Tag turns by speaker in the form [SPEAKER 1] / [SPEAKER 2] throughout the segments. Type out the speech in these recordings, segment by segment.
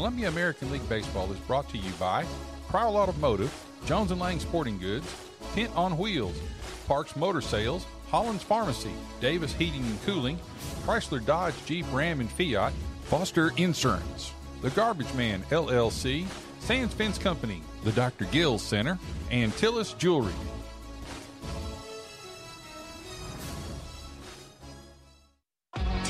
[SPEAKER 1] Columbia American League Baseball is brought to you by Crowell Automotive, Jones & Lang Sporting Goods, Tint on Wheels, Parks Motor Sales, Holland's Pharmacy, Davis Heating and Cooling, Chrysler Dodge Jeep Ram and Fiat, Foster Insurance, The Garbage Man LLC, Sands Fence Company, the Dr. Gills Center, and Tillis Jewelry.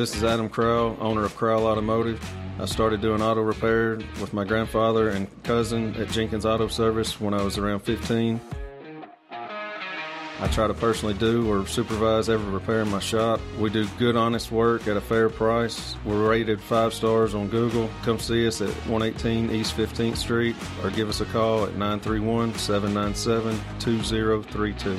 [SPEAKER 2] This is Adam Crow, owner of Crowell Automotive. I started doing auto repair with my grandfather and cousin at Jenkins Auto Service when I was around 15. I try to personally do or supervise every repair in my shop. We do good, honest work at a fair price. We're rated five stars on Google. Come see us at 118 East 15th Street or give us a call at 931 797 2032.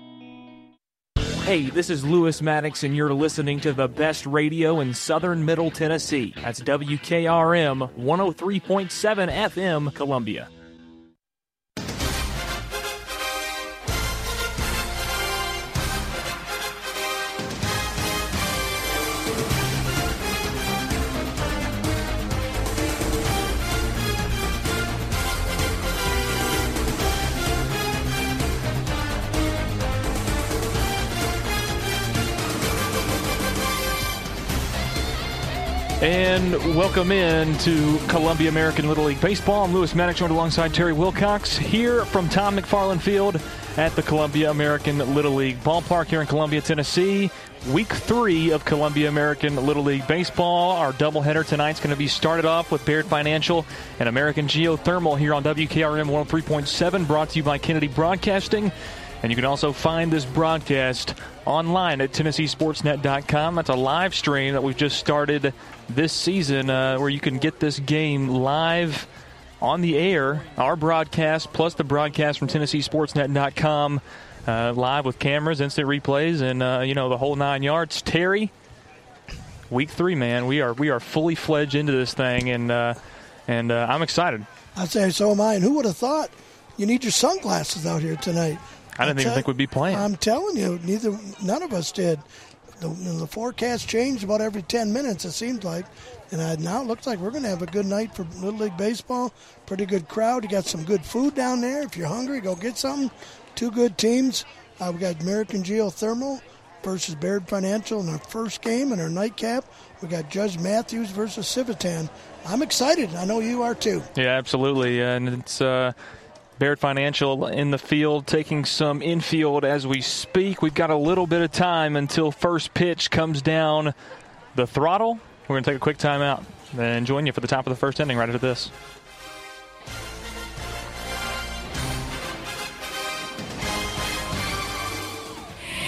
[SPEAKER 3] Hey, this is Lewis Maddox, and you're listening to the best radio in southern Middle Tennessee. That's WKRM 103.7 FM, Columbia. And welcome in to Columbia American Little League Baseball. I'm Lewis Maddox, joined alongside Terry Wilcox here from Tom McFarland Field at the Columbia American Little League Ballpark here in Columbia, Tennessee. Week three of Columbia American Little League Baseball. Our doubleheader tonight's going to be started off with Baird Financial and American Geothermal here on WKRM 103.7, brought to you by Kennedy Broadcasting. And you can also find this broadcast online at TennesseeSportsNet.com. That's a live stream that we've just started this season uh, where you can get this game live on the air, our broadcast plus the broadcast from TennesseeSportsNet.com, uh, live with cameras, instant replays, and uh, you know the whole nine yards. Terry, week three, man, we are we are fully fledged into this thing, and uh, and uh, I'm excited.
[SPEAKER 4] I'd say so am I. And who would have thought you need your sunglasses out here tonight?
[SPEAKER 3] I didn't even think we'd be playing.
[SPEAKER 4] I'm telling you, neither none of us did. The, the forecast changed about every 10 minutes, it seemed like. And uh, now it looks like we're going to have a good night for Little League Baseball. Pretty good crowd. You got some good food down there. If you're hungry, go get something. Two good teams. Uh, we got American Geothermal versus Baird Financial in our first game and our nightcap. We got Judge Matthews versus Civitan. I'm excited. I know you are too.
[SPEAKER 3] Yeah, absolutely. And it's. Uh, Baird Financial in the field, taking some infield as we speak. We've got a little bit of time until first pitch comes down the throttle. We're going to take a quick timeout and join you for the top of the first inning right after this.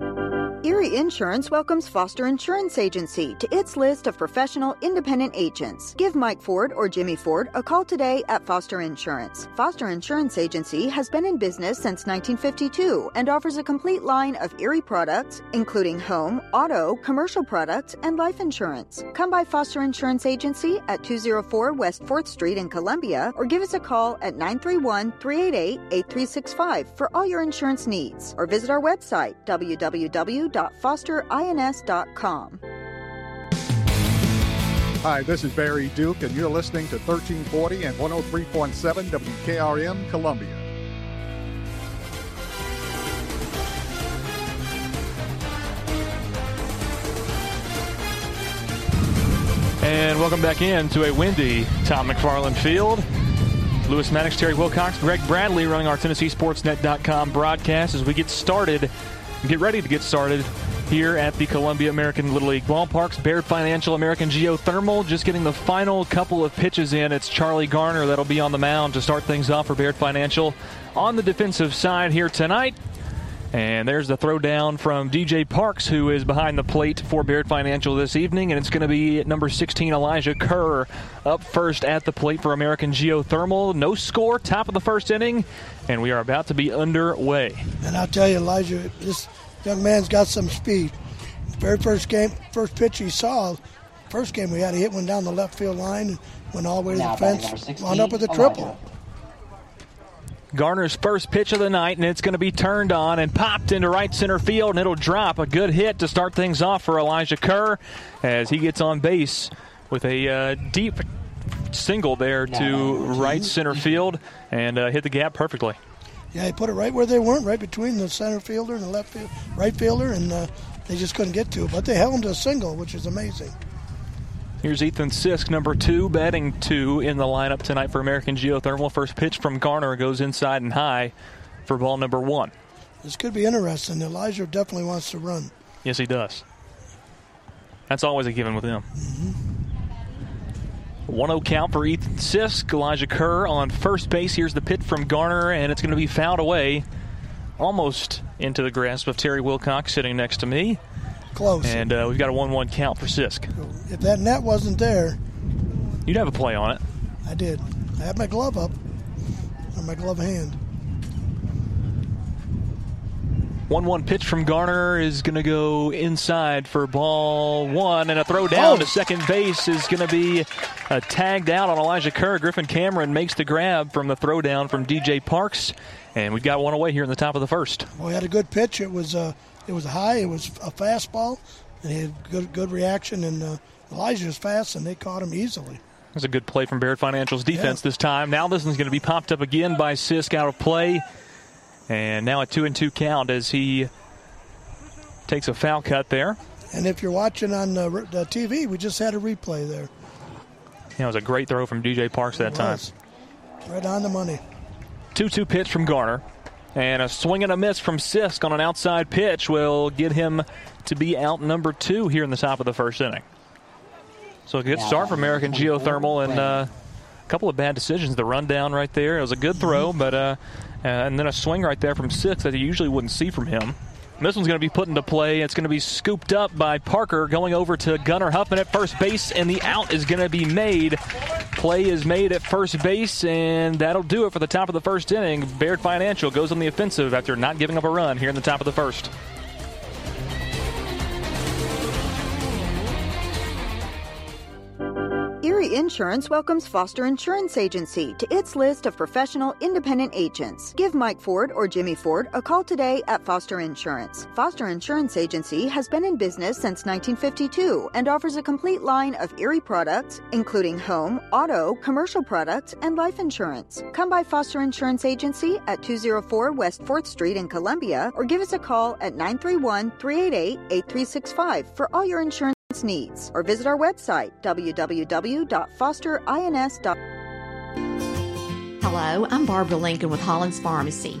[SPEAKER 5] Thank you.
[SPEAKER 6] Erie Insurance welcomes Foster Insurance Agency to its list of professional independent agents. Give Mike Ford or Jimmy Ford a call today at Foster Insurance. Foster Insurance Agency has been in business since 1952 and offers a complete line of Erie products, including home, auto, commercial products, and life insurance. Come by Foster Insurance Agency at 204 West 4th Street in Columbia or give us a call at 931 388 8365 for all your insurance needs or visit our website www.fosterins.com.
[SPEAKER 7] Hi, this is Barry Duke, and you're listening to 1340 and 103.7 WKRM Columbia.
[SPEAKER 3] And welcome back in to a windy Tom McFarland Field. Lewis Maddox, Terry Wilcox, Greg Bradley running our TennesseeSportsNet.com broadcast as we get started, get ready to get started here at the Columbia American Little League Ballparks. Baird Financial American Geothermal just getting the final couple of pitches in. It's Charlie Garner that'll be on the mound to start things off for Baird Financial on the defensive side here tonight. And there's the throwdown from DJ Parks, who is behind the plate for Baird Financial this evening. And it's going to be number 16, Elijah Kerr, up first at the plate for American Geothermal. No score, top of the first inning, and we are about to be underway.
[SPEAKER 4] And I'll tell you, Elijah, this young man's got some speed. Very first game, first pitch he saw, first game we had, he hit one down the left field line and went all the way to the fence, wound up with a triple.
[SPEAKER 3] Garner's first pitch of the night, and it's going to be turned on and popped into right center field, and it'll drop. A good hit to start things off for Elijah Kerr as he gets on base with a uh, deep single there to right center field and uh, hit the gap perfectly.
[SPEAKER 4] Yeah, he put it right where they weren't, right between the center fielder and the left field, right fielder, and uh, they just couldn't get to it. But they held him to a single, which is amazing.
[SPEAKER 3] Here's Ethan Sisk, number two, batting two in the lineup tonight for American Geothermal. First pitch from Garner goes inside and high for ball number one.
[SPEAKER 4] This could be interesting. Elijah definitely wants to run.
[SPEAKER 3] Yes, he does. That's always a given with him.
[SPEAKER 4] Mm-hmm.
[SPEAKER 3] 1 0 count for Ethan Sisk. Elijah Kerr on first base. Here's the pitch from Garner, and it's going to be fouled away almost into the grasp of Terry Wilcox sitting next to me.
[SPEAKER 4] Close.
[SPEAKER 3] And uh, we've got a 1 1 count for Sisk.
[SPEAKER 4] If that net wasn't there,
[SPEAKER 3] You'd have a play on it.
[SPEAKER 4] I did. I had my glove up on my glove hand.
[SPEAKER 3] 1 1 pitch from Garner is going to go inside for ball one, and a throw down
[SPEAKER 4] Oh.
[SPEAKER 3] to second base is going to be uh, tagged out on Elijah Kerr. Griffin Cameron makes the grab from the throw down from DJ Parks, and we've got one away here in the top of the first.
[SPEAKER 4] Well, he had a good pitch. It was uh, it was high. It was a fastball, and he had good good reaction. And uh, Elijah's fast, and they caught him easily.
[SPEAKER 3] That's a good play from Baird Financial's defense this time. Now this one's going to be popped up again by Sisk out of play. And now a two and two count as he takes a foul cut there.
[SPEAKER 4] And if you're watching on the, the TV, we just had a replay there.
[SPEAKER 3] That was a great throw from DJ Parks that
[SPEAKER 4] It
[SPEAKER 3] time.
[SPEAKER 4] Right on the money.
[SPEAKER 3] 2 2 pitch from Garner. And a swing and a miss from Sisk on an outside pitch will get him to be out number two here in the top of the first inning. So a good start for American Geothermal and uh, a couple of bad decisions. The rundown right there. It was a good throw, but uh, uh, and then a swing right there from Sisk that you usually wouldn't see from him. This one's going to be put into play. It's going to be scooped up by Parker going over to Gunnar Huffman at first base, and the out is going to be made. Play is made at first base, and that'll do it for the top of the first inning. Baird Financial goes on the offensive after not giving up a run here in the top of the first.
[SPEAKER 6] Erie Insurance welcomes Foster Insurance Agency to its list of professional independent agents. Give Mike Ford or Jimmy Ford a call today at Foster Insurance. Foster Insurance Agency has been in business since 1952 and offers a complete line of Erie products, including home, auto, commercial products, and life insurance. Come by Foster Insurance Agency at 204 West 4th Street in Columbia or give us a call at 931 388 8365 for all your insurance needs or visit our website www.fosterins.com.
[SPEAKER 8] Hello, I'm Barbara Lincoln with Holland's Pharmacy.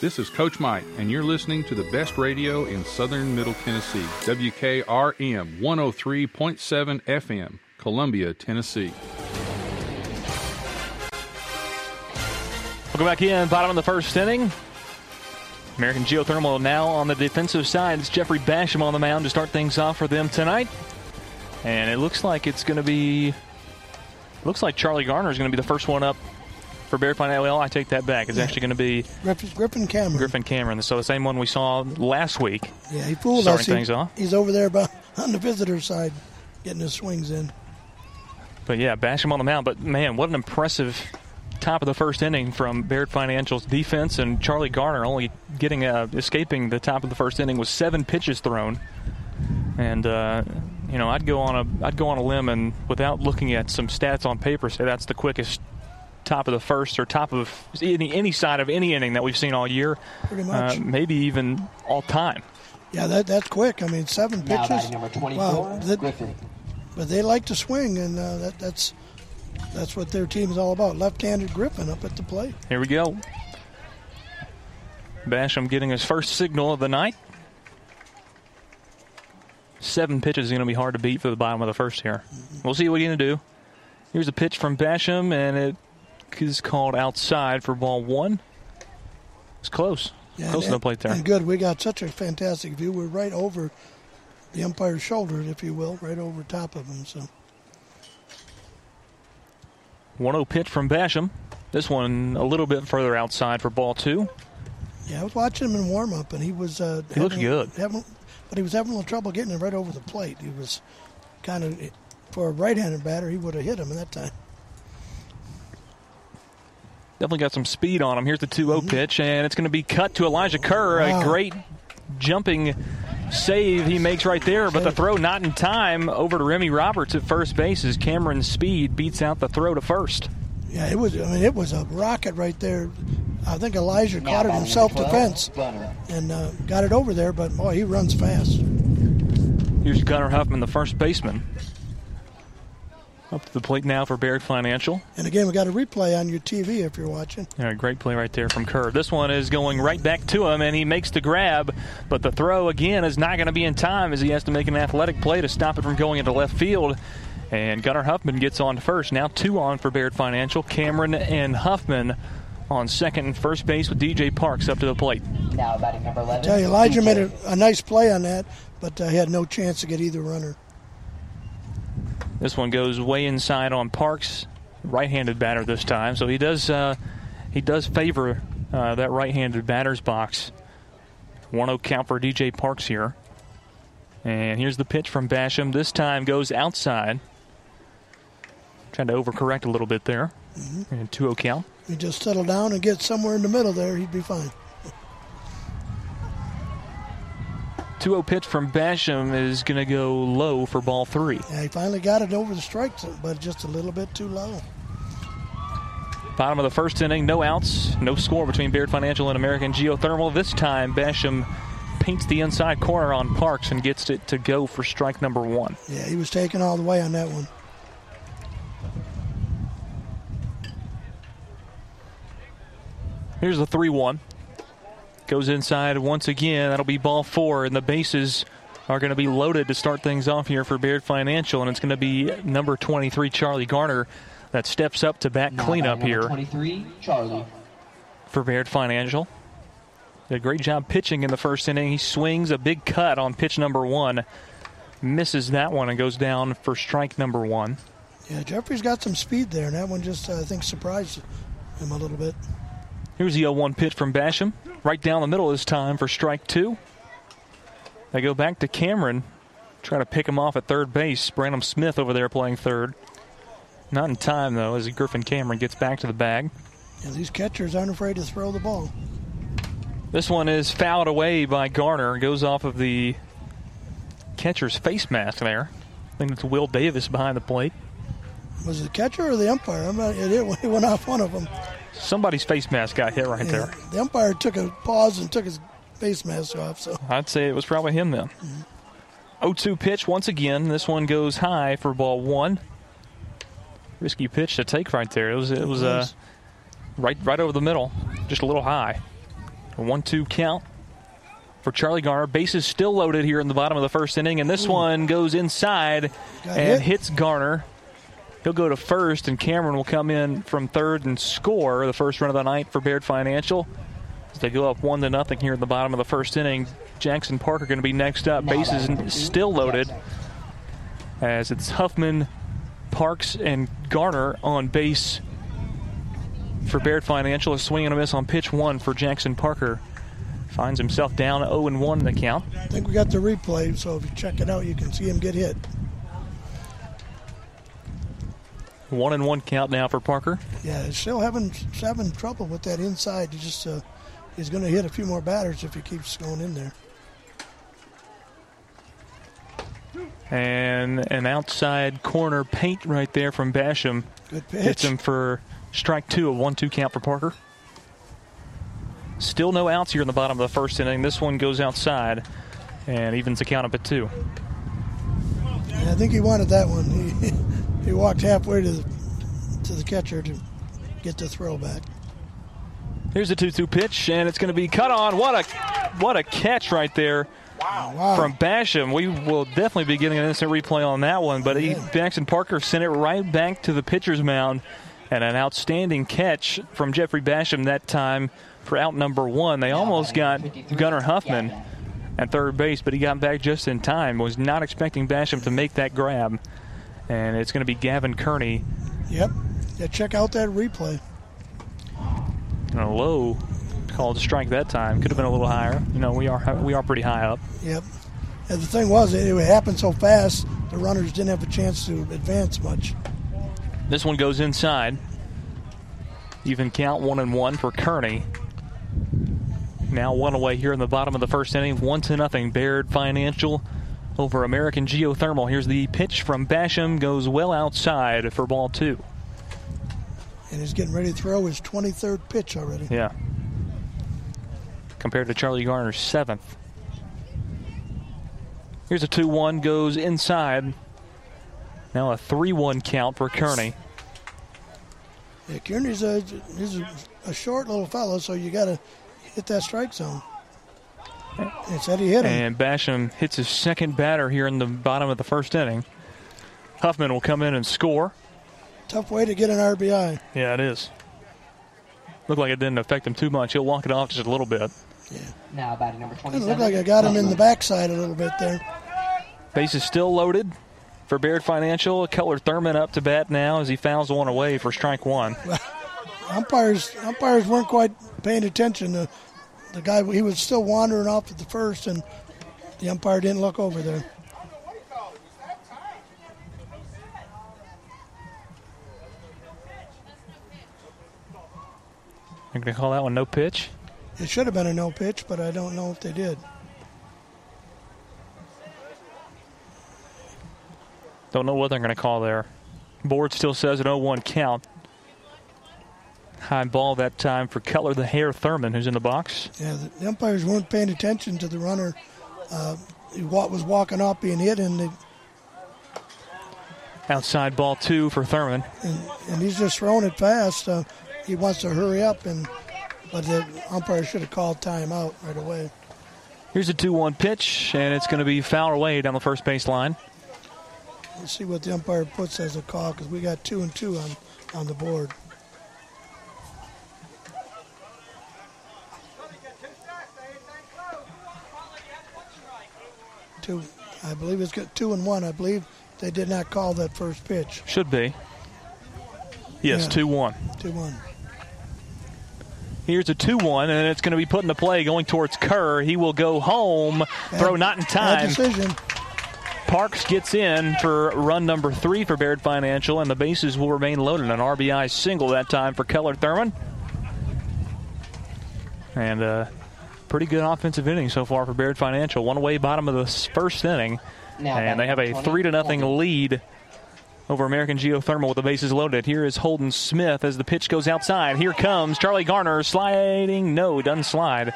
[SPEAKER 1] This is Coach Mike, and you're listening to the best radio in southern Middle Tennessee. WKRM 103.7 FM, Columbia, Tennessee.
[SPEAKER 3] Welcome back in, bottom of the first inning. American Geothermal now on the defensive side. It's Jeffrey Basham on the mound to start things off for them tonight. And it looks like it's going to be. Looks like Charlie Garner is going to be the first one up for Baird Well, I take that back. It's yeah. actually going to be
[SPEAKER 4] Griffin, Griffin, Cameron.
[SPEAKER 3] Griffin Cameron. So the same one we saw last week.
[SPEAKER 4] Yeah, he fooled
[SPEAKER 3] starting
[SPEAKER 4] us.
[SPEAKER 3] things
[SPEAKER 4] he,
[SPEAKER 3] off.
[SPEAKER 4] He's over there by, on the visitor side, getting his swings in.
[SPEAKER 3] But yeah, Basham on the mound. But man, what an impressive top of the first inning from Baird Financial's defense, and Charlie Garner only getting uh, escaping the top of the first inning with seven pitches thrown. And uh, you know, I'd go on a I'd go on a limb and without looking at some stats on paper, say that's the quickest top of the first or top of any any side of any inning that we've seen all year.
[SPEAKER 4] Pretty much.
[SPEAKER 3] Uh, maybe even all time.
[SPEAKER 4] Yeah, that that's quick. I mean, seven pitches.
[SPEAKER 9] Number 24, wow, that, Griffin.
[SPEAKER 4] But they like to swing, and uh, that, that's that's what their team is all about. Left-handed Griffin up at the plate.
[SPEAKER 3] Here we go. Basham getting his first signal of the night. Seven pitches is going to be hard to beat for the bottom of the first here. Mm-hmm. We'll see what he's going to do. Here's a pitch from Basham, and it is called outside for ball one. It's close. Yeah, close to the plate there.
[SPEAKER 4] And good. We got such a fantastic view. We're right over the umpire's shoulders, if you will, right over top of him. So.
[SPEAKER 3] 1 0 pitch from Basham. This one a little bit further outside for ball two.
[SPEAKER 4] Yeah, I was watching him in warm up, and he was. Uh,
[SPEAKER 3] he looks good.
[SPEAKER 4] Having, but he was having a little trouble getting it right over the plate. He was kind of, for a right handed batter, he would have hit him at that time.
[SPEAKER 3] Definitely got some speed on him. Here's the 2 0 mm-hmm. pitch, and it's going to be cut to Elijah Kerr. Wow. A great jumping save he makes right there, but the throw not in time over to Remy Roberts at first base as Cameron's speed beats out the throw to first.
[SPEAKER 4] Yeah, it was. I mean, it was a rocket right there. I think Elijah caught it in self-defense and uh, got it over there, but boy, he runs fast.
[SPEAKER 3] Here's Gunnar Huffman, the first baseman. Up to the plate now for Baird Financial.
[SPEAKER 4] And again, we got a replay on your TV if you're watching.
[SPEAKER 3] Yeah, great play right there from Kerr. This one is going right back to him, and he makes the grab, but the throw again is not going to be in time as he has to make an athletic play to stop it from going into left field. And Gunnar Huffman gets on first. Now two on for Baird Financial. Cameron and Huffman on second and first base with DJ Parks up to the plate.
[SPEAKER 9] Now batting number 11.
[SPEAKER 4] I tell you, Elijah DJ. made a, a, nice play on that, but uh, he had no chance to get either runner.
[SPEAKER 3] This one goes way inside on Parks, right-handed batter this time. So he does uh, he does favor uh, that right-handed batter's box. 1-0 count for DJ Parks here. And here's the pitch from Basham. This time goes outside. Trying to overcorrect a little bit there. Mm-hmm. And 2-0 count.
[SPEAKER 4] He just settle down and get somewhere in the middle there, he'd be fine.
[SPEAKER 3] 2 0 pitch from Basham is going to go low for ball three.
[SPEAKER 4] Yeah, he finally got it over the strike, zone, but just a little bit too low.
[SPEAKER 3] Bottom of the first inning, no outs, no score between Baird Financial and American Geothermal. This time, Basham paints the inside corner on Parks and gets it to go for strike number one.
[SPEAKER 4] Yeah, he was taken all the way on that one.
[SPEAKER 3] Here's the 3 1. Goes inside once again. That'll be ball four, and the bases are going to be loaded to start things off here for Baird Financial, and it's going to be number 23, Charlie Garner, that steps up to bat cleanup here.
[SPEAKER 9] 23, Charlie.
[SPEAKER 3] For Baird Financial. Did a great job pitching in the first inning. He swings a big cut on pitch number one, misses that one, and goes down for strike number one.
[SPEAKER 4] Yeah, Jeffrey's got some speed there, and that one just, uh, I think, surprised him a little bit.
[SPEAKER 3] Here's the 0 1 pitch from Basham. Right down the middle this time for strike two. They go back to Cameron. Try to pick him off at third base. Brandon Smith over there playing third. Not in time, though, as Griffin Cameron gets back to the bag.
[SPEAKER 4] Yeah, these catchers aren't afraid to throw the ball.
[SPEAKER 3] This one is fouled away by Garner. Goes off of the catcher's face mask there. I think it's Will Davis behind the plate.
[SPEAKER 4] Was it the catcher or the umpire? I'm not, it, it went off one of them.
[SPEAKER 3] Somebody's face mask got hit right yeah, there.
[SPEAKER 4] The umpire took a pause and took his face mask off. So
[SPEAKER 3] I'd say it was probably him then. Mm-hmm. 0-2 pitch once again. This one goes high for ball one. Risky pitch to take right there. It was it was uh, right right over the middle, just a little high. A one-two count for Charlie Garner. Bases still loaded here in the bottom of the first inning, and this Ooh. one goes inside Got and hit. hits Garner. He'll go to first, and Cameron will come in from third and score the first run of the night for Baird Financial. As they go up one to nothing here in the bottom of the first inning, Jackson Parker going to be next up. Bases still loaded, as it's Huffman, Parks, and Garner on base for Baird Financial. A swing and a miss on pitch one for Jackson Parker. Finds himself down 0 1 in the count.
[SPEAKER 4] I think we got the replay, so if you check it out, you can see him get hit.
[SPEAKER 3] One and one count now for Parker.
[SPEAKER 4] Yeah, still having having trouble with that inside. He just uh, he's going to hit a few more batters if he keeps going in there.
[SPEAKER 3] And an outside corner paint right there from Basham.
[SPEAKER 4] Good pitch.
[SPEAKER 3] Hits him for strike two, a one-two count for Parker. Still no outs here in the bottom of the first inning. This one goes outside and evens the count up at two.
[SPEAKER 4] Yeah, I think he wanted that one. He, walked halfway to the, to the catcher to get the throw back.
[SPEAKER 3] Here's a 2-2 pitch, and it's going to be cut on. What a what a catch right there wow. from Basham. We will definitely be getting an instant replay on that one, but yeah. he, Jackson Parker sent it right back to the pitcher's mound, and an outstanding catch from Jeffrey Basham that time for out number one. They almost got Gunnar Huffman at third base, but he got back just in time. Was not expecting Basham to make that grab. And it's going to be Gavin Kearney.
[SPEAKER 4] Yep. Yeah, check out that replay.
[SPEAKER 3] And a low called strike that time. Could have been a little higher. You know, we are we are pretty high up.
[SPEAKER 4] Yep. And the thing was, it happened so fast, the runners didn't have a chance to advance much.
[SPEAKER 3] This one goes inside. Even count one and one for Kearney. Now one away here in the bottom of the first inning. One to nothing. Baird Financial over American Geothermal. Here's the pitch from Basham. Goes well outside for ball two.
[SPEAKER 4] And he's getting ready to throw his 23rd pitch already.
[SPEAKER 3] Yeah. Compared to Charlie Garner's seventh. Here's a 2 1, goes inside. Now a 3 1 count for Kearney.
[SPEAKER 4] Yeah, Kearney's a, he's a, a short little fellow, so you got to hit that strike zone. It's Eddie hit.
[SPEAKER 3] And Basham hits his second batter here in the bottom of the first inning. Huffman will come in and score.
[SPEAKER 4] Tough way to get an RBI.
[SPEAKER 3] Yeah, it is. Looked like it didn't affect him too much. He'll walk it off just a little bit.
[SPEAKER 4] Yeah.
[SPEAKER 9] Now batting number 27.
[SPEAKER 4] It looked like I got him in the backside a little bit there.
[SPEAKER 3] Base is still loaded for Baird Financial. Keller Thurman up to bat now as he fouls one away for strike one.
[SPEAKER 4] umpires umpires weren't quite paying attention. The, the guy he was still wandering off at the first, and the umpire didn't look over there.
[SPEAKER 3] I'm going to call that one no pitch.
[SPEAKER 4] It should have been a no pitch, but I don't know if they did.
[SPEAKER 3] Don't know what they're going to call there. Board still says an 0 1 count. High ball that time for Keller the Hair Thurman, who's in the box.
[SPEAKER 4] Yeah, the umpires weren't paying attention to the runner. Uh, he was walking off being hit, and they,
[SPEAKER 3] outside ball two for Thurman.
[SPEAKER 4] And, and he's just throwing it fast. Uh, he wants to hurry up, and but the umpire should have called timeout right away.
[SPEAKER 3] Here's a 2 1 pitch, and it's going to be foul away down the first base line.
[SPEAKER 4] Let's see what the umpire puts as a call because we got two and two on, on the board. Two, I believe it's got two and one. I believe they did not call that first pitch.
[SPEAKER 3] Should be. Yes, yeah. 2 1.
[SPEAKER 4] 2 1.
[SPEAKER 3] Here's a 2 1, and it's going to be put into play going towards Kerr. He will go home. Bad, Throw not in time.
[SPEAKER 4] decision.
[SPEAKER 3] Parks gets in for run number three for Baird Financial, and the bases will remain loaded. An RBI single that time for Keller Thurman. And uh, pretty good offensive inning so far for Baird Financial. One away, bottom of the first inning. and they have a three to nothing lead over American Geothermal with the bases loaded. Here is Holden Smith as the pitch goes outside. Here comes Charlie Garner sliding. No, doesn't slide,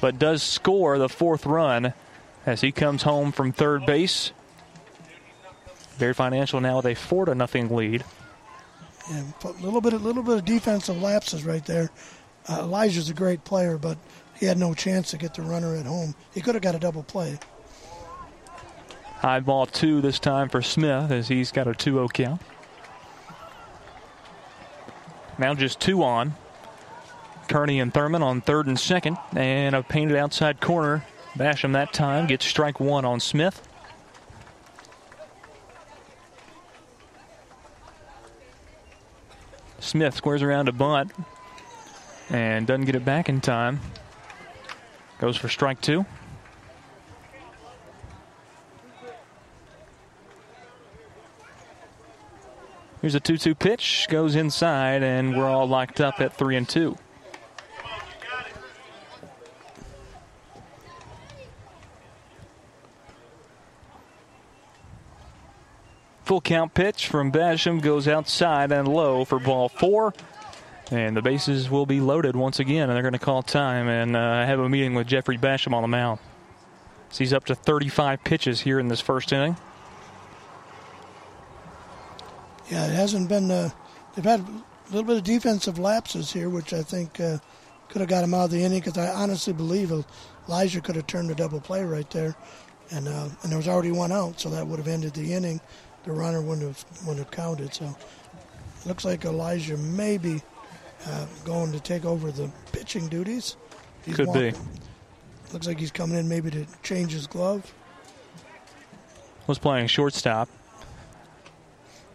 [SPEAKER 3] but does score the fourth run as he comes home from third base. Baird Financial now with a four to nothing lead.
[SPEAKER 4] Yeah, a little bit, a little bit of defensive lapses right there. Uh, Elijah's a great player, but he had no chance to get the runner at home. He could have got a double play.
[SPEAKER 3] High ball two this time for Smith as he's got a 2 0 count. Now just two on. Kearney and Thurman on third and second, and a painted outside corner. Basham that time gets strike one on Smith. Smith squares around a bunt and doesn't get it back in time. Goes for strike two. Here's a 2 2 pitch, goes inside, and we're all locked up at 3 and 2. Full count pitch from Basham goes outside and low for ball four. And the bases will be loaded once again, and they're going to call time and uh, have a meeting with Jeffrey Basham on the mound. So he's up to 35 pitches here in this first inning.
[SPEAKER 4] Yeah, it hasn't been. Uh, they've had a little bit of defensive lapses here, which I think uh, could have got him out of the inning because I honestly believe Elijah could have turned a double play right there. And, uh, and there was already one out, so that would have ended the inning. The runner wouldn't have, wouldn't have counted. So it looks like Elijah may be uh, going to take over the pitching duties.
[SPEAKER 3] He's Could walking. be.
[SPEAKER 4] Looks like he's coming in maybe to change his glove.
[SPEAKER 3] Was playing shortstop.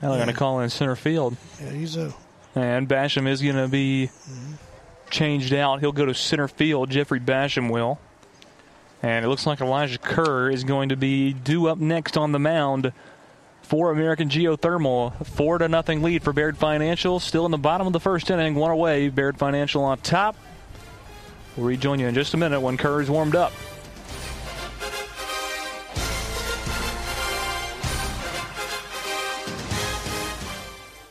[SPEAKER 3] Now they're yeah. going to call in center field.
[SPEAKER 4] Yeah, he's a.
[SPEAKER 3] And Basham is going to be mm-hmm. changed out. He'll go to center field. Jeffrey Basham will. And it looks like Elijah Kerr is going to be due up next on the mound for American Geothermal. Four to nothing lead for Baird Financial. Still in the bottom of the first inning, one away. Baird Financial on top. We'll rejoin you in just a minute when Kerr warmed up.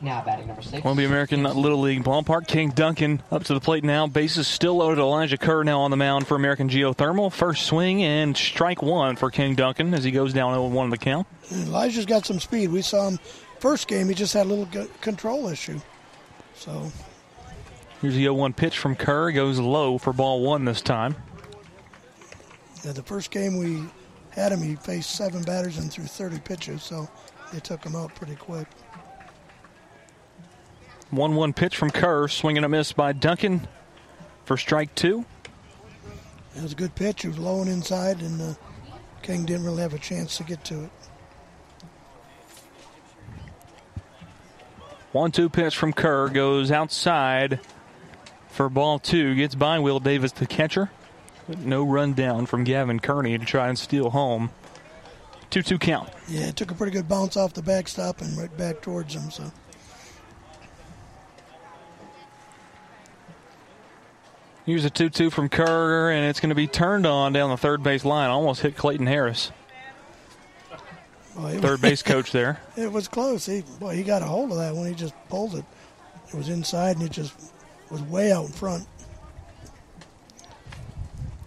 [SPEAKER 9] Now batting number six.
[SPEAKER 3] Columbia American Little League ballpark. King Duncan up to the plate now. Bases still loaded. Elijah Kerr now on the mound for American Geothermal. First swing and strike one for King Duncan as he goes down 0 1 in the count.
[SPEAKER 4] Elijah's got some speed. We saw him first game. He just had a little control issue. So.
[SPEAKER 3] Here's the 0 1 pitch from Kerr. Goes low for ball one this time.
[SPEAKER 4] Yeah, the first game we had him, he faced seven batters and threw 30 pitches. So they took him out pretty quick.
[SPEAKER 3] 1 1 pitch from Kerr, swinging a miss by Duncan for strike two.
[SPEAKER 4] It was a good pitch. It was low and inside, and uh, King didn't really have a chance to get to it.
[SPEAKER 3] 1 2 pitch from Kerr goes outside for ball two. Gets by Will Davis, the catcher. But no run down from Gavin Kearney to try and steal home. 2 2 count.
[SPEAKER 4] Yeah, it took a pretty good bounce off the backstop and right back towards him. So.
[SPEAKER 3] Here's a 2 2 from Kerr, and it's going to be turned on down the third base line. Almost hit Clayton Harris. Well, third base coach there.
[SPEAKER 4] It was close. He boy, he got a hold of that when he just pulled it. It was inside, and it just was way out in front.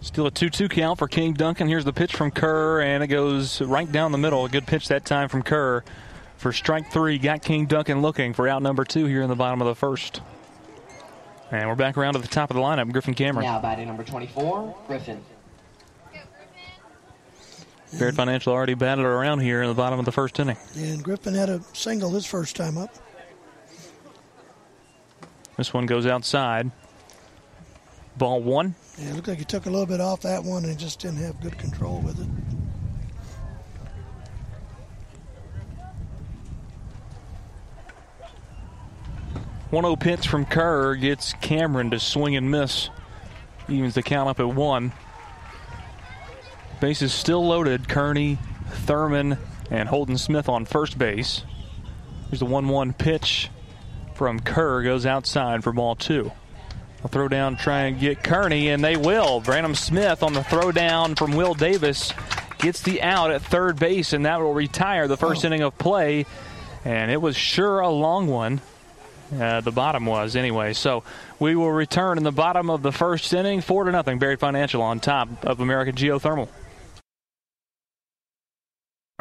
[SPEAKER 3] Still a 2 2 count for King Duncan. Here's the pitch from Kerr, and it goes right down the middle. A good pitch that time from Kerr for strike three. Got King Duncan looking for out number two here in the bottom of the first. And we're back around to the top of the lineup. Griffin Cameron.
[SPEAKER 9] Now batting number 24, Griffin.
[SPEAKER 3] Baird Financial already batted around here in the bottom of the first inning.
[SPEAKER 4] And Griffin had a single his first time up.
[SPEAKER 3] This one goes outside. Ball one.
[SPEAKER 4] Yeah, it looked like he took a little bit off that one and just didn't have good control with it.
[SPEAKER 3] One zero pitch from Kerr gets Cameron to swing and miss. Evens the count up at one. Bases still loaded. Kearney, Thurman, and Holden Smith on first base. Here's the 1 1 pitch from Kerr. Goes outside for ball two. A throw down, try and get Kearney, and they will. Brandon Smith on the throw down from Will Davis gets the out at third base, and that will retire the first oh. inning of play. And it was sure a long one. Uh, the bottom was anyway. So we will return in the bottom of the first inning, four to nothing. Baird Financial on top of American Geothermal.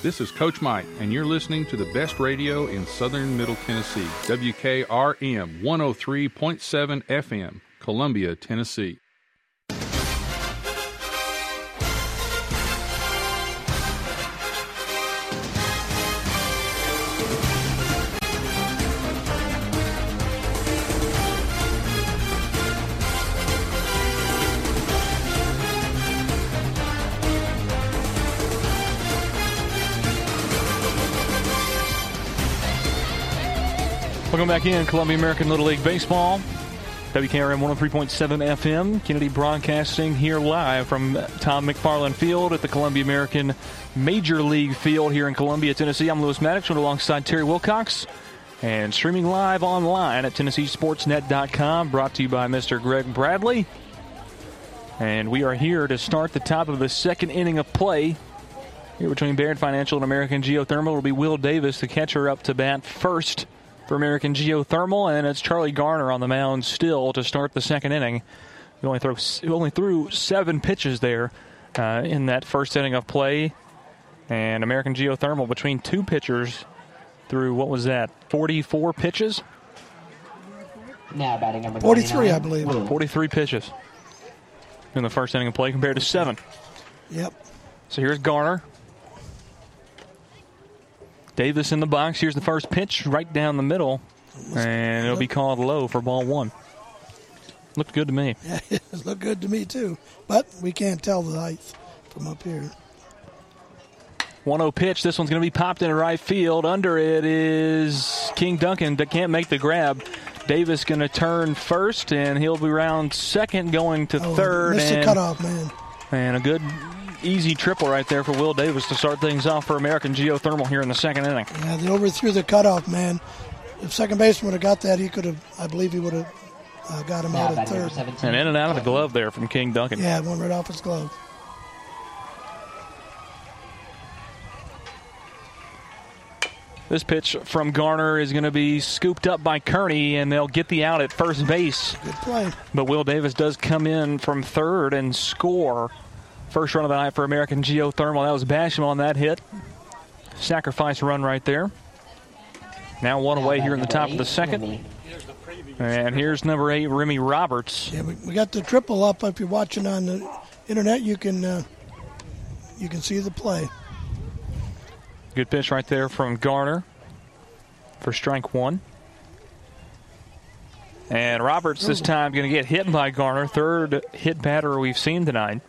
[SPEAKER 1] This is Coach Mike, and you're listening to the best radio in southern Middle Tennessee, WKRM 103.7 FM, Columbia, Tennessee.
[SPEAKER 3] Welcome back in Columbia American Little League Baseball. WKRM 103.7 FM, Kennedy Broadcasting here live from Tom McFarland Field at the Columbia American Major League Field here in Columbia, Tennessee. I'm Lewis Maddox alongside Terry Wilcox and streaming live online at TennesseeSportsNet.com, brought to you by Mr. Greg Bradley. And we are here to start the top of the second inning of play here between Baird Financial and American Geothermal. It'll be Will Davis, the catcher, up to bat first for American Geothermal, and it's Charlie Garner on the mound still to start the second inning. He only threw he only threw seven pitches there uh, in that first inning of play, and American Geothermal between two pitchers threw what was that 44 pitches.
[SPEAKER 9] Now batting number
[SPEAKER 4] 43, I believe.
[SPEAKER 3] 43 pitches in the first inning of play compared to seven.
[SPEAKER 4] Yep.
[SPEAKER 3] So here's Garner Davis in the box. Here's the first pitch right down the middle, and it'll be called low for ball one. Looked good to me.
[SPEAKER 4] Yeah, it looked good to me too, but we can't tell the height from up here.
[SPEAKER 3] 1 0 pitch. This one's going to be popped in right field. Under it is King Duncan that can't make the grab. Davis going to turn first, and he'll be around second, going to
[SPEAKER 4] oh,
[SPEAKER 3] third.
[SPEAKER 4] Missed
[SPEAKER 3] and,
[SPEAKER 4] the cutoff, man.
[SPEAKER 3] And a good easy triple right there for Will Davis to start things off for American Geothermal here in the second inning.
[SPEAKER 4] Yeah, they overthrew the cutoff, man. If second baseman would have got that, he could have, I believe he would have uh, got him out at third.
[SPEAKER 3] And in and out of the glove there from King Duncan.
[SPEAKER 4] Yeah, one right off his glove.
[SPEAKER 3] This pitch from Garner is going to be scooped up by Kearney, and they'll get the out at first base.
[SPEAKER 4] Good play.
[SPEAKER 3] But Will Davis does come in from third and score First run of the night for American Geothermal. That was Basham on that hit. Sacrifice run right there. Now one away here in the top of the second. And here's number eight, Remy Roberts.
[SPEAKER 4] Yeah, we, we got the triple up. If you're watching on the internet, you can uh, you can see the play.
[SPEAKER 3] Good pitch right there from Garner for strike one. And Roberts this time going to get hit by Garner. Third hit batter we've seen tonight.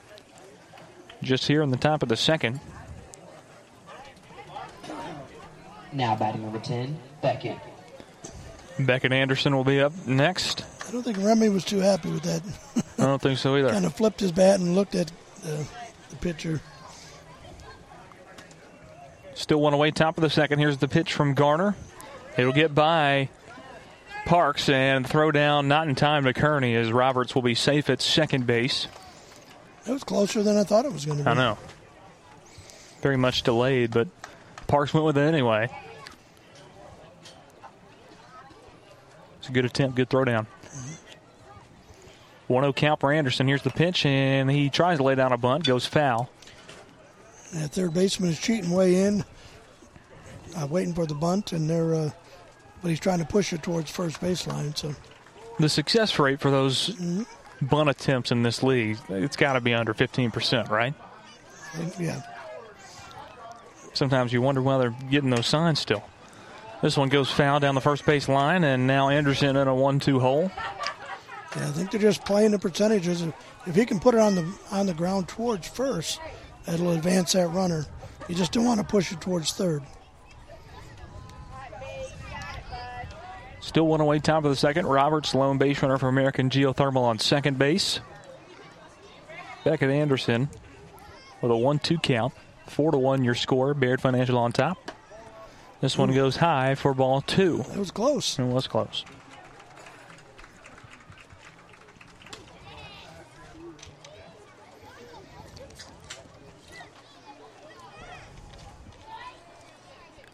[SPEAKER 3] Just here in the top of the second.
[SPEAKER 9] Now batting number 10, Beckett.
[SPEAKER 3] Beckett Anderson will be up next.
[SPEAKER 4] I don't think Remy was too happy with that.
[SPEAKER 3] I don't think so either.
[SPEAKER 4] kind of flipped his bat and looked at uh, the pitcher.
[SPEAKER 3] Still one away, top of the second. Here's the pitch from Garner. It'll get by Parks and throw down not in time to Kearney as Roberts will be safe at second base.
[SPEAKER 4] It was closer than I thought it was going to be.
[SPEAKER 3] I know. Very much delayed, but Parks went with it anyway. It's a good attempt, good throw down. Mm-hmm. 1 0 count for Anderson. Here's the pitch, and he tries to lay down a bunt, goes foul.
[SPEAKER 4] That third baseman is cheating way in, uh, waiting for the bunt, and they're, uh, but he's trying to push it towards first baseline. So
[SPEAKER 3] the success rate for those mm-hmm. bunt attempts in this league, it's got to be under 15%, right?
[SPEAKER 4] Yeah.
[SPEAKER 3] Sometimes you wonder why they're getting those signs still. This one goes foul down the first base line, and now Anderson in a one-two hole.
[SPEAKER 4] Yeah, I think they're just playing the percentages. If he can put it on the on the ground towards first, that'll advance that runner. You just don't want to push it towards third.
[SPEAKER 3] Still one away, top of the second. Roberts, lone base runner for American Geothermal on second base. Beckett Anderson with a 1 2 count. 4 to 1 your score. Baird Financial on top. This one goes high for ball two.
[SPEAKER 4] It was close.
[SPEAKER 3] It was close.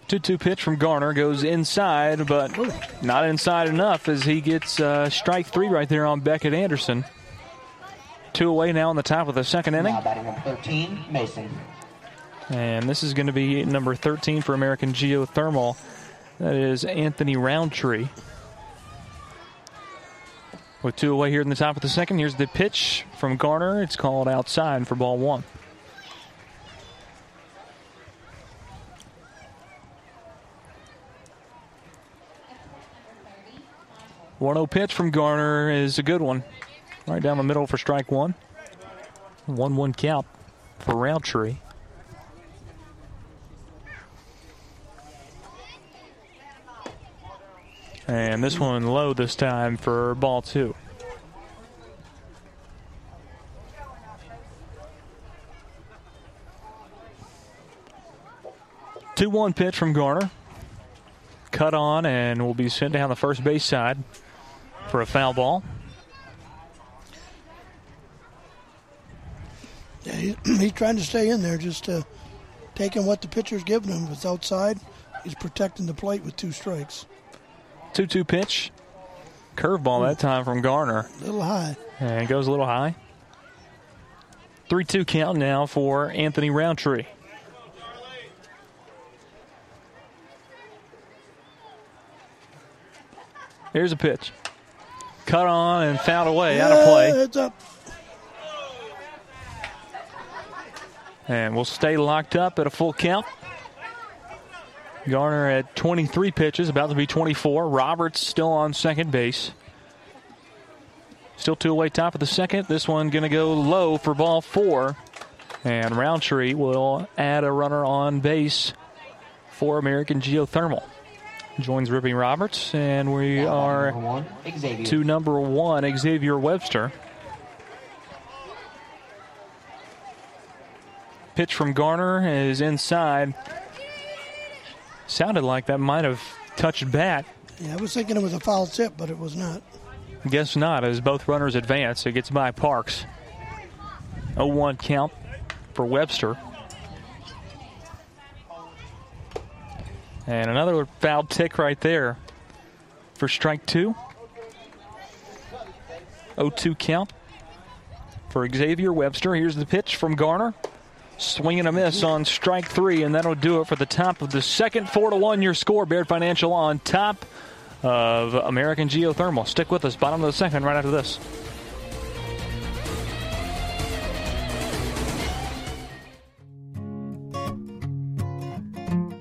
[SPEAKER 3] Two-two pitch from Garner goes inside, but not inside enough as he gets uh, strike three right there on Beckett Anderson. Two away now in the top of the second inning.
[SPEAKER 9] Now batting number 13, Mason.
[SPEAKER 3] And this is going to be number 13 for American Geothermal. That is Anthony Roundtree. With two away here in the top of the second, here's the pitch from Garner. It's called outside for ball one. One zero oh pitch from Garner is a good one, right down the middle for strike one. One one count for Roundtree. And this one low this time for ball two. Two one pitch from Garner. Cut on and will be sent down the first base side for a foul ball.
[SPEAKER 4] Yeah, he, he's trying to stay in there, just uh, taking what the pitcher's giving him. If it's outside, he's protecting the plate with two strikes.
[SPEAKER 3] 2 2 pitch. Curveball that time from Garner.
[SPEAKER 4] A little high.
[SPEAKER 3] And it goes a little high. 3 2 count now for Anthony Roundtree. Here's a pitch. Cut on and fouled away,
[SPEAKER 4] yeah,
[SPEAKER 3] out of play.
[SPEAKER 4] It's up.
[SPEAKER 3] And we'll stay locked up at a full count. Garner at 23 pitches, about to be 24. Roberts still on second base. Still two away top of the second. This one going to go low for ball four. And Roundtree will add a runner on base for American Geothermal. Joins Rippy Roberts, and we are
[SPEAKER 9] number
[SPEAKER 3] to number one, Xavier Webster. Pitch from Garner is inside. Sounded like that might have touched bat.
[SPEAKER 4] Yeah, I was thinking it was a foul tip, but it was not.
[SPEAKER 3] Guess not, as both runners advance. It gets by Parks. 0 1 count for Webster. And another foul tick right there for strike two. 0 2 count for Xavier Webster. Here's the pitch from Garner. Swing and a miss on strike three, and that'll do it for the top of the second. Four to one, your score. Baird Financial on top of American Geothermal. Stick with us. Bottom of the second, right after this.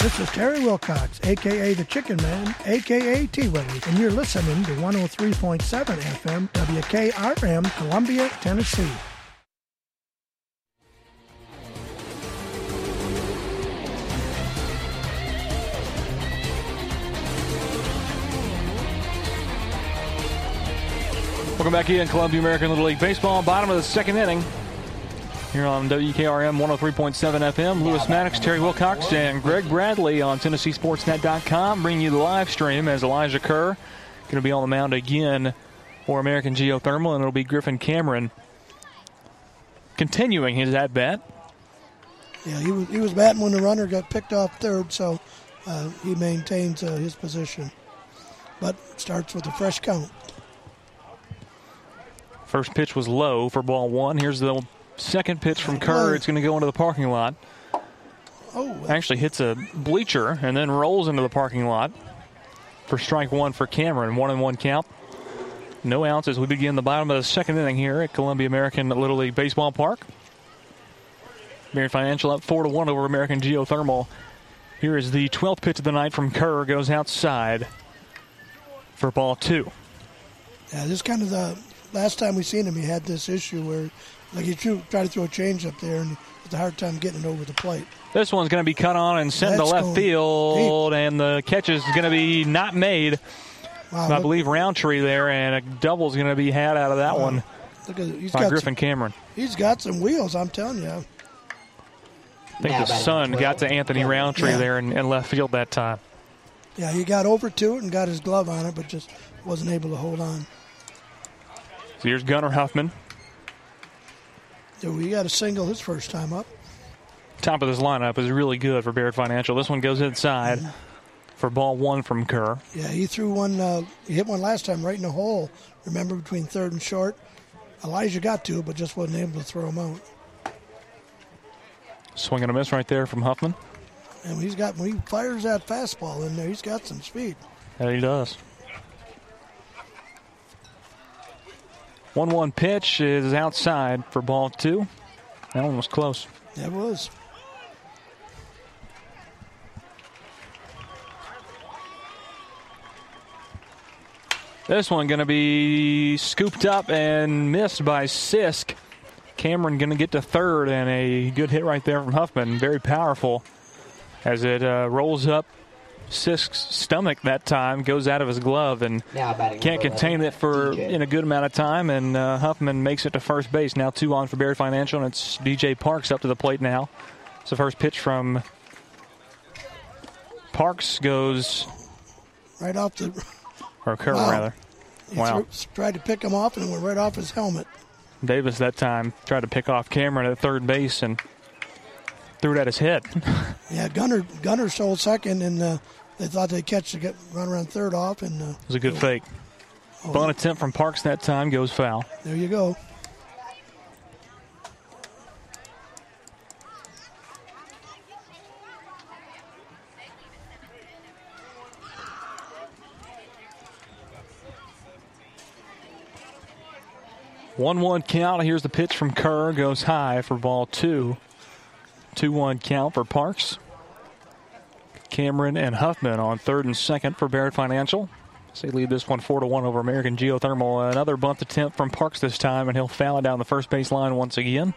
[SPEAKER 4] This is Terry Wilcox, aka the Chicken Man, aka T Willie, and you're listening to 103.7 FM WKRM, Columbia, Tennessee.
[SPEAKER 3] Welcome back in Columbia American Little League Baseball. Bottom of the second inning. Here on WKRM 103.7 FM, Lewis Maddox, Terry Wilcox, and Greg Bradley on TennesseeSportsNet.com bringing you the live stream as Elijah Kerr going to be on the mound again for American Geothermal, and it'll be Griffin Cameron continuing his at bat.
[SPEAKER 4] Yeah, he was, he was batting when the runner got picked off third, so uh, he maintains uh, his position. But starts with a fresh count.
[SPEAKER 3] First pitch was low for ball one. Here's the second pitch from Kerr. Oh. It's going to go into the parking lot.
[SPEAKER 4] Oh.
[SPEAKER 3] Actually hits a bleacher and then rolls into the parking lot for strike one for Cameron. One and one count. No outs as we begin the bottom of the second inning here at Columbia American Little League Baseball Park. Marion Financial up four to one over American Geothermal. Here is the 12th pitch of the night from Kerr. Goes outside for ball two.
[SPEAKER 4] Yeah, this is kind of the last time we seen him. He had this issue where, like, threw, tried to throw a change up there and had a hard time getting it over the plate.
[SPEAKER 3] This one's going to be cut on and sent to left field, and the catch is going to be not made.
[SPEAKER 4] Wow,
[SPEAKER 3] I
[SPEAKER 4] look-
[SPEAKER 3] believe Roundtree there, and a double's going to be had out of that one
[SPEAKER 4] Look at he's
[SPEAKER 3] by
[SPEAKER 4] got
[SPEAKER 3] Griffin
[SPEAKER 4] some,
[SPEAKER 3] Cameron.
[SPEAKER 4] he's got some wheels. I'm telling you.
[SPEAKER 3] I think the sun got to Anthony Roundtree
[SPEAKER 4] Yeah.
[SPEAKER 3] there in, in left field that time.
[SPEAKER 4] Yeah, he got over to it and got his glove on it, but just wasn't able to hold on.
[SPEAKER 3] So here's Gunnar Huffman,
[SPEAKER 4] So he got a single his first time up.
[SPEAKER 3] top of this lineup is really good for Baird Financial. This one goes inside
[SPEAKER 4] Mm-hmm.
[SPEAKER 3] for ball one from Kerr.
[SPEAKER 4] Yeah, he threw one. Uh, he hit one last time right in the hole. Remember between third and short. Elijah got to it, but just wasn't able to throw him out.
[SPEAKER 3] Swing and a miss right there from Huffman.
[SPEAKER 4] And he's got when he fires that fastball in there, he's got some speed.
[SPEAKER 3] That he does. 1 1 pitch is outside for ball two. That one was close.
[SPEAKER 4] That was.
[SPEAKER 3] This one going to be scooped up and missed by Sisk. Cameron going to get to third, and a good hit right there from Huffman. Very powerful as it uh, rolls up Sisk's stomach that time, goes out of his glove, and
[SPEAKER 9] Now
[SPEAKER 3] can't contain it for
[SPEAKER 9] DJ.
[SPEAKER 3] in a good amount of time. And uh, Huffman makes it to first base. Now two on for Baird Financial, and it's DJ Parks up to the plate now. It's the first pitch from Parks goes,
[SPEAKER 4] Right off the.
[SPEAKER 3] or Kerr
[SPEAKER 4] Wow.
[SPEAKER 3] rather.
[SPEAKER 4] He
[SPEAKER 3] Wow.
[SPEAKER 4] threw- tried to pick him off and went right off his helmet.
[SPEAKER 3] Davis that time tried to pick off Cameron at third base and threw it at his head.
[SPEAKER 4] Yeah, Gunnar Gunnar stole second, and uh, they thought they'd catch the get, run around third off, and uh,
[SPEAKER 3] It was a good fake. Bunt attempt from Parks that time goes foul.
[SPEAKER 4] there you go.
[SPEAKER 3] One one count. Here's the pitch from Kerr. Goes high for ball two. Two one count for Parks. Cameron and Huffman on third and second for Baird Financial. So they lead this one four to one over American Geothermal. Another bunt attempt from Parks this time, and he'll foul it down the first base line once again.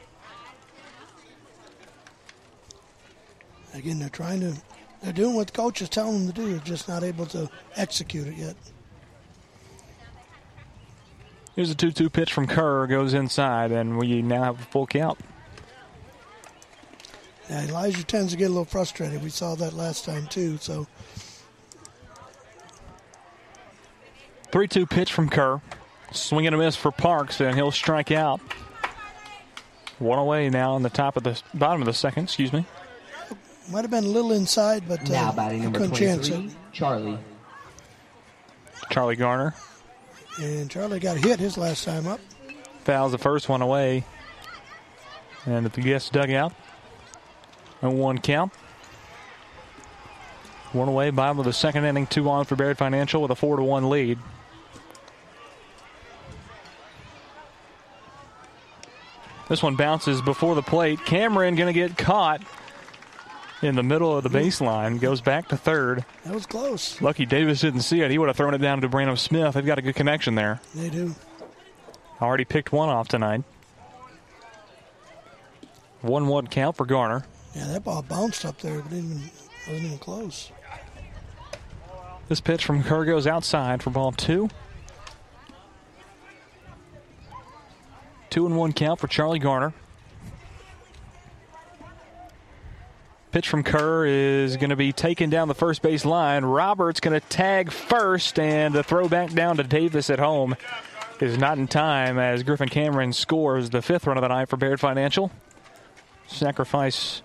[SPEAKER 4] Again, they're trying to They're doing what the coach is telling them to do. They're just not able to execute it yet.
[SPEAKER 3] Here's a 2 2 pitch from Kerr, goes inside, and we now have a full count.
[SPEAKER 4] Yeah, Elijah tends to get a little frustrated. We saw that last time, too. So
[SPEAKER 3] 3 2 pitch from Kerr. Swing and a miss for Parks, and he'll strike out. One away now on the top of the bottom of the second, excuse me.
[SPEAKER 4] might have been a little inside, but
[SPEAKER 9] Now
[SPEAKER 4] uh,
[SPEAKER 9] batting number
[SPEAKER 4] couldn't chance it.
[SPEAKER 9] 23, Charlie.
[SPEAKER 3] Charlie Garner
[SPEAKER 4] And Charlie got hit his last time up.
[SPEAKER 3] fouls the first one away. And at the guest dugout, a one count. One away, bottom of the second inning, two on for Baird Financial with a four to one lead. This one bounces before the plate. Cameron going to get caught in the middle of the baseline. Goes back to third.
[SPEAKER 4] That was close.
[SPEAKER 3] Lucky Davis didn't see it. He would have thrown it down to Brandon Smith. They've got a good connection there.
[SPEAKER 4] They do.
[SPEAKER 3] Already picked one off tonight. 1 1 count for Garner.
[SPEAKER 4] Yeah, that ball bounced up there, but didn't even, wasn't even close.
[SPEAKER 3] This pitch from Kerr goes outside for ball two. Two and one count for Charlie Garner. Pitch from Kerr is going to be taken down the first base line. Roberts going to tag first, and the throw back down to Davis at home is not in time as Griffin Cameron scores the fifth run of the night for Baird Financial. Sacrifice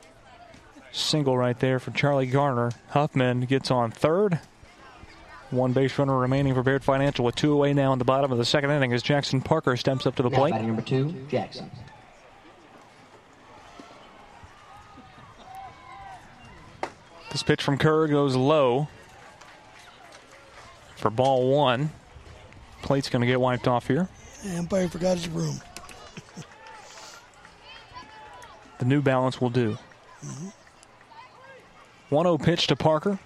[SPEAKER 3] single right there for Charlie Garner. Huffman gets on third. One base runner remaining for Baird Financial with two away now in the bottom of the second inning as Jackson Parker steps up to the
[SPEAKER 9] Now
[SPEAKER 3] plate.
[SPEAKER 9] batting number two, Jackson.
[SPEAKER 3] This pitch from Kerr goes low for ball one. Plate's going to get wiped off here.
[SPEAKER 4] The umpire forgot his broom.
[SPEAKER 3] The new balance will do. Mm-hmm. 1 0 pitch to Parker.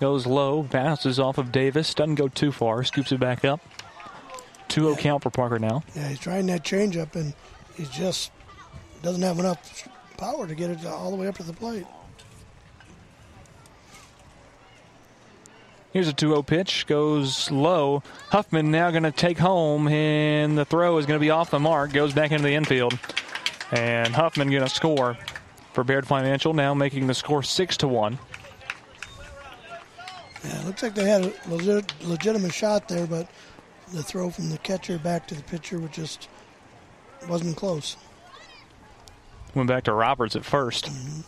[SPEAKER 3] Goes low, bounces off of Davis. Doesn't go too far, scoops it back up. 2 0 count for Parker now.
[SPEAKER 4] Yeah, he's trying that changeup, and he just doesn't have enough power to get it all the way up to the plate.
[SPEAKER 3] Here's a 2 0 pitch, goes low. Huffman now going to take home, and the throw is going to be off the mark, goes back into the infield. And Huffman going to score for Baird Financial, now making the score 6 to 1.
[SPEAKER 4] Yeah, it looks like they had a legit, legitimate shot there, but the throw from the catcher back to the pitcher was just wasn't close.
[SPEAKER 3] Went back to Roberts at 1st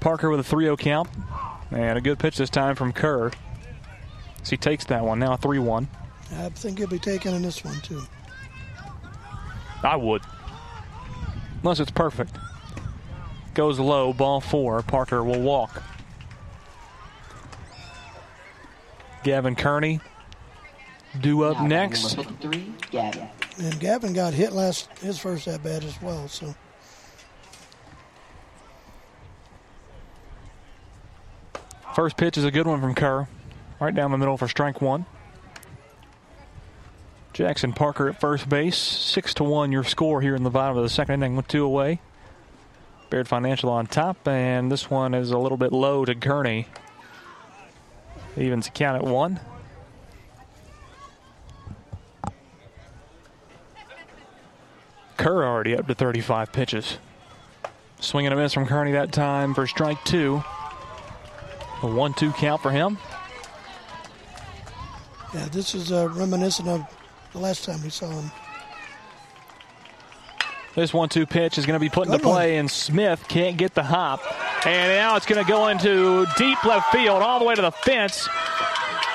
[SPEAKER 3] Parker with a 3 0 count. And a good pitch this time from Kerr. So he takes that one. Now 3 1.
[SPEAKER 4] I think he'll be taking in this one too.
[SPEAKER 3] I would. Unless it's perfect. Goes low, ball four. Parker will walk. Gavin Kearney due up
[SPEAKER 9] Now
[SPEAKER 3] next.
[SPEAKER 9] Number 53, Gavin.
[SPEAKER 4] And Gavin got hit last his first at bat as well. So
[SPEAKER 3] First pitch is a good one from Kerr. Right down the middle for strike one. Jackson Parker at first base. Six to one your score here in the bottom of the second inning with two away. Baird Financial on top, and this one is a little bit low to Kearney. Evens count at one. Kerr already up to 35 pitches. Swing and a miss from Kearney that time for strike two. A 1 2 count for him.
[SPEAKER 4] yeah, this is uh, reminiscent of the last time we saw him.
[SPEAKER 3] This 1 2 pitch is going to be put into play, and Smith can't get the hop. And now it's going to go into deep left field, all the way to the fence.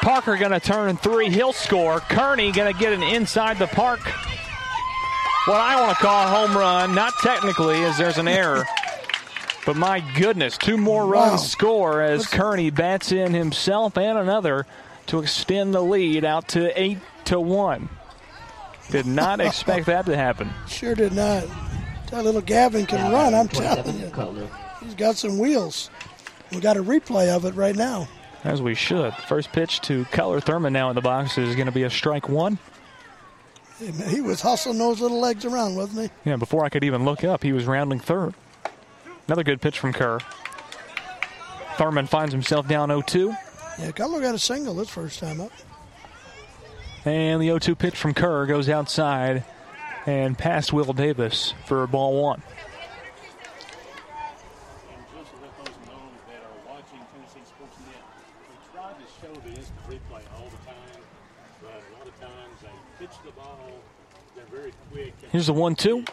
[SPEAKER 3] Parker going to turn three. He'll score. Kearney going to get an inside the park. What I want to call a home run, not technically, as there's an error. But my goodness, two more runs
[SPEAKER 4] Wow.
[SPEAKER 3] score as Kearney bats in himself and another to extend the lead out to eight to one. Did not expect that to happen.
[SPEAKER 4] Sure did not. That little Gavin can
[SPEAKER 9] Now
[SPEAKER 4] run. I'm
[SPEAKER 9] batting
[SPEAKER 4] telling you,
[SPEAKER 9] Cutler.
[SPEAKER 4] he's got some wheels. We got a replay of it right now.
[SPEAKER 3] As we should. First pitch to Cutler Thurman now in the box is going to be a strike one.
[SPEAKER 4] He was hustling those little legs around, wasn't he?
[SPEAKER 3] Yeah, before I could even look up, he was rounding third. Another good pitch from Kerr. Thurman finds himself down 0-2.
[SPEAKER 4] Yeah, Cutler got a single this first time up.
[SPEAKER 3] And the 0-2 pitch from Kerr goes outside and past Will Davis for ball one. Here's the one two.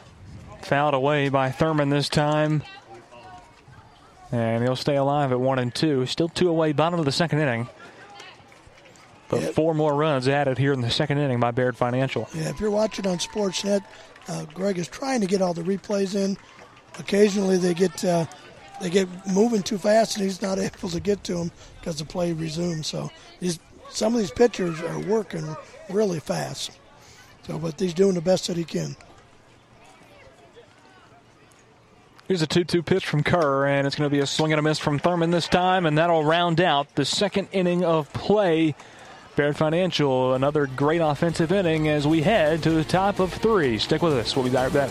[SPEAKER 3] Fouled away by Thurman this time. And he'll stay alive at one and two. Still two away, bottom of the second inning. But four more runs added here in the second inning by Baird Financial.
[SPEAKER 4] Yeah, if you're watching on Sportsnet, uh, Greg is trying to get all the replays in. Occasionally they get uh, they get moving too fast, and he's not able to get to them because the play resumes. So these some of these pitchers are working really fast. So, but he's doing the best that he can.
[SPEAKER 3] Here's a 2 2 pitch from Kerr, and it's going to be a swing and a miss from Thurman this time, and that'll round out the second inning of play. Baird Financial, another great offensive inning as we head to the top of three. Stick with us. We'll be right back.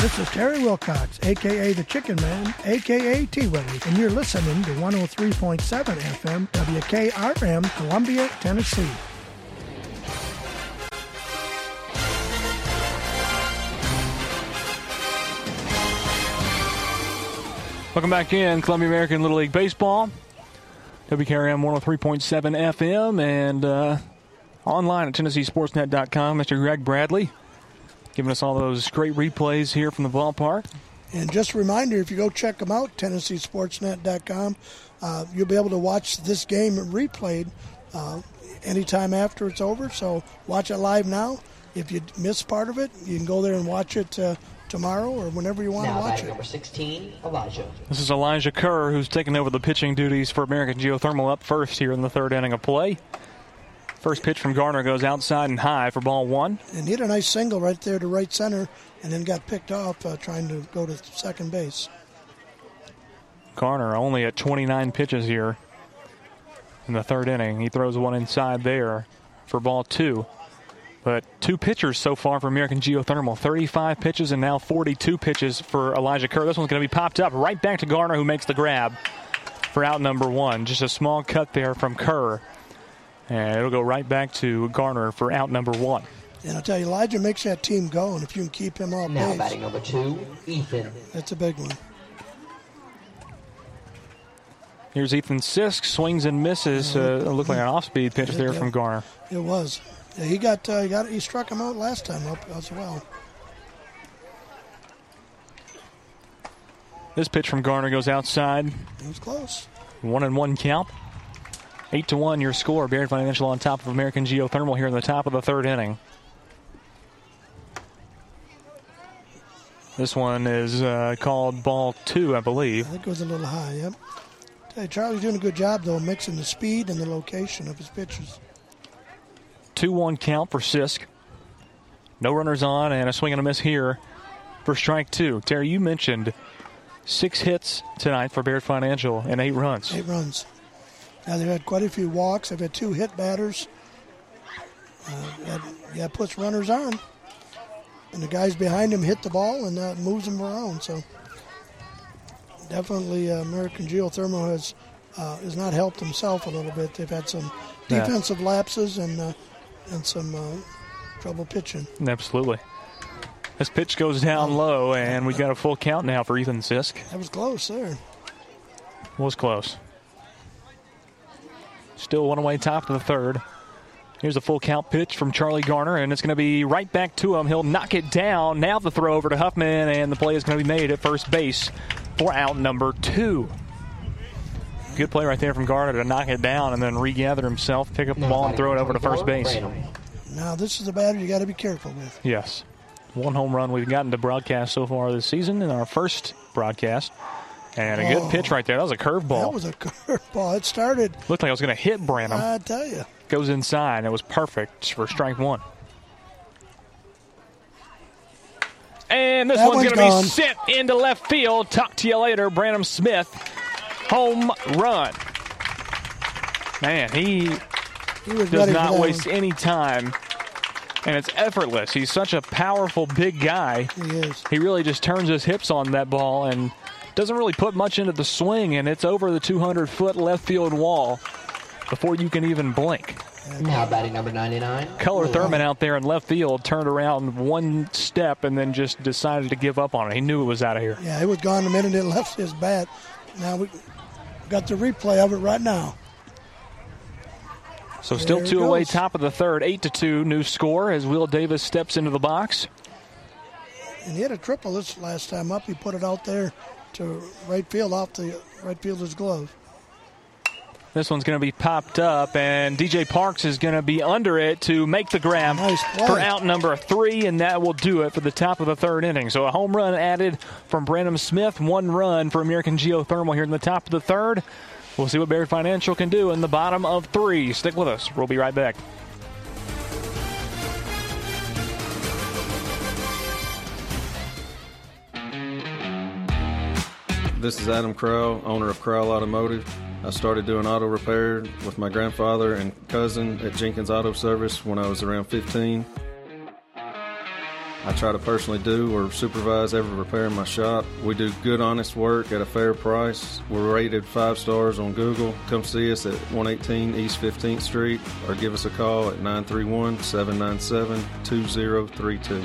[SPEAKER 4] This is Terry Wilcox, aka the Chicken Man, aka T Willie, and you're listening to 103.7 FM WKRM, Columbia, Tennessee.
[SPEAKER 3] Welcome back in Columbia American Little League Baseball. WKRM 103.7 FM and uh, online at TennesseeSportsNet.com. Mr. Greg Bradley giving us all those great replays here from the ballpark.
[SPEAKER 4] And just a reminder, if you go check them out, TennesseeSportsNet.com, uh, you'll be able to watch this game replayed uh, anytime after it's over. So watch it live now. If you miss part of it, you can go there and watch it uh, tomorrow or whenever you want
[SPEAKER 9] now
[SPEAKER 4] to watch it.
[SPEAKER 9] number 16, Elijah.
[SPEAKER 3] This is Elijah Kerr, who's taking over the pitching duties for American Geothermal up first here in the third inning of play. First pitch from Garner goes outside and high for ball one.
[SPEAKER 4] And he hit a nice single right there to right center and then got picked off uh, trying to go to second base.
[SPEAKER 3] Garner only at 29 pitches here in the third inning. He throws one inside there for ball two. But two pitchers so far for American Geothermal 35 pitches and now 42 pitches for Elijah Kerr. This one's going to be popped up right back to Garner, who makes the grab for out number one. Just a small cut there from Kerr. And it'll go right back to Garner for out number one.
[SPEAKER 4] And I'll tell you, Elijah makes that team go, and if you can keep him off
[SPEAKER 9] now
[SPEAKER 4] base.
[SPEAKER 9] batting number two, Ethan.
[SPEAKER 4] That's a big one.
[SPEAKER 3] Here's Ethan Sisk, swings and misses. Uh, looked like an off-speed pitch there from Garner.
[SPEAKER 4] It was. Yeah, he got uh, he got he struck him out last time up as well.
[SPEAKER 3] This pitch from Garner goes outside.
[SPEAKER 4] It was close.
[SPEAKER 3] One and one count. Eight to one, your score. Baird Financial on top of American Geothermal here in the top of the third inning. This one is uh, called ball two, I believe.
[SPEAKER 4] I think it was a little high. Yep. Hey, Charlie's doing a good job though, mixing the speed and the location of his pitches.
[SPEAKER 3] Two-one count for Sisk. No runners on, and a swing and a miss here for strike two. Terry, you mentioned six hits tonight for Baird Financial and eight runs.
[SPEAKER 4] Eight runs. Now they've had quite a few walks. They've had two hit batters. Uh, that, yeah, puts runners on. And the guys behind him hit the ball and that moves them around. So definitely uh, American Geothermal has uh, has not helped himself a little bit. They've had some defensive yeah. lapses and uh, in some uh, trouble pitching.
[SPEAKER 3] Absolutely. This pitch goes down low, and we've got a full count now for Ethan Sisk.
[SPEAKER 4] That was close there.
[SPEAKER 3] Was close. Still one away, top of the third. Here's a full count pitch from Charlie Garner, and it's going to be right back to him. He'll knock it down. Now the throw over to Huffman, and the play is going to be made at first base for out number two. Good play right there from Garner to knock it down and then regather himself, pick up the ball, and throw it over to first base.
[SPEAKER 4] Now this is a batter you got to be careful with.
[SPEAKER 3] Yes. One home run we've gotten to broadcast so far this season in our first broadcast. And a good
[SPEAKER 4] Oh.
[SPEAKER 3] pitch right there. That was a curveball.
[SPEAKER 4] That was a curveball. It started.
[SPEAKER 3] Looked like I was going to hit Brandon.
[SPEAKER 4] I tell you.
[SPEAKER 3] Goes inside. It was perfect for strike one. And this
[SPEAKER 4] That
[SPEAKER 3] one's
[SPEAKER 4] one's
[SPEAKER 3] going to be sent into left field. Talk to you later, Brandon Smith. Home run. Man, he
[SPEAKER 4] He
[SPEAKER 3] does not waste
[SPEAKER 4] one.
[SPEAKER 3] any time. And it's effortless. He's such a powerful, big guy.
[SPEAKER 4] He is.
[SPEAKER 3] He really just turns his hips on that ball and doesn't really put much into the swing, and it's over the 200 foot left field wall before you can even blink.
[SPEAKER 9] Now batting number 99.
[SPEAKER 3] Cutler Thurman out there in left field turned around one step and then just decided to give up on it. He knew it was out of here.
[SPEAKER 4] Yeah, it was gone the minute it left his bat. Now we got the replay of it right now.
[SPEAKER 3] So still
[SPEAKER 4] There it
[SPEAKER 3] two away,
[SPEAKER 4] goes.
[SPEAKER 3] top of the third, eight to two, new score as Will Davis steps into the box.
[SPEAKER 4] And he had a triple this last time up. He put it out there to right field off the right fielder's glove.
[SPEAKER 3] This one's going to be popped up, and DJ Parks is going to be under it to make the grab
[SPEAKER 4] play.
[SPEAKER 3] for out number three, and that will do it for the top of the third inning. So a home run added from Brandon Smith, one run for American Geothermal here in the top of the third. We'll see what Baird Financial can do in the bottom of three. Stick with us. We'll be right back.
[SPEAKER 2] This is Adam Crow, owner of Crowell Automotive. I started doing auto repair with my grandfather and cousin at Jenkins Auto Service when I was around 15. I try to personally do or supervise every repair in my shop. We do good, honest work at a fair price. We're rated five stars on Google. Come see us at 118 East 15th Street or give us a call at 931 797 2032.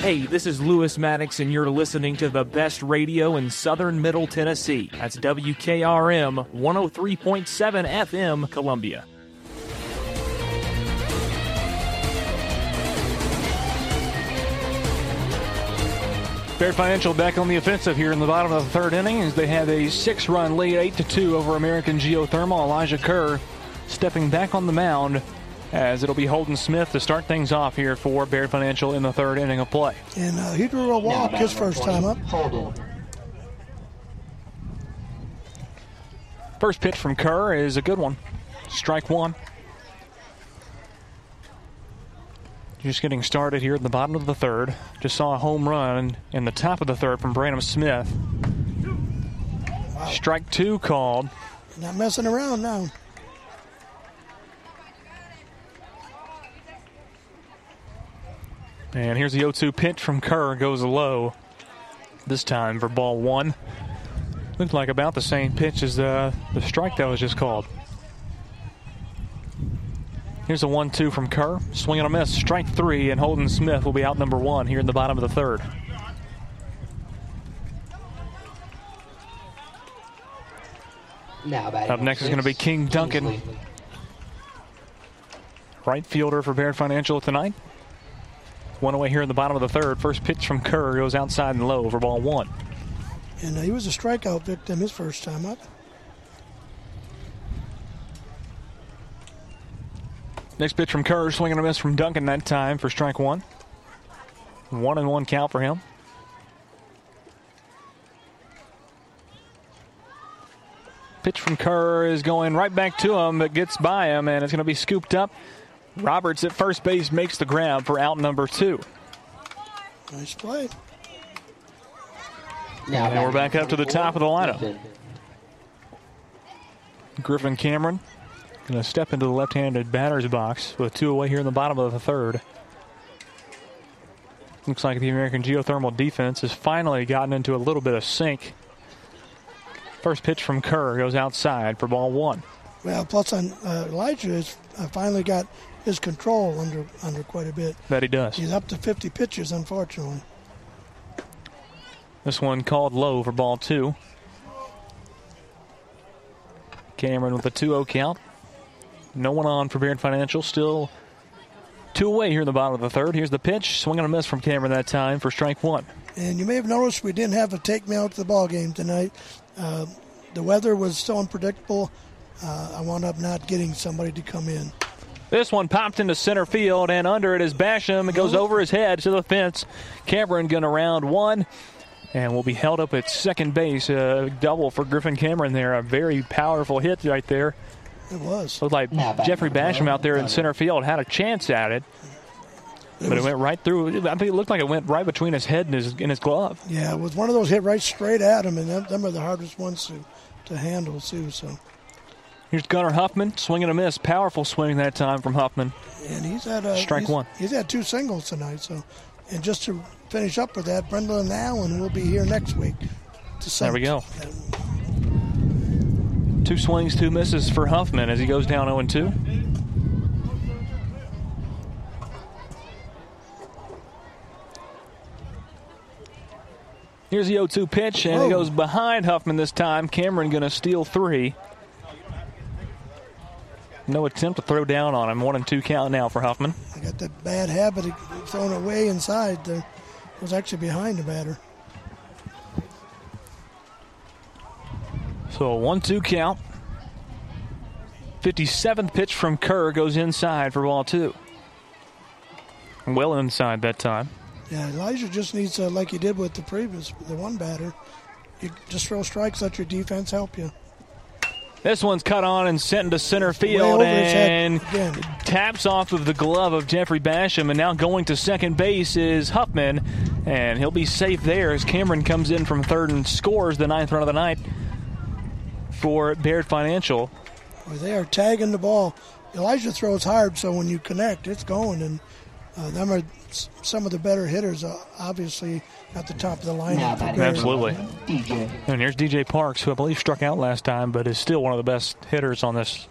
[SPEAKER 10] Hey, this is Lewis Maddox, and you're listening to the best radio in southern Middle Tennessee. That's WKRM 103.7 FM, Columbia.
[SPEAKER 3] Baird Financial back on the offensive here in the bottom of the third inning as they have a six-run lead, eight to two over American Geothermal. Elijah Kerr stepping back on the mound as it'll be Holden Smith to start things off here for Baird Financial in the third inning of play.
[SPEAKER 4] And uh, he drew a walk his first time up.
[SPEAKER 3] First pitch from Kerr is a good one. Strike one. Just getting started here at the bottom of the third. Just saw a home run in the top of the third from Brandon Smith. Strike two called.
[SPEAKER 4] Not messing around now.
[SPEAKER 3] And here's the 0 2 pitch from Kerr. Goes low. This time for ball one. Looked like about the same pitch as the, the strike that was just called. Here's a 1 2 from Kerr. Swing and a miss. Strike three, and Holden Smith will be out number one here in the bottom of the third.
[SPEAKER 9] Now
[SPEAKER 3] Up next is going to be King Duncan. Right fielder for Baird Financial tonight. One away here in the bottom of the third. First pitch from Kerr goes outside and low for ball one.
[SPEAKER 4] And uh, he was a strikeout victim his first time up.
[SPEAKER 3] Next pitch from Kerr, swinging a miss from Duncan that time for strike one. One and one count for him. Pitch from Kerr is going right back to him, but gets by him, and it's going to be scooped up. Roberts at first base makes the grab for out number two.
[SPEAKER 4] Nice play.
[SPEAKER 3] and we're back up to the top of the lineup. Griffin Cameron going to step into the left-handed batter's box with two away here in the bottom of the third. Looks like the American geothermal defense has finally gotten into a little bit of sync. First pitch from Kerr goes outside for ball one.
[SPEAKER 4] Well, plus on uh, Elijah has uh, finally got his control under under quite a bit.
[SPEAKER 3] That he does.
[SPEAKER 4] He's up to 50 pitches, unfortunately.
[SPEAKER 3] This one called low for ball two. Cameron with a 2 0 count. No one on for Baird Financial. Still two away here in the bottom of the third. Here's the pitch. Swing and a miss from Cameron that time for strike one.
[SPEAKER 4] And you may have noticed we didn't have a take me out to the ball game tonight. Uh, the weather was so unpredictable. Uh, I wound up not getting somebody to come in.
[SPEAKER 3] This one popped into center field, and under it is Basham. It goes over his head to the fence. Cameron going to round one, and will be held up at second base. A double for Griffin Cameron there. A very powerful hit right there.
[SPEAKER 4] It was.
[SPEAKER 3] Looked like Jeffrey Basham out there in center field had a chance at it. But it went right through. I think it looked like it went right between his head and his and his glove.
[SPEAKER 4] Yeah, it was one of those hit right straight at him, and them, them are the hardest ones to, to handle too. So
[SPEAKER 3] Here's Gunnar Huffman, swinging a miss. Powerful swing that time from Huffman.
[SPEAKER 4] And he's had a
[SPEAKER 3] strike
[SPEAKER 4] he's,
[SPEAKER 3] one.
[SPEAKER 4] He's had two singles tonight. So, and just to finish up with that, Brendan Allen will be here next week. To say.
[SPEAKER 3] there we go. Two swings, two misses for Huffman as he goes down 0 2. Here's the 0 2 pitch, and
[SPEAKER 4] Whoa.
[SPEAKER 3] it goes behind Huffman this time. Cameron going to steal three. No attempt to throw down on him. One and two count now for Huffman.
[SPEAKER 4] I got that bad habit of throwing it way inside. There it was actually behind the batter.
[SPEAKER 3] So a 1 2 count. 57th pitch from Kerr goes inside for ball two. Well inside that time.
[SPEAKER 4] Yeah, Elijah just needs to, like he did with the previous, the one batter, you just throw strikes, let your defense help you.
[SPEAKER 3] This one's cut on and sent into center field
[SPEAKER 4] over his head
[SPEAKER 3] and taps off of the glove of Jeffrey Basham. And now going to second base is Huffman, and he'll be safe there as Cameron comes in from third and scores the ninth run of the night for Baird Financial.
[SPEAKER 4] They are tagging the ball. Elijah throws hard, so when you connect, it's going. And uh, them are some of the better hitters, uh, obviously, at the top of the lineup. for Baird.
[SPEAKER 3] Absolutely. And here's DJ Parks, who I believe struck out last time, but is still one of the best hitters on this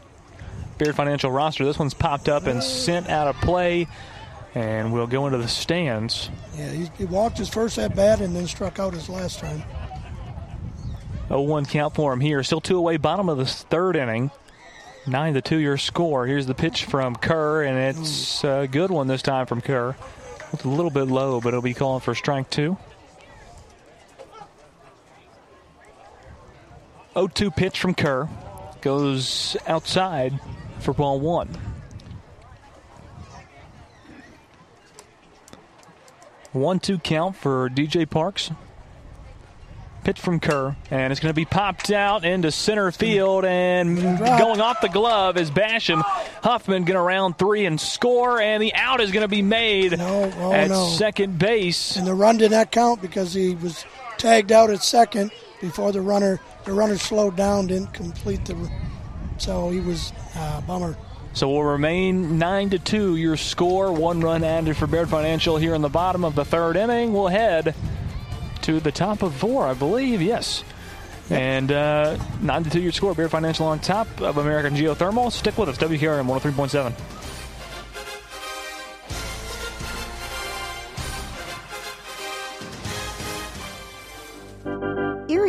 [SPEAKER 3] Baird Financial roster. This one's popped up and sent out of play, and we'll go into the stands.
[SPEAKER 4] Yeah, he, he walked his first at bat and then struck out his last time.
[SPEAKER 3] 0 1 count for him here. Still two away, bottom of the third inning. 9 to 2 your score. Here's the pitch from Kerr, and it's hmm. a good one this time from Kerr. It's a little bit low, but it'll be calling for strike two. 0 2 pitch from Kerr goes outside for ball one. One two count for DJ Parks. Pitch from Kerr, and it's going to be popped out into center field, and going off the glove is Basham. Huffman going to round three and score, and the out is going to be made
[SPEAKER 4] oh,
[SPEAKER 3] at
[SPEAKER 4] no.
[SPEAKER 3] second base.
[SPEAKER 4] And the run did not count because he was tagged out at second before the runner. The runner slowed down, didn't complete the. So he was uh, bummer.
[SPEAKER 3] So we'll remain nine to two. Your score, one run added for Baird Financial here in the bottom of the third inning. We'll head to the top of four, I believe. Yes. And uh, nine to two. Your score, Baird Financial on top of American Geothermal. Stick with us, WKRM 103.7.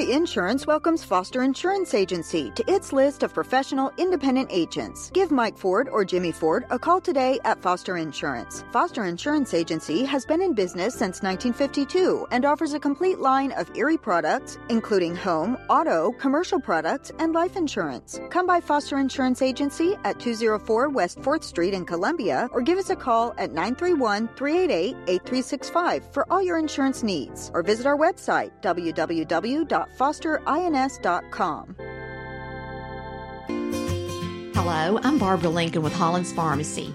[SPEAKER 6] Erie Insurance welcomes Foster Insurance Agency to its list of professional independent agents. Give Mike Ford or Jimmy Ford a call today at Foster Insurance. Foster Insurance Agency has been in business since 1952 and offers a complete line of Erie products, including home, auto, commercial products, and life insurance. Come by Foster Insurance Agency at 204 West 4th Street in Columbia or give us a call at 931 388 8365 for all your insurance needs or visit our website www.fosterins.com.
[SPEAKER 8] Hello, I'm Barbara Lincoln with Holland's Pharmacy.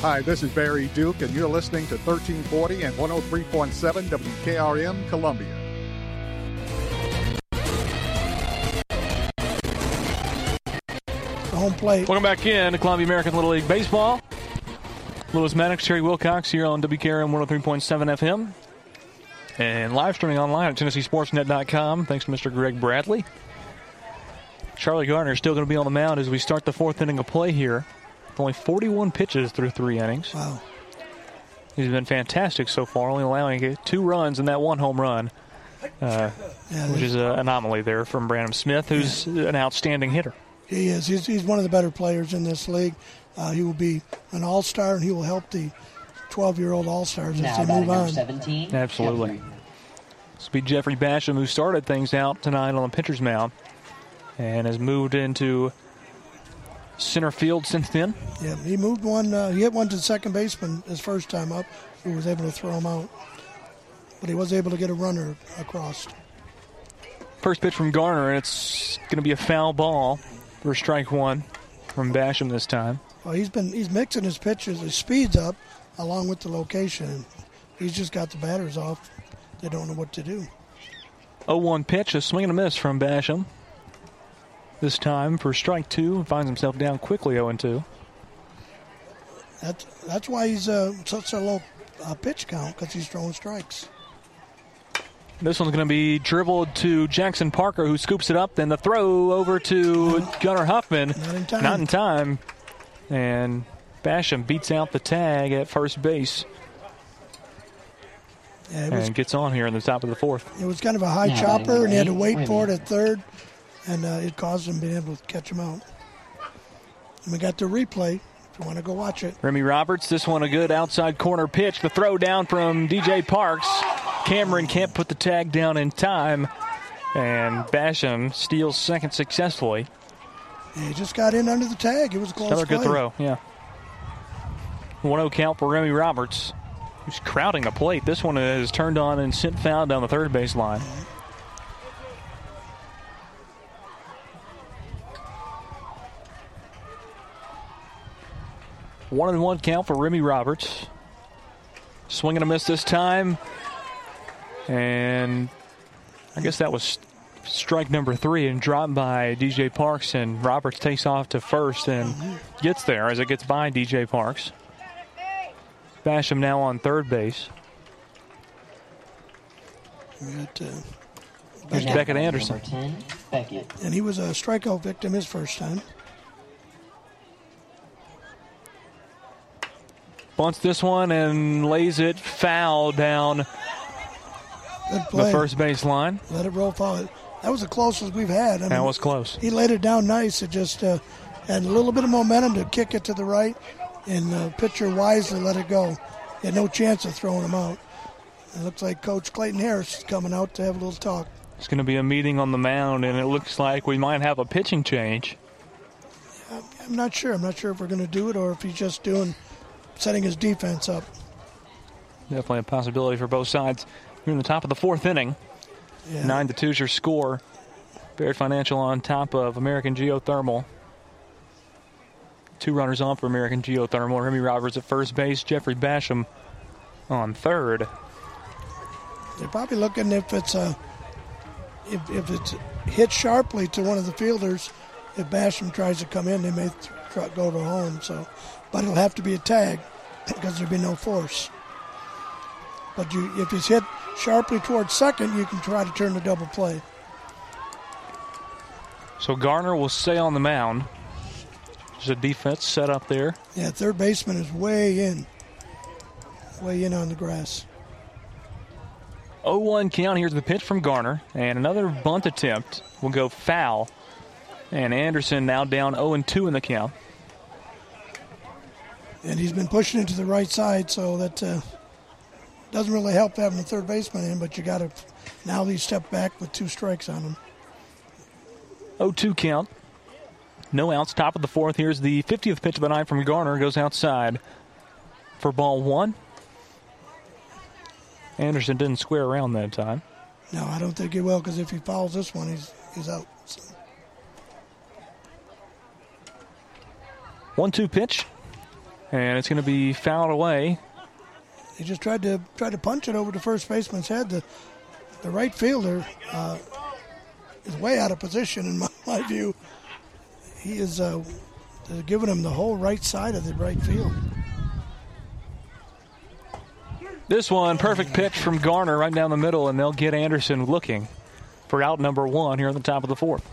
[SPEAKER 7] Hi, this is Barry Duke, and you're listening to 1340 and 103.7 WKRM Columbia.
[SPEAKER 4] Home plate.
[SPEAKER 3] Welcome back in to Columbia American Little League Baseball. Lewis Maddox, Terry Wilcox here on WKRM 103.7 FM. And live streaming online at TennesseeSportsNet.com. Thanks to Mr. Greg Bradley. Charlie Garner is still going to be on the mound as we start the fourth inning of play here. Only 41 pitches through three innings.
[SPEAKER 4] Wow.
[SPEAKER 3] He's been fantastic so far, only allowing two runs and that one home run, uh,
[SPEAKER 4] Yeah,
[SPEAKER 3] which is an anomaly there from Brandon Smith, who's an outstanding hitter.
[SPEAKER 4] He is. He's, he's one of the better players in this league. Uh, he will be an all star, and he will help the 12 year old all stars as they move on.
[SPEAKER 9] 17.
[SPEAKER 3] Absolutely. This will be Jeffrey Basham, who started things out tonight on the pitcher's mound and has moved into center field since then.
[SPEAKER 4] Yeah, he moved one. Uh, he hit one to the second baseman his first time up, who was able to throw him out. But he was able to get a runner across.
[SPEAKER 3] First pitch from Garner, and it's going to be a foul ball for strike one from Basham this time.
[SPEAKER 4] Well, he's been he's mixing his pitches, his speeds up, along with the location. He's just got the batters off. They don't know what to do.
[SPEAKER 3] 0 1 pitch, a swing and a miss from Basham. This time for strike two, and finds himself down quickly 0 2.
[SPEAKER 4] That's that's why he's uh, such a low uh, pitch count because he's throwing strikes.
[SPEAKER 3] This one's going to be dribbled to Jackson Parker, who scoops it up. Then the throw over to Gunnar Huffman.
[SPEAKER 4] Not in time.
[SPEAKER 3] Not in time. And Basham beats out the tag at first base
[SPEAKER 4] Yeah, it was
[SPEAKER 3] and gets on here in the top of the fourth.
[SPEAKER 4] it was kind of a high
[SPEAKER 9] Yeah,
[SPEAKER 4] chopper, and he had to
[SPEAKER 9] wait,
[SPEAKER 4] wait
[SPEAKER 9] wait a
[SPEAKER 4] for it at third, and uh, it caused him being able to catch him out. And we got the replay. If you want to go watch it.
[SPEAKER 3] Remy Roberts, this one a good outside corner pitch. The throw down from DJ Parks. Cameron can't put the tag down in time. And Basham steals second successfully.
[SPEAKER 4] Yeah, he just got in under the tag. It was a close
[SPEAKER 3] Another good throw, yeah. 1 0 count for Remy Roberts, who's crowding the plate. This one is turned on and sent foul down the third base line. One and one count for Remy Roberts. Swing and a miss this time. And I guess that was strike number three and dropped by DJ Parks. And Roberts takes off to first and gets there as it gets by DJ Parks. Basham now on third base.
[SPEAKER 4] Got, uh,
[SPEAKER 3] There's Beckett Anderson.
[SPEAKER 9] 10, Beckett.
[SPEAKER 4] and he was a strikeout victim his first time.
[SPEAKER 3] Bunts this one and lays it foul down the first base line.
[SPEAKER 4] Let it roll foul. That was the closest we've had. I
[SPEAKER 3] That
[SPEAKER 4] mean,
[SPEAKER 3] was close.
[SPEAKER 4] He laid it down nice. It just uh, had a little bit of momentum to kick it to the right, and the pitcher wisely let it go. He had no chance of throwing him out. It looks like Coach Clayton Harris is coming out to have a little talk.
[SPEAKER 3] It's going to be a meeting on the mound, and it looks like we might have a pitching change.
[SPEAKER 4] I'm not sure. I'm not sure if we're going to do it or if he's just doing setting his defense up.
[SPEAKER 3] Definitely a possibility for both sides. We're in the top of the fourth inning.
[SPEAKER 4] Yeah.
[SPEAKER 3] Nine to two's your score. Baird Financial on top of American Geothermal. Two runners on for American Geothermal. Remy Roberts at first base. Jeffrey Basham on third.
[SPEAKER 4] They're probably looking if it's a if, if it's hit sharply to one of the fielders. If Basham tries to come in, they may th- go to home. So, but it'll have to be a tag because there'll be no force. But you, if it's hit sharply towards second, you can try to turn the double play.
[SPEAKER 3] So Garner will stay on the mound. There's a defense set up there.
[SPEAKER 4] Yeah, third baseman is way in, way in on the grass.
[SPEAKER 3] 0 1 count. Here's the pitch from Garner. And another bunt attempt will go foul. And Anderson now down 0 2 in the count.
[SPEAKER 4] And he's been pushing it to the right side, so that uh, doesn't really help having a third baseman in. But you got to now he stepped back with two strikes on him.
[SPEAKER 3] 0-2 count. No outs. Top of the fourth. Here's the 50th pitch of the night from Garner. Goes outside for ball one. Anderson didn't square around that time.
[SPEAKER 4] No, I don't think he will because if he fouls this one, he's he's out. So.
[SPEAKER 3] One-two pitch, and it's going to be fouled away.
[SPEAKER 4] He just tried to tried to punch it over the first baseman's head. The the right fielder uh, is way out of position in my, my view. He is uh, giving him the whole right side of the right field.
[SPEAKER 3] This one, perfect pitch from Garner right down the middle, and they'll get Anderson looking for out number one here on the top of the fourth.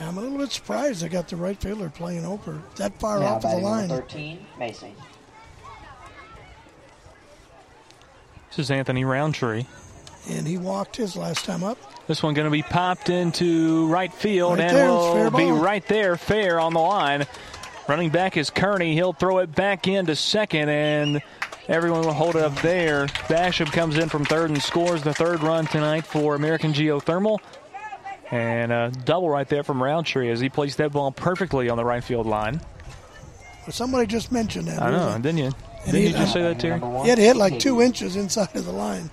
[SPEAKER 4] Yeah, I'm a little bit surprised they got the right fielder playing over that far
[SPEAKER 9] now
[SPEAKER 4] off of the line.
[SPEAKER 9] 13, Mason.
[SPEAKER 3] This is Anthony Roundtree.
[SPEAKER 4] And he walked his last time up.
[SPEAKER 3] This one going to be popped into right field
[SPEAKER 4] Right
[SPEAKER 3] and
[SPEAKER 4] there,
[SPEAKER 3] will be
[SPEAKER 4] ball.
[SPEAKER 3] right there, fair on the line. Running back is Kearney. He'll throw it back into second, and everyone will hold it up there. Basham comes in from third and scores the third run tonight for American Geothermal. And a double right there from Roundtree as he placed that ball perfectly on the right field line.
[SPEAKER 4] Well, somebody just mentioned that.
[SPEAKER 3] I know, didn't you?
[SPEAKER 4] And
[SPEAKER 3] Didn't
[SPEAKER 4] he-
[SPEAKER 3] you just say that, Terry?
[SPEAKER 4] He had hit like two inches inside of the line.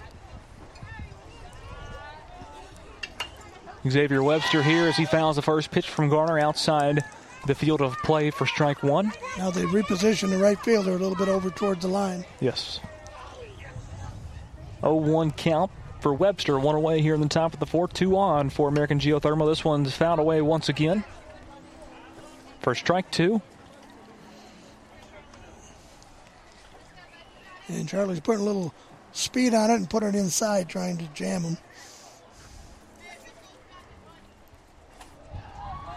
[SPEAKER 3] Xavier Webster here as he fouls the first pitch from Garner outside the field of play for strike one.
[SPEAKER 4] Now they reposition the right fielder a little bit over towards the line.
[SPEAKER 3] Yes. 0-1 count for Webster. One away here in the top of the fourth. Two on for American Geothermal. This one's fouled away once again. For strike two.
[SPEAKER 4] And Charlie's putting a little speed on it and put it inside, trying to jam him.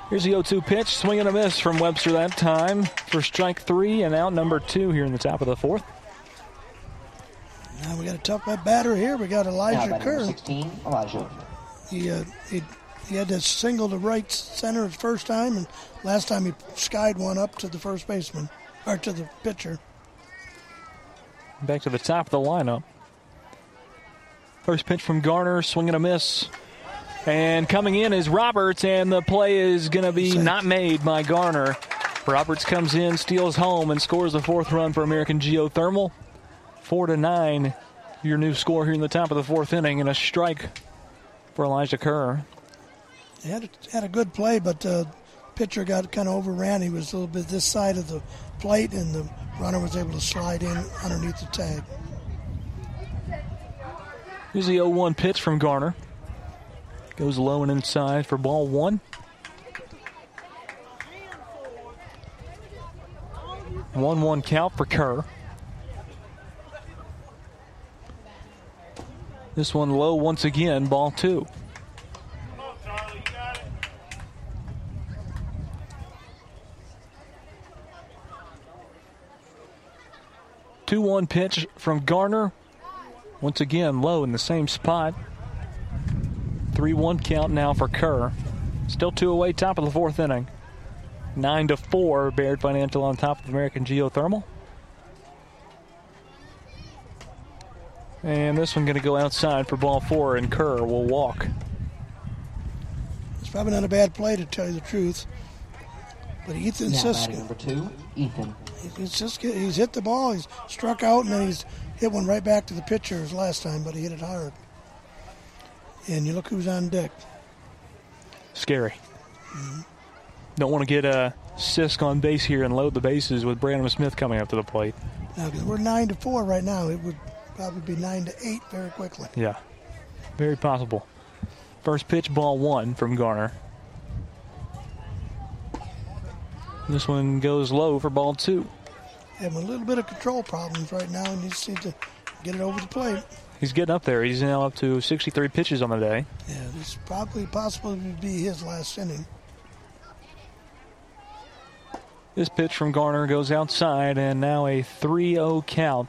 [SPEAKER 3] Here's the 0-2 pitch. Swing and a miss from Webster that time for strike three and out number two here in the top of the fourth.
[SPEAKER 4] Now we got a tough batter here. We got Elijah
[SPEAKER 9] batting
[SPEAKER 4] Kerr.
[SPEAKER 9] 16, Elijah.
[SPEAKER 4] He, uh, he he had to single to right center his first time, and last time he skied one up to the first baseman or to the pitcher.
[SPEAKER 3] Back to the top of the lineup. First pitch from Garner, swing and a miss. And coming in is Roberts, and the play is going to be not made by Garner. Roberts comes in, steals home, and scores the fourth run for American Geothermal. Four to nine, your new score here in the top of the fourth inning, and a strike for Elijah Kerr.
[SPEAKER 4] He had a, had a good play, but the pitcher got kind of overran. He was a little bit this side of the plate, and the runner was able to slide in underneath the tag.
[SPEAKER 3] Here's the 0 1 pitch from Garner. Goes low and inside for ball one. One one count for Kerr. This one low once again, ball two. Two one pitch from Garner. Once again, low in the same spot. 3 1 count now for Kerr. Still two away, top of the fourth inning. 9 to 4, Baird Financial on top of American Geothermal. And this one going to go outside for ball four, and Kerr will walk.
[SPEAKER 4] It's probably not a bad play to tell you the truth. But Ethan
[SPEAKER 9] Now
[SPEAKER 4] Sisk,
[SPEAKER 9] batting number two, Ethan.
[SPEAKER 4] he's just he's hit the ball, he's struck out, and then he's hit one right back to the pitcher his last time, but he hit it hard. And you look who's on deck.
[SPEAKER 3] Scary. Mm-hmm. Don't want to get a Sisk on base here and load the bases with Brandon Smith coming up to the plate.
[SPEAKER 4] Now, because we're nine to four right now, it would probably be nine to eight very quickly.
[SPEAKER 3] Yeah, very possible. First pitch, ball one from Garner. This one goes low for ball two.
[SPEAKER 4] Having a little bit of control problems right now, and he just needs to get it over the plate.
[SPEAKER 3] He's getting up there. He's now up to 63 pitches on the day.
[SPEAKER 4] Yeah, this probably possibly would be his last inning.
[SPEAKER 3] This pitch from Garner goes outside, and now a 3 0 count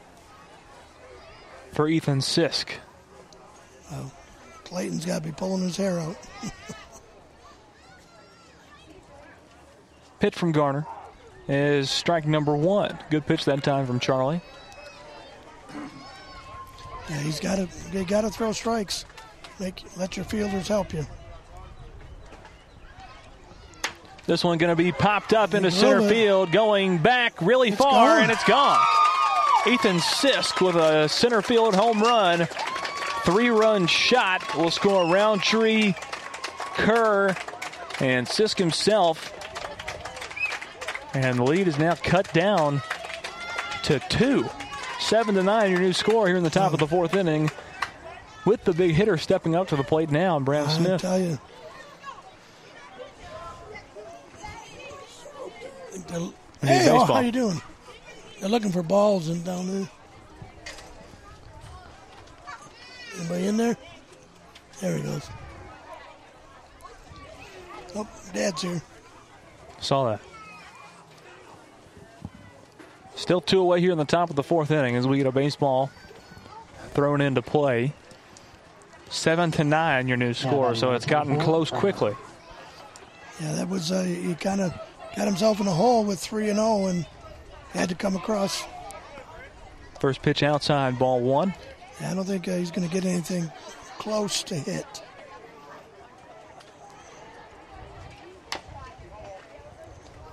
[SPEAKER 3] for Ethan Sisk.
[SPEAKER 4] Oh, Clayton's got to be pulling his hair out.
[SPEAKER 3] Pitch from Garner. is strike number one. Good pitch that time from Charlie.
[SPEAKER 4] Yeah, he's got to you got to throw strikes. Make let your fielders help you.
[SPEAKER 3] This one going to be popped up into center
[SPEAKER 4] bit.
[SPEAKER 3] field, going back really far,
[SPEAKER 4] gone.
[SPEAKER 3] and it's gone. Ethan Sisk with a center field home run. Three run shot will score Roundtree, Kerr, and Sisk himself. And the lead is now cut down to two. Seven to nine, your new score here in the top of the fourth inning. With the big hitter stepping up to the plate now, Brad
[SPEAKER 4] I
[SPEAKER 3] Smith.
[SPEAKER 4] tell you. They're- Hey, oh, how you doing? They're looking for balls and down there. Anybody in there? There he goes. Oh, Dad's here.
[SPEAKER 3] Saw that. Still two away here in the top of the fourth inning as we get a baseball thrown into play. Seven to nine, your new score, so it's gotten close quickly.
[SPEAKER 4] Yeah, that was uh, he kind of got himself in a hole with three and zero, and had to come across.
[SPEAKER 3] First pitch outside, ball one.
[SPEAKER 4] I don't think uh, he's going to get anything close to hit.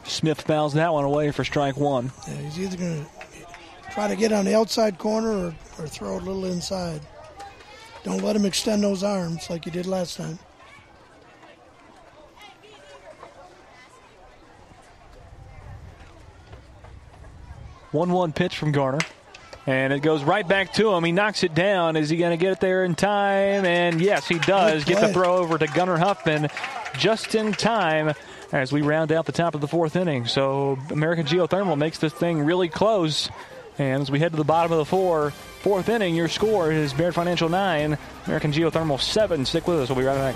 [SPEAKER 3] Smith fouls that one away for strike one.
[SPEAKER 4] Yeah, he's either going to try to get on the outside corner or, or throw it a little inside. Don't let him extend those arms like he did last time.
[SPEAKER 3] One one pitch from Garner. And it goes right back to him. He knocks it down. Is he going to get it there in time? And yes, he does. Get the throw over to Gunnar Huffman just in time as we round out the top of the fourth inning. So American Geothermal makes this thing really close. And as we head to the bottom of the four, fourth inning, your score is Baird Financial 9, American Geothermal 7. Stick with us. We'll be right back.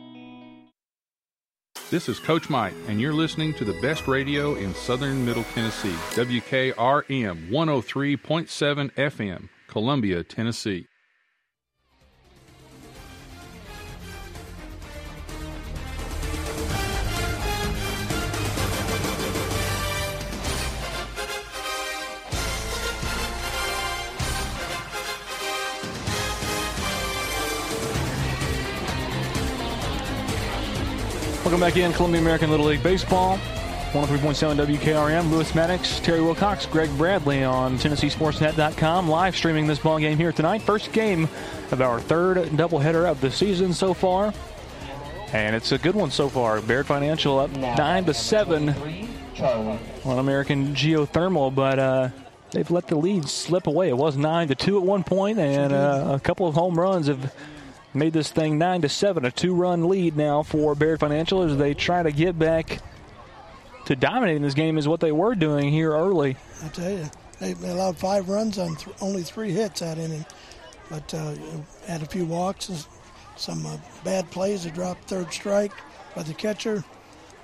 [SPEAKER 1] This is Coach Mike, and you're listening to the best radio in southern Middle Tennessee, WKRM 103.7 FM, Columbia, Tennessee.
[SPEAKER 3] Welcome back in Columbia American Little League Baseball. 103.7 WKRM, Lewis Maddox, Terry Wilcox, Greg Bradley on TennesseeSportsNet.com. Live streaming this ball game here tonight. First game of our third doubleheader of the season so far. And it's a good one so far. Baird Financial up 9 to 7 on American Geothermal, but uh, they've let the lead slip away. It was 9 to 2 at one point, and uh, a couple of home runs have made this thing 9 to 7, a two run lead now for Baird Financial as they try to get back to dominating this game, is what they were doing here early.
[SPEAKER 4] I tell you, they allowed five runs on th- only three hits that inning, but uh, had a few walks, and some uh, bad plays. They dropped third strike by the catcher,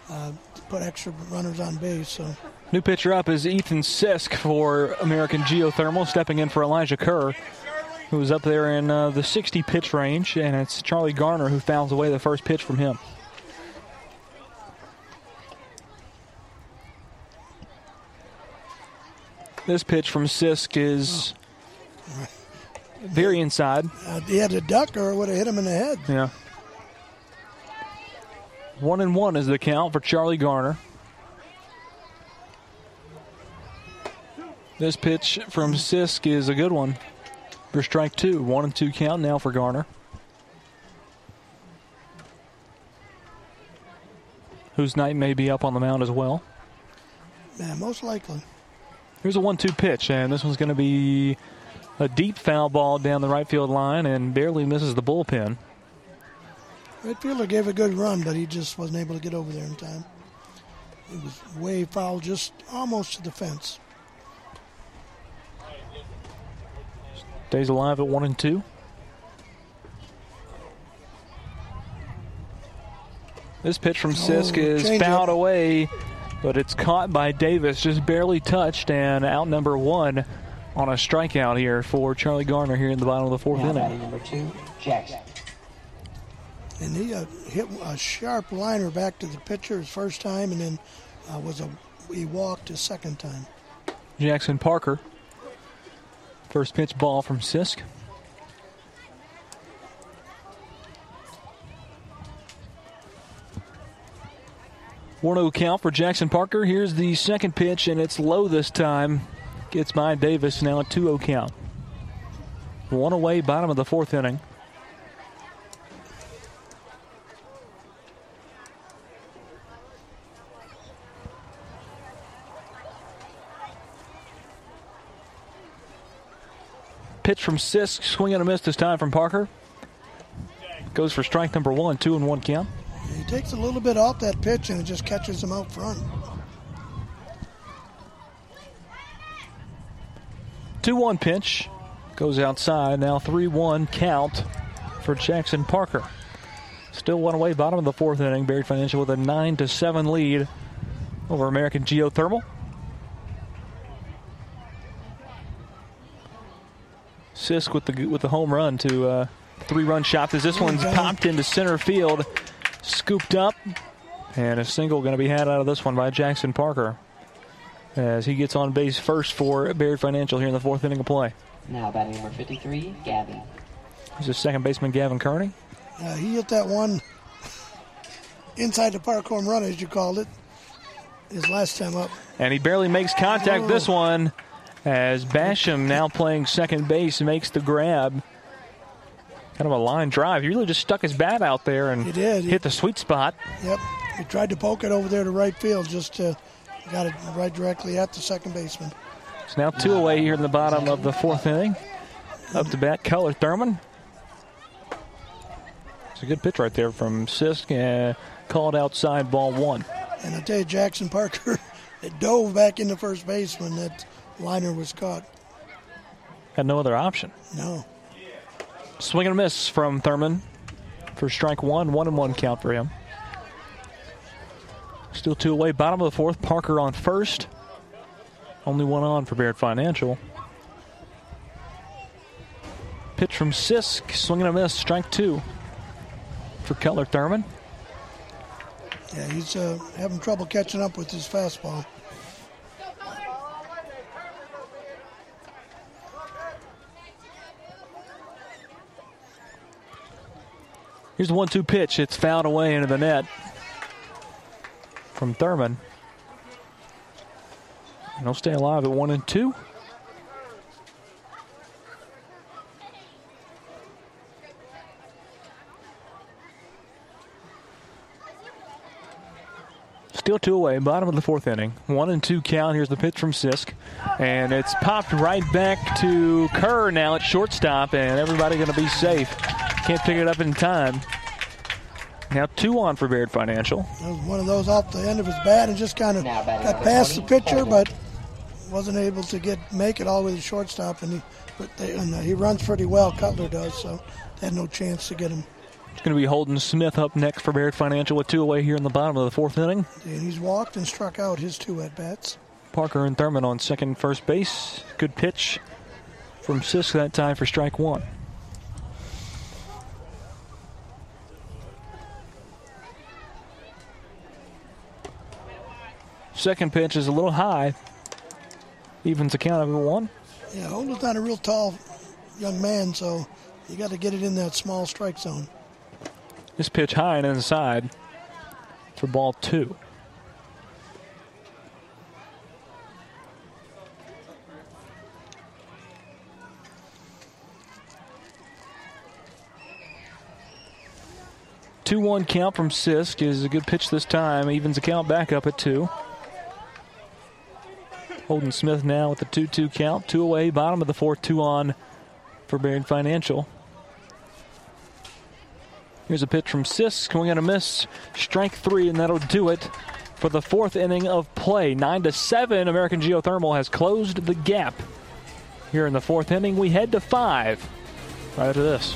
[SPEAKER 4] uh, put extra runners on base. So
[SPEAKER 3] New pitcher up is Ethan Sisk for American Geothermal, stepping in for Elijah Kerr, who was up there in uh, the 60 pitch range, and it's Charlie Garner who fouls away the first pitch from him. This pitch from Sisk is very inside.
[SPEAKER 4] Uh, he had a duck or it would have hit him in the head.
[SPEAKER 3] Yeah. One and one is the count for Charlie Garner. This pitch from Sisk is a good one for strike two. One and two count now for Garner. Whose night may be up on the mound as well.
[SPEAKER 4] Yeah, most likely.
[SPEAKER 3] Here's a one two pitch, and this one's going to be a deep foul ball down the right field line and barely misses the bullpen.
[SPEAKER 4] Right fielder gave a good run, but he just wasn't able to get over there in time. It was way foul, just almost to the fence.
[SPEAKER 3] Stays alive at one and two. This pitch from Sisk
[SPEAKER 4] Oh,
[SPEAKER 3] is fouled
[SPEAKER 4] up.
[SPEAKER 3] away, but it's caught by Davis, just barely touched, and out number one on a strikeout here for Charlie Garner here in the bottom of the fourth
[SPEAKER 9] Now
[SPEAKER 3] inning.
[SPEAKER 9] number two, Jackson.
[SPEAKER 4] And he uh, hit a sharp liner back to the pitcher his first time, and then uh, was a he walked his second time.
[SPEAKER 3] Jackson Parker. First pitch ball from Sisk. One 0 count for Jackson Parker. Here's the second pitch, and it's low this time. Gets by Davis. Now a 2 0 count. One away, bottom of the fourth inning. Pitch from Sisk, swing and a miss this time from Parker. Goes for strike number one, two and one count.
[SPEAKER 4] He takes a little bit off that pitch, and it just catches him out front.
[SPEAKER 3] 2 1 pitch. Goes outside. Now 3 1 count for Jackson Parker. Still one away, bottom of the fourth inning. Baird Financial with a 9 to 7 lead over American Geothermal. Sisk with the with the home run to uh, three run shot. As this one's popped into center field, scooped up, and a single going to be had out of this one by Jackson Parker as he gets on base first for Baird Financial here in the fourth inning of play.
[SPEAKER 9] Now batting number 53, Gavin.
[SPEAKER 3] He's the second baseman Gavin Kearney.
[SPEAKER 4] Uh, he hit that one inside the park home run, as you called it, his last time up.
[SPEAKER 3] And he barely makes contact this one as Basham, now playing second base, makes the grab. Kind of a line drive. He really just stuck his bat out there and
[SPEAKER 4] He did.
[SPEAKER 3] hit the sweet spot.
[SPEAKER 4] Yep. He tried to poke it over there to right field, just uh, got it right directly at the second baseman.
[SPEAKER 3] It's now two away here in the bottom of the fourth inning. Up to bat, Cutler Thurman. It's a good pitch right there from Sisk. Uh, called outside ball one.
[SPEAKER 4] And I tell you, Jackson Parker it dove back into first base when that liner was caught.
[SPEAKER 3] Had no other option.
[SPEAKER 4] No.
[SPEAKER 3] Swing and a miss from Thurman for strike one. One and one count for him. Still two away. Bottom of the fourth. Parker on first. Only one on for Baird Financial. Pitch from Sisk. Swing and a miss. Strike two for Cutler Thurman.
[SPEAKER 4] Yeah, he's uh, having trouble catching up with his fastball.
[SPEAKER 3] Here's the one two pitch. It's fouled away into the net from Thurman. And he'll stay alive at one and two. Still two away, bottom of the fourth inning. One and two count. Here's the pitch from Sisk. And it's popped right back to Kerr now at shortstop, and everybody going to be safe. Can't pick it up in time. Now two on for Baird Financial.
[SPEAKER 4] That was one of those off the end of his bat and just kind of got past the pitcher, but wasn't able to get make it all the way to the shortstop. And he, but they, and uh, he runs pretty well. Cutler does, so they had no chance to get him.
[SPEAKER 3] It's going to be Holden Smith up next for Baird Financial with two away here in the bottom of the fourth inning.
[SPEAKER 4] And he's walked and struck out his two at bats.
[SPEAKER 3] Parker and Thurman on second first base. Good pitch from Sisk that time for strike one. Second pitch is a little high. Evens the count of one.
[SPEAKER 4] Yeah, Holden's not a real tall young man, so you got to get it in that small strike zone.
[SPEAKER 3] This pitch high and inside for ball two. Two one count from Sisk is a good pitch this time. Evens the count back up at two. Holden Smith now with the 2 2 count. Two away, bottom of the fourth, two on for Baird Financial. Here's a pitch from Sisk, going on a miss. Strike three, and that'll do it for the fourth inning of play. Nine to seven, American Geothermal has closed the gap. Here in the fourth inning, we head to five. Right after this.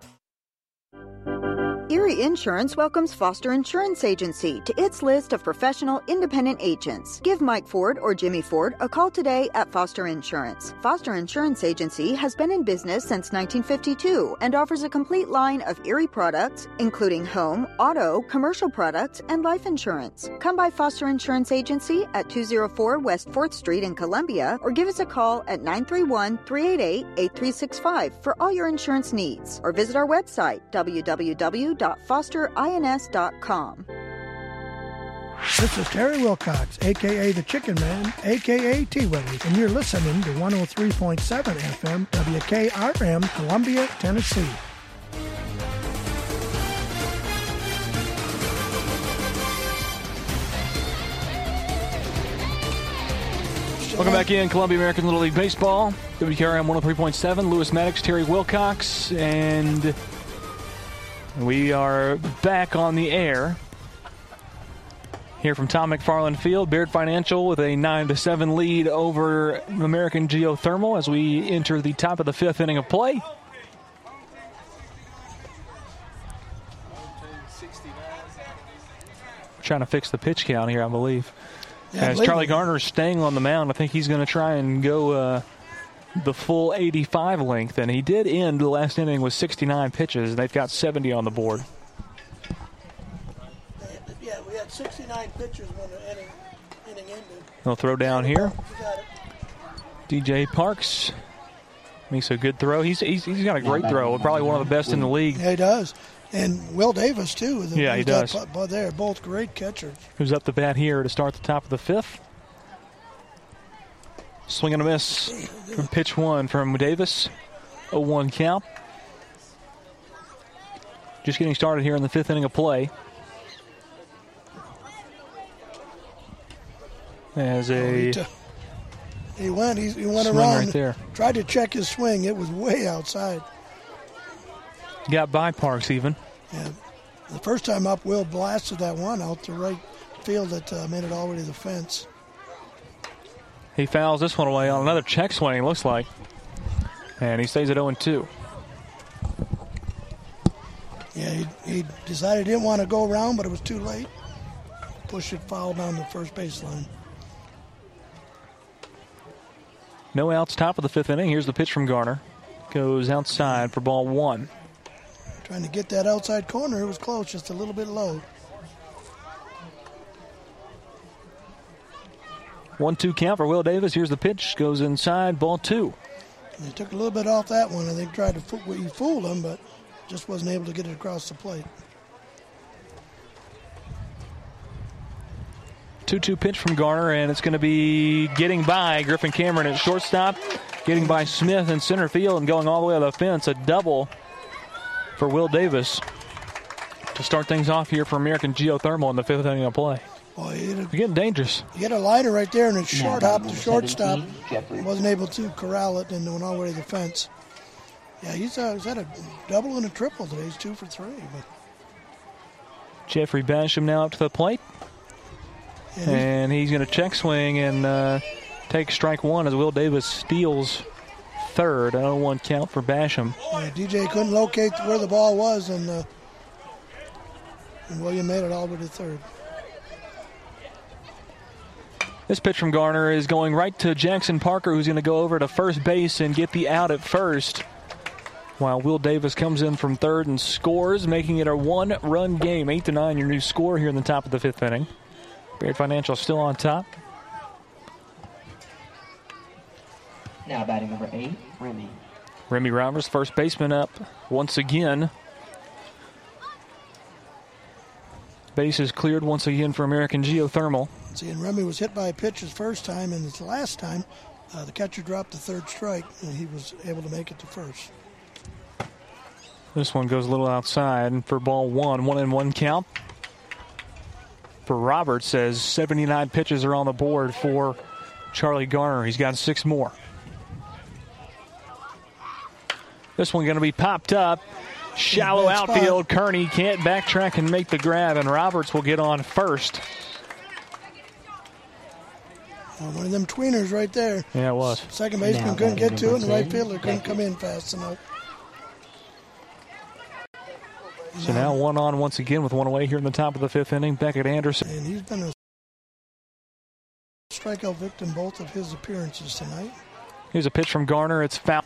[SPEAKER 6] Erie Insurance welcomes Foster Insurance Agency to its list of professional independent agents. Give Mike Ford or Jimmy Ford a call today at Foster Insurance. Foster Insurance Agency has been in business since 1952 and offers a complete line of Erie products, including home, auto, commercial products, and life insurance. Come by Foster Insurance Agency at 204 West 4th Street in Columbia or give us a call at 931 388 8365 for all your insurance needs or visit our website www www.fosterins.com.
[SPEAKER 4] This is Terry Wilcox, aka the Chicken Man, aka T Willie, and you're listening to 103.7 FM WKRM, Columbia, Tennessee.
[SPEAKER 3] Welcome back in Columbia American Little League Baseball. WKRM 103.7, Lewis Maddox, Terry Wilcox, and we are back on the air. Here from Tom McFarland Field, Baird Financial with a 9 to 7 lead over American Geothermal as we enter the top of the fifth inning of play. Trying to fix the pitch count here, I believe.
[SPEAKER 4] Yeah,
[SPEAKER 3] As Charlie Garner is staying on the mound, I think he's going to try and go uh, the full 85 length, and he did end the last inning with 69 pitches. and They've got 70 on the board.
[SPEAKER 4] Yeah, we had 69 pitches when the inning, inning ended.
[SPEAKER 3] They'll throw down here. DJ Parks makes a good throw. He's, he's, he's got a great throw, probably one of the best in the league.
[SPEAKER 4] Yeah, he does. And Will Davis, too.
[SPEAKER 3] Yeah, he does.
[SPEAKER 4] But they're both great catchers.
[SPEAKER 3] Who's up the bat here to start the top of the fifth? Swing and a miss from pitch one from Davis. A 1 count. Just getting started here in the fifth inning of play. As a.
[SPEAKER 4] Oh, he, went, he, he went around.
[SPEAKER 3] right there.
[SPEAKER 4] Tried to check his swing. It was way outside.
[SPEAKER 3] Got by Parks even.
[SPEAKER 4] Yeah. The first time up, Will blasted that one out to right field that uh, made it all the way to the fence.
[SPEAKER 3] He fouls this one away on another check swing, looks like. And he stays at 0 2.
[SPEAKER 4] Yeah, he, he decided he didn't want to go around, but it was too late. Push it foul down the first baseline.
[SPEAKER 3] No outs, top of the fifth inning. Here's the pitch from Garner. Goes outside for ball one.
[SPEAKER 4] Trying to get that outside corner. It was close, just a little bit low.
[SPEAKER 3] One two count for Will Davis. Here's the pitch. Goes inside. Ball two.
[SPEAKER 4] They took a little bit off that one. I think tried to fool, fooled him, but just wasn't able to get it across the plate.
[SPEAKER 3] 2 2 pitch from Garner, and it's going to be getting by Griffin Cameron at shortstop, getting by Smith in center field, and going all the way to the fence. A double for Will Davis to start things off here for American Geothermal in the fifth inning of play.
[SPEAKER 4] Boy, he
[SPEAKER 3] You're getting dangerous.
[SPEAKER 4] You get a lighter right there, and it's short hop to shortstop. Wasn't able to corral it and went all the way to the fence. Yeah, he's, uh, he's had a double and a triple today. He's two for three. But
[SPEAKER 3] Jeffrey Basham now up to the plate. And he's going to check swing and uh, take strike one as Will Davis steals third. 0 1 count for Basham.
[SPEAKER 4] Yeah, DJ couldn't locate where the ball was, and, uh, and William made it all the way to third.
[SPEAKER 3] This pitch from Garner is going right to Jackson Parker, who's going to go over to first base and get the out at first. While Will Davis comes in from third and scores, making it a one run game. 8 to 9, your new score here in the top of the fifth inning. Baird Financial still on top.
[SPEAKER 9] Now batting number eight, Remy.
[SPEAKER 3] Remy Roberts, first baseman, up once again. Base is cleared once again for American Geothermal.
[SPEAKER 4] See, and Remy was hit by a pitch his first time, and his last time, uh, the catcher dropped the third strike, and he was able to make it to first.
[SPEAKER 3] This one goes a little outside for ball one, one and one count. For Roberts, says 79 pitches are on the board for Charlie Garner. He's got six more. This one going to be popped up. Shallow outfield. Kearney can't backtrack and make the grab, and Roberts will get on first.
[SPEAKER 4] Uh, one of them tweeners right there.
[SPEAKER 3] Yeah, it was.
[SPEAKER 4] Second baseman
[SPEAKER 9] Now
[SPEAKER 4] couldn't get to it, and the right fielder couldn't
[SPEAKER 9] Beckett.
[SPEAKER 4] come in fast enough.
[SPEAKER 3] So now one on once again with one away here in the top of the fifth inning. Beckett Anderson.
[SPEAKER 4] And he's been a strikeout victim both of his appearances tonight.
[SPEAKER 3] Here's a pitch from Garner. It's foul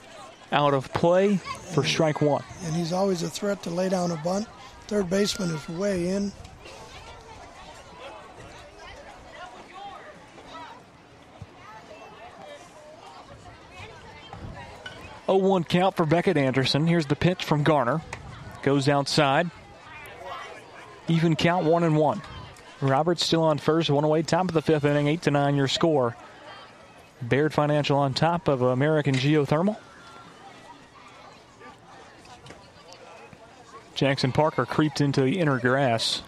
[SPEAKER 3] out of play for strike one.
[SPEAKER 4] And he's always a threat to lay down a bunt. Third baseman is way in.
[SPEAKER 3] Oh one count for Beckett Anderson. Here's the pitch from Garner. Goes outside. Even count one and one. Roberts still on first, one away, top of the fifth inning, eight to nine your score. Baird Financial on top of American Geothermal. Jackson Parker creeped into the inner grass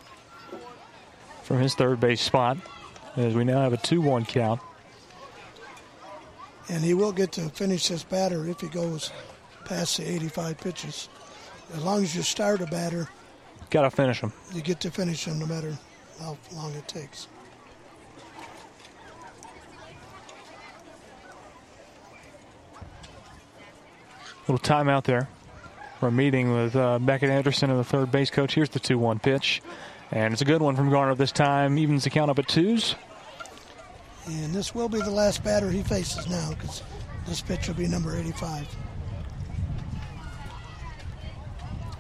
[SPEAKER 3] from his third base spot as we now have a 2 1 count.
[SPEAKER 4] And he will get to finish this batter if he goes past the 85 pitches. As long as you start a batter,
[SPEAKER 3] Got to finish him.
[SPEAKER 4] you get to finish him no matter how long it takes.
[SPEAKER 3] Little time out there. We're meeting with uh, Beckett Anderson and the third base coach. Here's the 2 1 pitch. And it's a good one from Garner this time. Evens the count up at twos.
[SPEAKER 4] And this will be the last batter he faces now because this pitch will be number 85.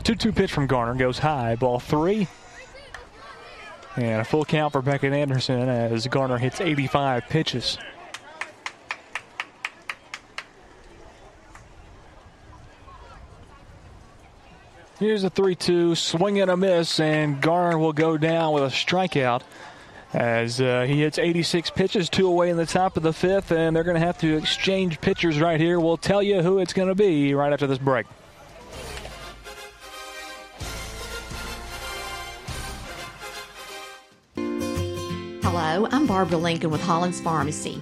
[SPEAKER 3] 2 2 pitch from Garner goes high. Ball three. And a full count for Beckett Anderson as Garner hits 85 pitches. Here's a 3 2 swing and a miss, and Garner will go down with a strikeout as uh, he hits 86 pitches, two away in the top of the fifth, and they're going to have to exchange pitchers right here. We'll tell you who it's going to be right after this break.
[SPEAKER 8] Hello, I'm Barbara Lincoln with Hollins Pharmacy.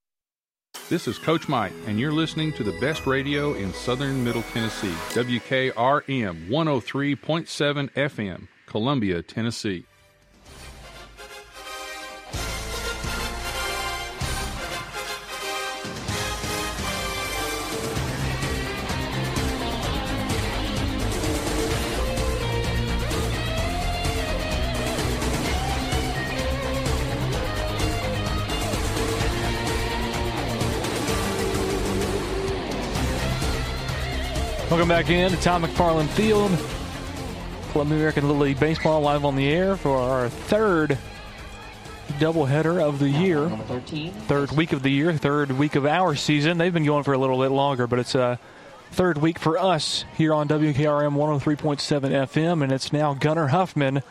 [SPEAKER 1] This is Coach Mike, and you're listening to the best radio in southern Middle Tennessee, WKRM 103.7 FM, Columbia, Tennessee.
[SPEAKER 3] Welcome back in to Tom McFarland Field. Columbia American Little League Baseball live on the air for our third doubleheader of the year. Third week of the year, third week of our season. They've been going for a little bit longer, but it's a third week for us here on WKRM 103.7 FM, and it's now Gunnar Huffman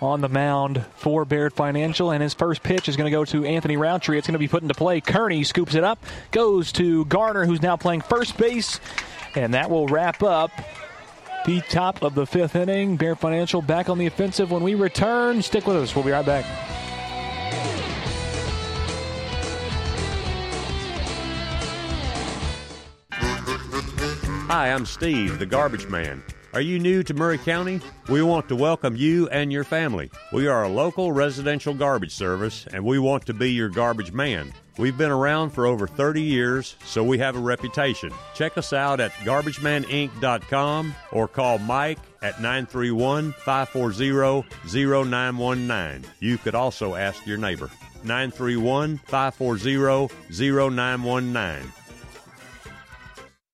[SPEAKER 3] on the mound for Baird Financial, and his first pitch is going to go to Anthony Roundtree. It's going to be put into play. Kearney scoops it up, goes to Garner, who's now playing first base, and that will wrap up the top of the fifth inning. Baird Financial back on the offensive when we return. Stick with us. We'll be right back.
[SPEAKER 11] Hi, I'm Steve, the garbage man. Are you new to Maury County? We want to welcome you and your family. We are a local residential garbage service and we want to be your garbage man. We've been around for over 30 years, so we have a reputation. Check us out at garbagemaninc.com or call Mike at 931 540 0919. You could also ask your neighbor. 931 540 0919.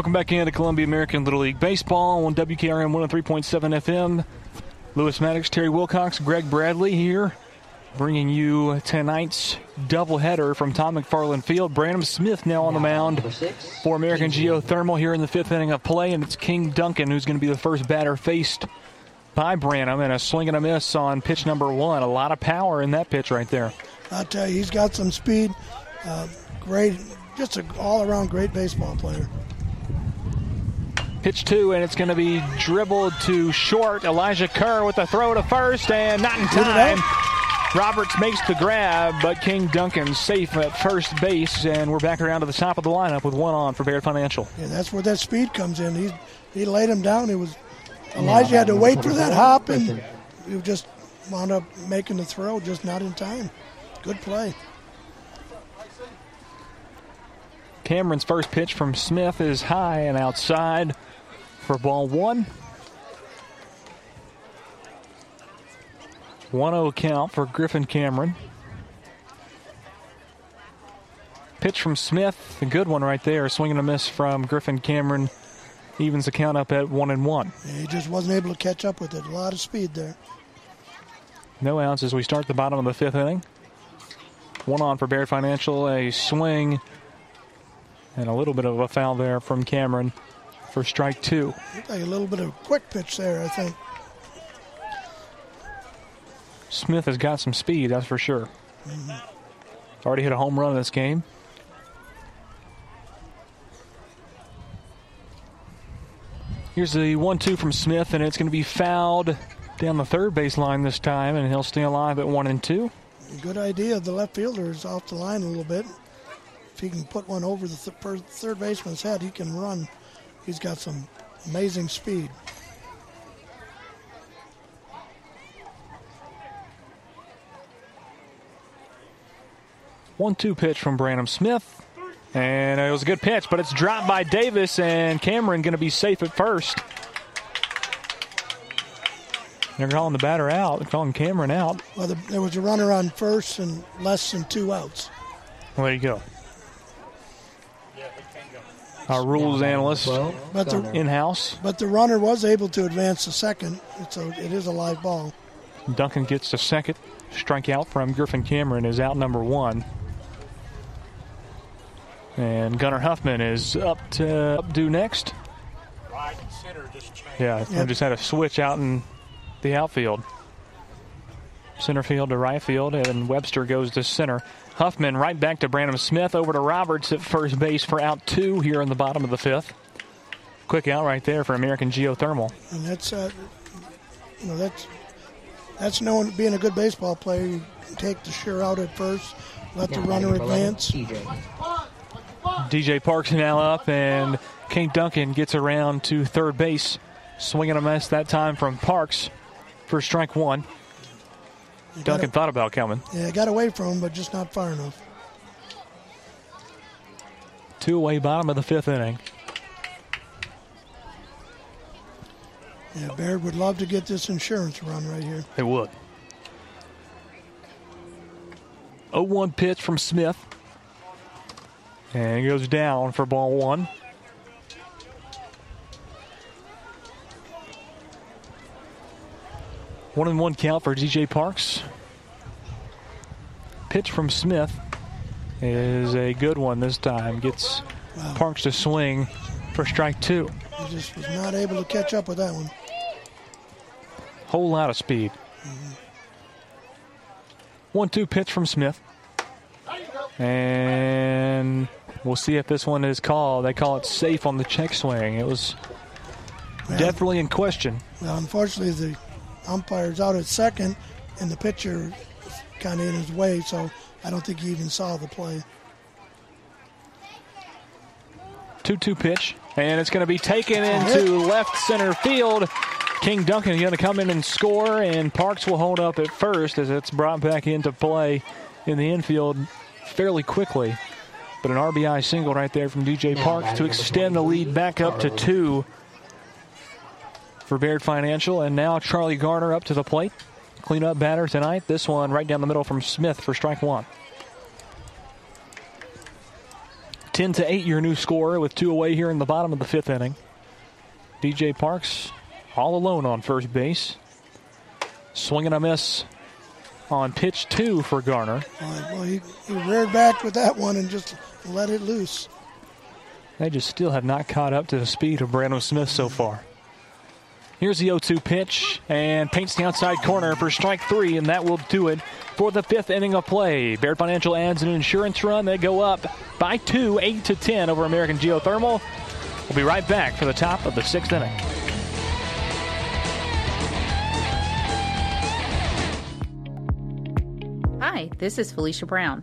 [SPEAKER 3] Welcome back into Columbia American Little League Baseball on WKRM 103.7 FM. Lewis Maddox, Terry Wilcox, Greg Bradley here, bringing you tonight's doubleheader from Tom McFarland Field. Brandon Smith now on the mound for American Geothermal here in the fifth inning of play, and it's King Duncan who's going to be the first batter faced by Brandon, and a swing and a miss on pitch number one. A lot of power in that pitch right there.
[SPEAKER 4] I tell you, he's got some speed. Uh, great, just an all-around great baseball player.
[SPEAKER 3] Pitch two, and it's going to be dribbled to short. Elijah Kerr with a throw to first, and not in time. Roberts makes the grab, but King Duncan safe at first base, and we're back around to the top of the lineup with one on for Baird Financial.
[SPEAKER 4] Yeah, that's where that speed comes in. He he laid him down. It was Elijah had to wait for that hop, and he just wound up making the throw, just not in time. Good play.
[SPEAKER 3] Cameron's first pitch from Smith is high and outside for ball one. 1 0 count for Griffin Cameron. Pitch from Smith, a good one right there. Swinging a miss from Griffin Cameron evens the count up at 1 and 1.
[SPEAKER 4] He just wasn't able to catch up with it. A lot of speed there.
[SPEAKER 3] No outs as we start the bottom of the fifth inning. One on for Baird Financial. A swing and a little bit of a foul there from Cameron for strike two.
[SPEAKER 4] Like a little bit of quick pitch there, I think.
[SPEAKER 3] Smith has got some speed, that's for sure. Mm-hmm. Already hit a home run in this game. Here's the one-two from Smith, and it's going to be fouled down the third baseline this time, and he'll stay alive at one and two.
[SPEAKER 4] Good idea. The left fielder is off the line a little bit. If he can put one over the th- third baseman's head, he can run. He's got some amazing speed.
[SPEAKER 3] One-two pitch from Brandon Smith. And it was a good pitch, but it's dropped by Davis, and Cameron going to be safe at first. They're calling the batter out. They're calling Cameron out.
[SPEAKER 4] Well, the, there was a runner on first and less than two outs.
[SPEAKER 3] Well, there you go. Our rules analyst
[SPEAKER 4] but the,
[SPEAKER 3] in-house.
[SPEAKER 4] But the runner was able to advance to second, It's a, it is a live ball.
[SPEAKER 3] Duncan gets to second. Strikeout from Griffin Cameron is out number one. And Gunnar Huffman is up to up due next.
[SPEAKER 12] Right center just.
[SPEAKER 3] Yeah, yep. just had a switch out in the outfield. Center field to right field, and Webster goes to center. Huffman right back to Brandon Smith over to Roberts at first base for out two here in the bottom of the fifth. Quick out right there for American Geothermal.
[SPEAKER 4] And that's, uh, you know, that's that's knowing being a good baseball player. You take the sure out at first, let the runner advance.
[SPEAKER 3] DJ Parks now up, and Kane Duncan gets around to third base. Swinging a miss that time from Parks for strike one. You Duncan
[SPEAKER 4] gotta,
[SPEAKER 3] thought about coming.
[SPEAKER 4] Yeah, got away from him, but just not far enough.
[SPEAKER 3] Two away, bottom of the fifth inning.
[SPEAKER 4] Yeah, Baird would love to get this insurance run right here.
[SPEAKER 3] They would. 0 1 pitch from Smith. And he goes down for ball one. One and one count for DJ Parks. Pitch from Smith is a good one this time. Gets wow. Parks to swing for strike two.
[SPEAKER 4] He just was not able to catch up with that one.
[SPEAKER 3] Whole lot of speed.
[SPEAKER 4] Mm-hmm.
[SPEAKER 3] One two pitch from Smith. And we'll see if this one is called. They call it safe on the check swing. It was well, definitely in question.
[SPEAKER 4] Well, unfortunately, the umpire's out at second, and the pitcher kind of in his way, so I don't think he even saw the play.
[SPEAKER 3] 2 2 pitch, and it's going to be taken into left center field. King Duncan is going to come in and score, and Parks will hold up at first as it's brought back into play in the infield fairly quickly. But an RBI single right there from DJ Parks to extend the lead back up to two for Baird Financial. And now Charlie Garner up to the plate. Cleanup batter tonight. This one right down the middle from Smith for strike one. 10 to 8 your new score with two away here in the bottom of the fifth inning. DJ Parks all alone on first base. Swinging a miss on pitch two for Garner.
[SPEAKER 4] Well, he, he reared back with that one and just let it loose.
[SPEAKER 3] They just still have not caught up to the speed of Brandon Smith so far. Here's the 0 2 pitch and paints the outside corner for strike three, and that will do it for the fifth inning of play. Baird Financial adds an insurance run. They go up by two, 8 to 10 over American Geothermal. We'll be right back for the top of the sixth inning.
[SPEAKER 13] Hi, this is Felicia Brown.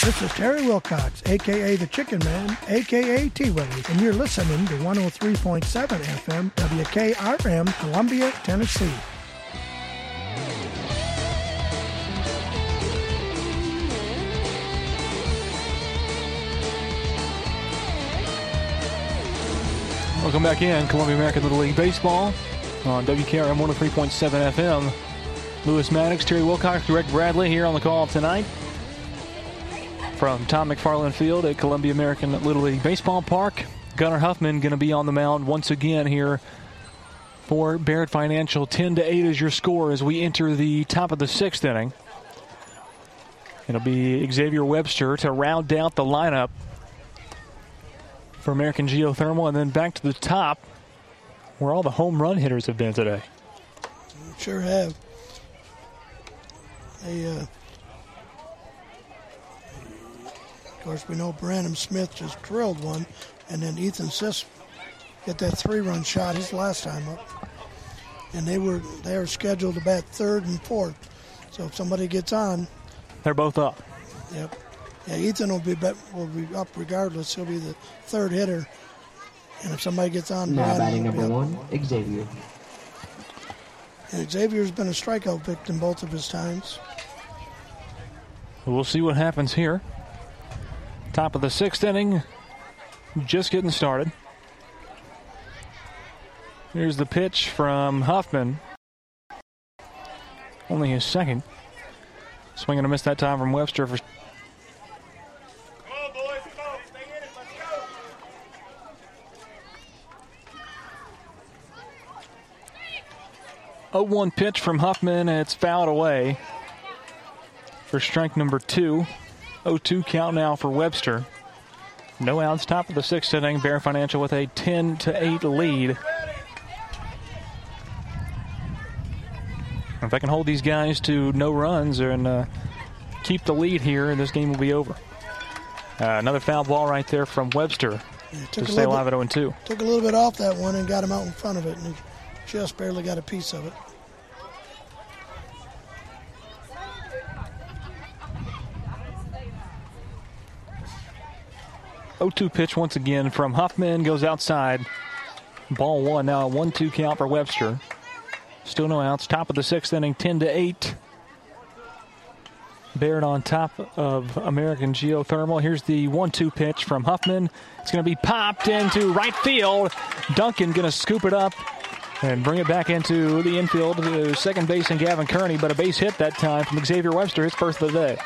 [SPEAKER 4] This is Terry Wilcox, aka the Chicken Man, aka T Willie, and you're listening to 103.7 FM WKRM, Columbia, Tennessee.
[SPEAKER 3] Welcome back in Columbia American Little League Baseball on WKRM 103.7 FM. Lewis Maddox, Terry Wilcox, Greg Bradley here on the call tonight from Tom McFarland Field at Columbia American Little League Baseball Park. Gunnar Huffman going to be on the mound once again here for Baird Financial. 10 to 8 is your score as we enter the top of the sixth inning. It'll be Xavier Webster to round out the lineup for American Geothermal, and then back to the top where all the home run hitters have been today.
[SPEAKER 4] Sure have. They, uh, of course, we know Brandon Smith just drilled one, and then Ethan Sisk get that three-run shot his last time up. And they were they are scheduled to bat third and fourth. So if somebody gets on,
[SPEAKER 3] they're both up.
[SPEAKER 4] Yep. Yeah, Ethan will be will be up regardless. He'll be the third hitter. And if somebody gets on,
[SPEAKER 9] now batting number one, Xavier.
[SPEAKER 4] And Xavier's been a strikeout victim both of his times.
[SPEAKER 3] We'll see what happens here. Top of the sixth inning, just getting started. Here's the pitch from Huffman. Only his second. Swinging a miss that time from Webster for. Oh, one pitch from Huffman, and it's fouled away for strike number two. 0-2 count now for Webster. No outs, top of the sixth inning. Baird Financial with a 10 to 8 lead. If I can hold these guys to no runs and uh, keep the lead here, this game will be over. Uh, another foul ball right there from Webster to stay alive
[SPEAKER 4] bit,
[SPEAKER 3] at 0 2.
[SPEAKER 4] Took a little bit off that one and got him out in front of it, and he just barely got a piece of it.
[SPEAKER 3] O oh two pitch once again from Huffman goes outside. Ball one now, a one two count for Webster. Still no outs. Top of the sixth inning, 10 to 8. Baird on top of American Geothermal. Here's the one-two pitch from Huffman. It's going to be popped into right field. Duncan going to scoop it up and bring it back into the infield to second base and Gavin Kearney, but a base hit that time from Xavier Webster, his first of the day.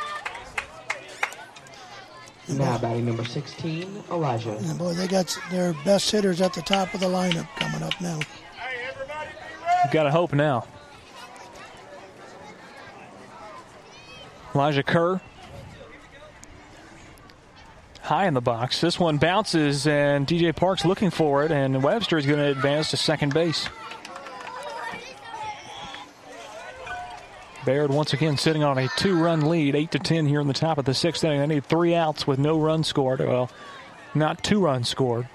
[SPEAKER 9] Now batting number 16, Elijah.
[SPEAKER 4] Yeah, boy, they got their best hitters at the top of the lineup coming up now.
[SPEAKER 3] You've got to hope now. Elijah Kerr. High in the box. This one bounces, and DJ Parks looking for it, and Webster is going to advance to second base. Baird once again sitting on a two-run lead, eight to ten here in the top of the sixth inning. They need three outs with no runs scored. Well, not two runs scored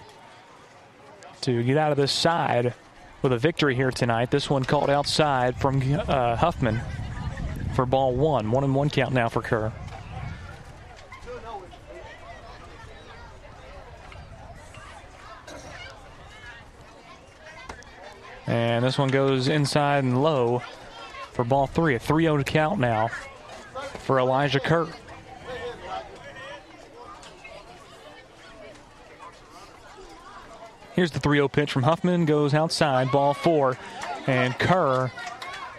[SPEAKER 3] to get out of this side with a victory here tonight. This one called outside from uh, Huffman for ball one. One and one count now for Kerr. And this one goes inside and low for ball three. A 3 0 count now for Elijah Kerr. Here's the 3 0 pitch from Huffman, goes outside, ball four, and Kerr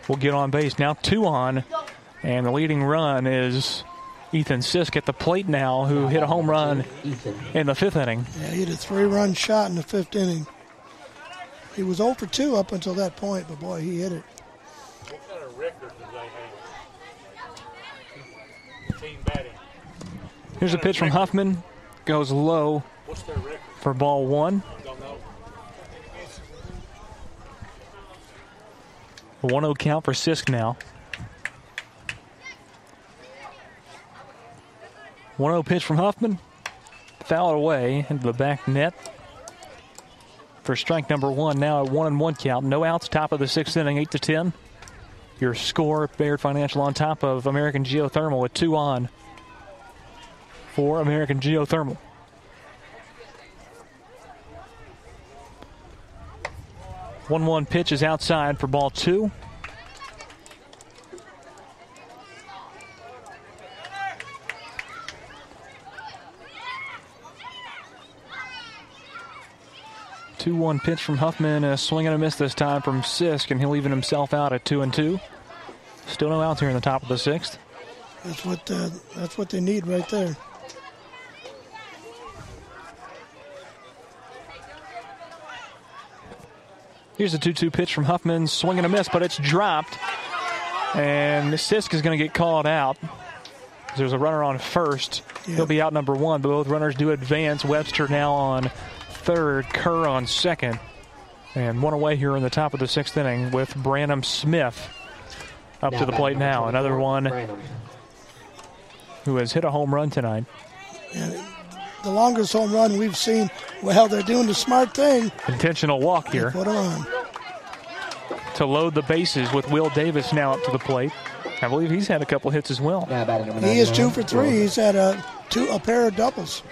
[SPEAKER 3] will get on base. Now two on, and the leading run is Ethan Sisk at the plate now, who hit a home run in the fifth inning.
[SPEAKER 4] Yeah, he hit a three run shot in the fifth inning. He was 0 for 2 up until that point, but boy, he hit it.
[SPEAKER 14] What kind of record do they have? Team batting.
[SPEAKER 3] Here's a pitch from Huffman, goes low for ball one. 1 0 count for Sisk now. 1 0 pitch from Huffman. Foul away into the back net for strike number one. Now at 1 and 1 count. No outs, top of the sixth inning, 8 to 10. Your score, Baird Financial on top of American Geothermal with two on for American Geothermal. One one pitch is outside for ball two. Two one pitch from Huffman, a swing and a miss this time from Sisk, and he'll even himself out at two and two. Still no outs here in the top of the sixth.
[SPEAKER 4] That's what uh, that's what they need right there.
[SPEAKER 3] Here's a 2 2 pitch from Huffman, swing and a miss, but it's dropped. And Sisk is going to get called out. There's a runner on first.
[SPEAKER 4] Yeah.
[SPEAKER 3] He'll be out number one, but both runners do advance. Webster now on third, Kerr on second. And one away here in the top of the sixth inning with Brandon Smith up
[SPEAKER 9] Now
[SPEAKER 3] to the plate now. Another one
[SPEAKER 9] Brandon.
[SPEAKER 3] who has hit a home run tonight.
[SPEAKER 4] The longest home run we've seen. Well, they're doing the smart thing.
[SPEAKER 3] Intentional walk here
[SPEAKER 4] Put him on.
[SPEAKER 3] to load the bases with Will Davis now up to the plate. I believe he's had a couple hits as well.
[SPEAKER 9] Now batting number
[SPEAKER 4] He is two for three. He's had a two a pair of doubles.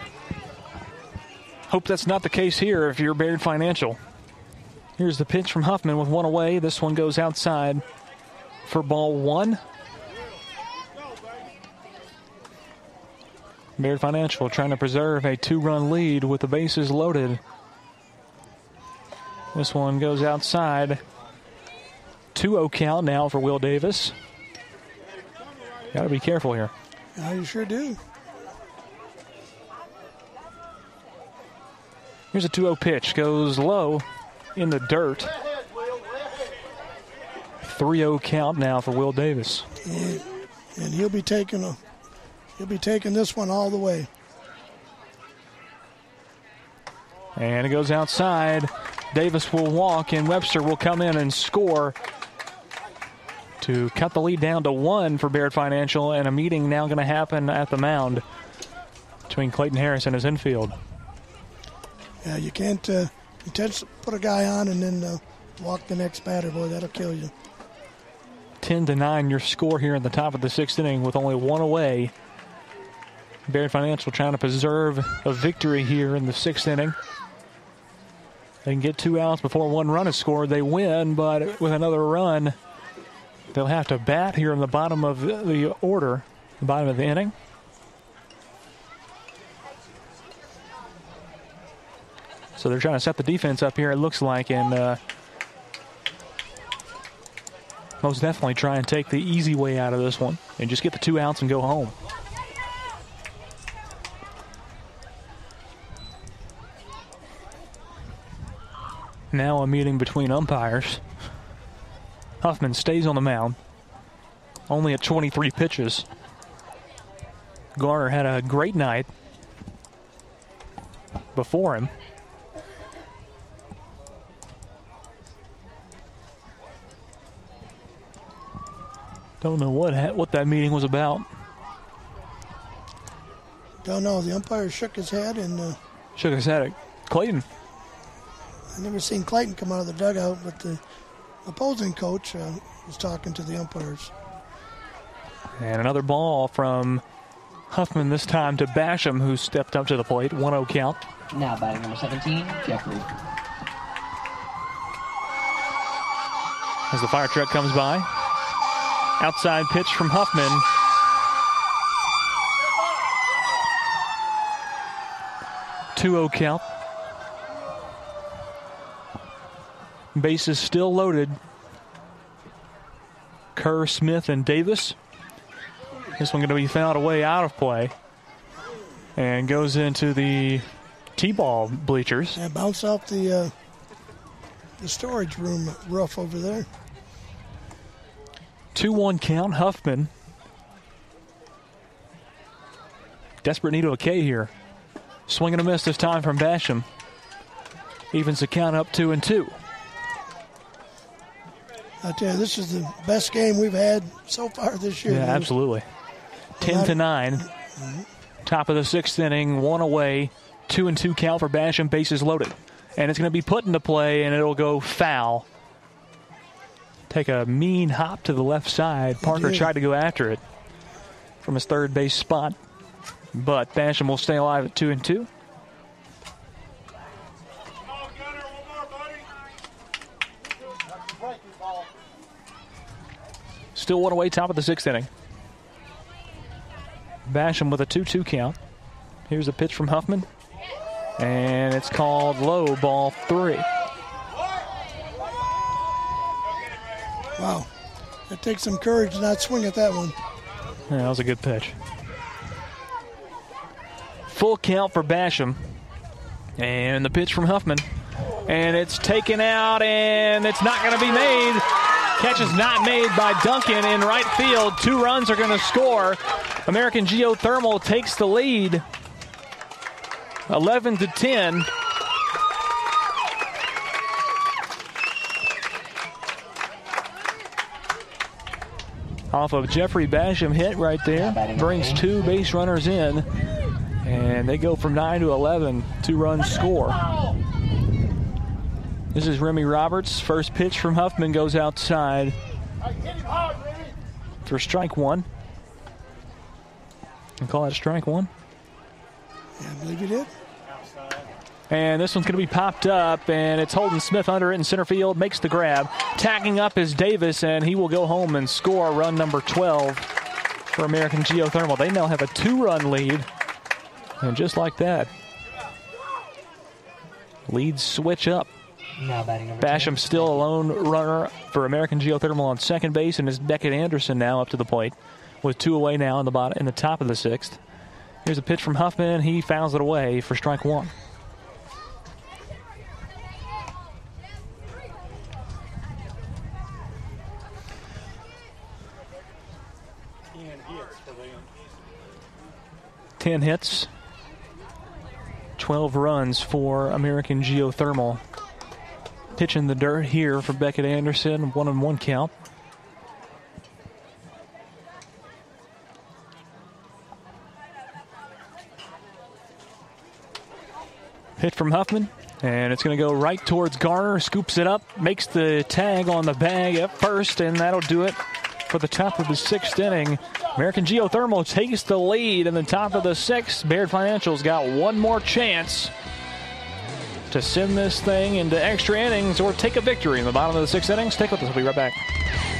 [SPEAKER 3] Hope that's not the case here if you're Baird Financial. Here's the pitch from Huffman with one away. This one goes outside for ball one. Baird Financial trying to preserve a two run lead with the bases loaded. This one goes outside. 2 0 count now for Will Davis. Got to be careful here.
[SPEAKER 4] Yeah, you sure do.
[SPEAKER 3] Here's a 2 0 pitch. Goes low in the dirt. 3 0 count now for Will Davis.
[SPEAKER 4] And, and he'll be taking a he'll be taking this one all the way.
[SPEAKER 3] And it goes outside. Davis will walk, and Webster will come in and score to cut the lead down to one for Baird Financial. And a meeting now going to happen at the mound between Clayton Harris and his infield.
[SPEAKER 4] Yeah, you can't uh, you put a guy on and then uh, walk the next batter, boy. That'll kill you.
[SPEAKER 3] 10 to 9 your score here in the top of the sixth inning with only one away. Baird Financial trying to preserve a victory here in the sixth inning. They can get two outs before one run is scored. They win, but with another run, they'll have to bat here in the bottom of the order, the bottom of the inning. So they're trying to set the defense up here, it looks like, and uh, most definitely try and take the easy way out of this one and just get the two outs and go home. Now a meeting between umpires. Huffman stays on the mound, only at 23 pitches. Garner had a great night before him. Don't know what ha- what that meeting was about.
[SPEAKER 4] Don't know. The umpire shook his head, and uh,
[SPEAKER 3] Shook his head at Clayton.
[SPEAKER 4] I never seen Clayton come out of the dugout, but the opposing coach uh, was talking to the umpires.
[SPEAKER 3] And another ball from Huffman this time to Basham, who stepped up to the plate. 1 0 count.
[SPEAKER 9] Now batting number 17, Jeffrey.
[SPEAKER 3] As the fire truck comes by. Outside pitch from Huffman. Two zero count. Bases still loaded. Kerr, Smith, and Davis. This one going to be fouled away out of play. And goes into the T-ball bleachers.
[SPEAKER 4] And bounce off the uh, the storage room roof over there.
[SPEAKER 3] 2 1 count. Huffman. Desperate need of a K here. Swing and a miss this time from Basham. Evens the count up 2 and 2.
[SPEAKER 4] I tell you, this is the best game we've had so far this year.
[SPEAKER 3] Yeah, absolutely. 10 to 9. Top of the sixth inning, one away. 2 and 2 count for Basham, bases loaded. And it's going to be put into play, and it'll go foul. Take a mean hop to the left side. Parker tried to go after it from his third base spot. But Basham will stay alive at 2 and 2. Still one away, top of the sixth inning. Basham with a 2 2 count. Here's a pitch from Huffman. And it's called low, ball three.
[SPEAKER 4] Wow. It takes some courage to not swing at that one.
[SPEAKER 3] Yeah, that was a good pitch. Full count for Basham. And the pitch from Huffman. And it's taken out, and it's not going to be made. Catch is not made by Duncan in right field. Two runs are going to score. American Geothermal takes the lead 11 to 10. Off of Jeffrey Basham hit right there. Brings two base runners in. And they go from 9 to 11. Two runs score. This is Remy Roberts. First pitch from Huffman goes outside for strike one. And call that strike one.
[SPEAKER 4] Yeah, I believe you did.
[SPEAKER 3] And this one's going to be popped up, and it's Holden Smith under it in center field, makes the grab. Tagging up is Davis, and he will go home and score run number 12 for American Geothermal. They now have a two run lead. And just like that, leads switch up. Basham still a lone runner for American Geothermal on second base, and it's Beckett Anderson now up to the plate with two away now in the bottom in the top of the sixth. Here's a pitch from Huffman. He fouls it away for strike one. Ten hits, 12 runs for American Geothermal. Pitching the dirt here for Beckett Anderson, one on one count. Hit from Huffman, and it's going to go right towards Garner. Scoops it up, makes the tag on the bag at first, and that'll do it for the top of the sixth inning. American Geothermal takes the lead in the top of the sixth. Baird Financial's got one more chance to send this thing into extra innings or take a victory in the bottom of the sixth inning. Stick with us. We'll be right back.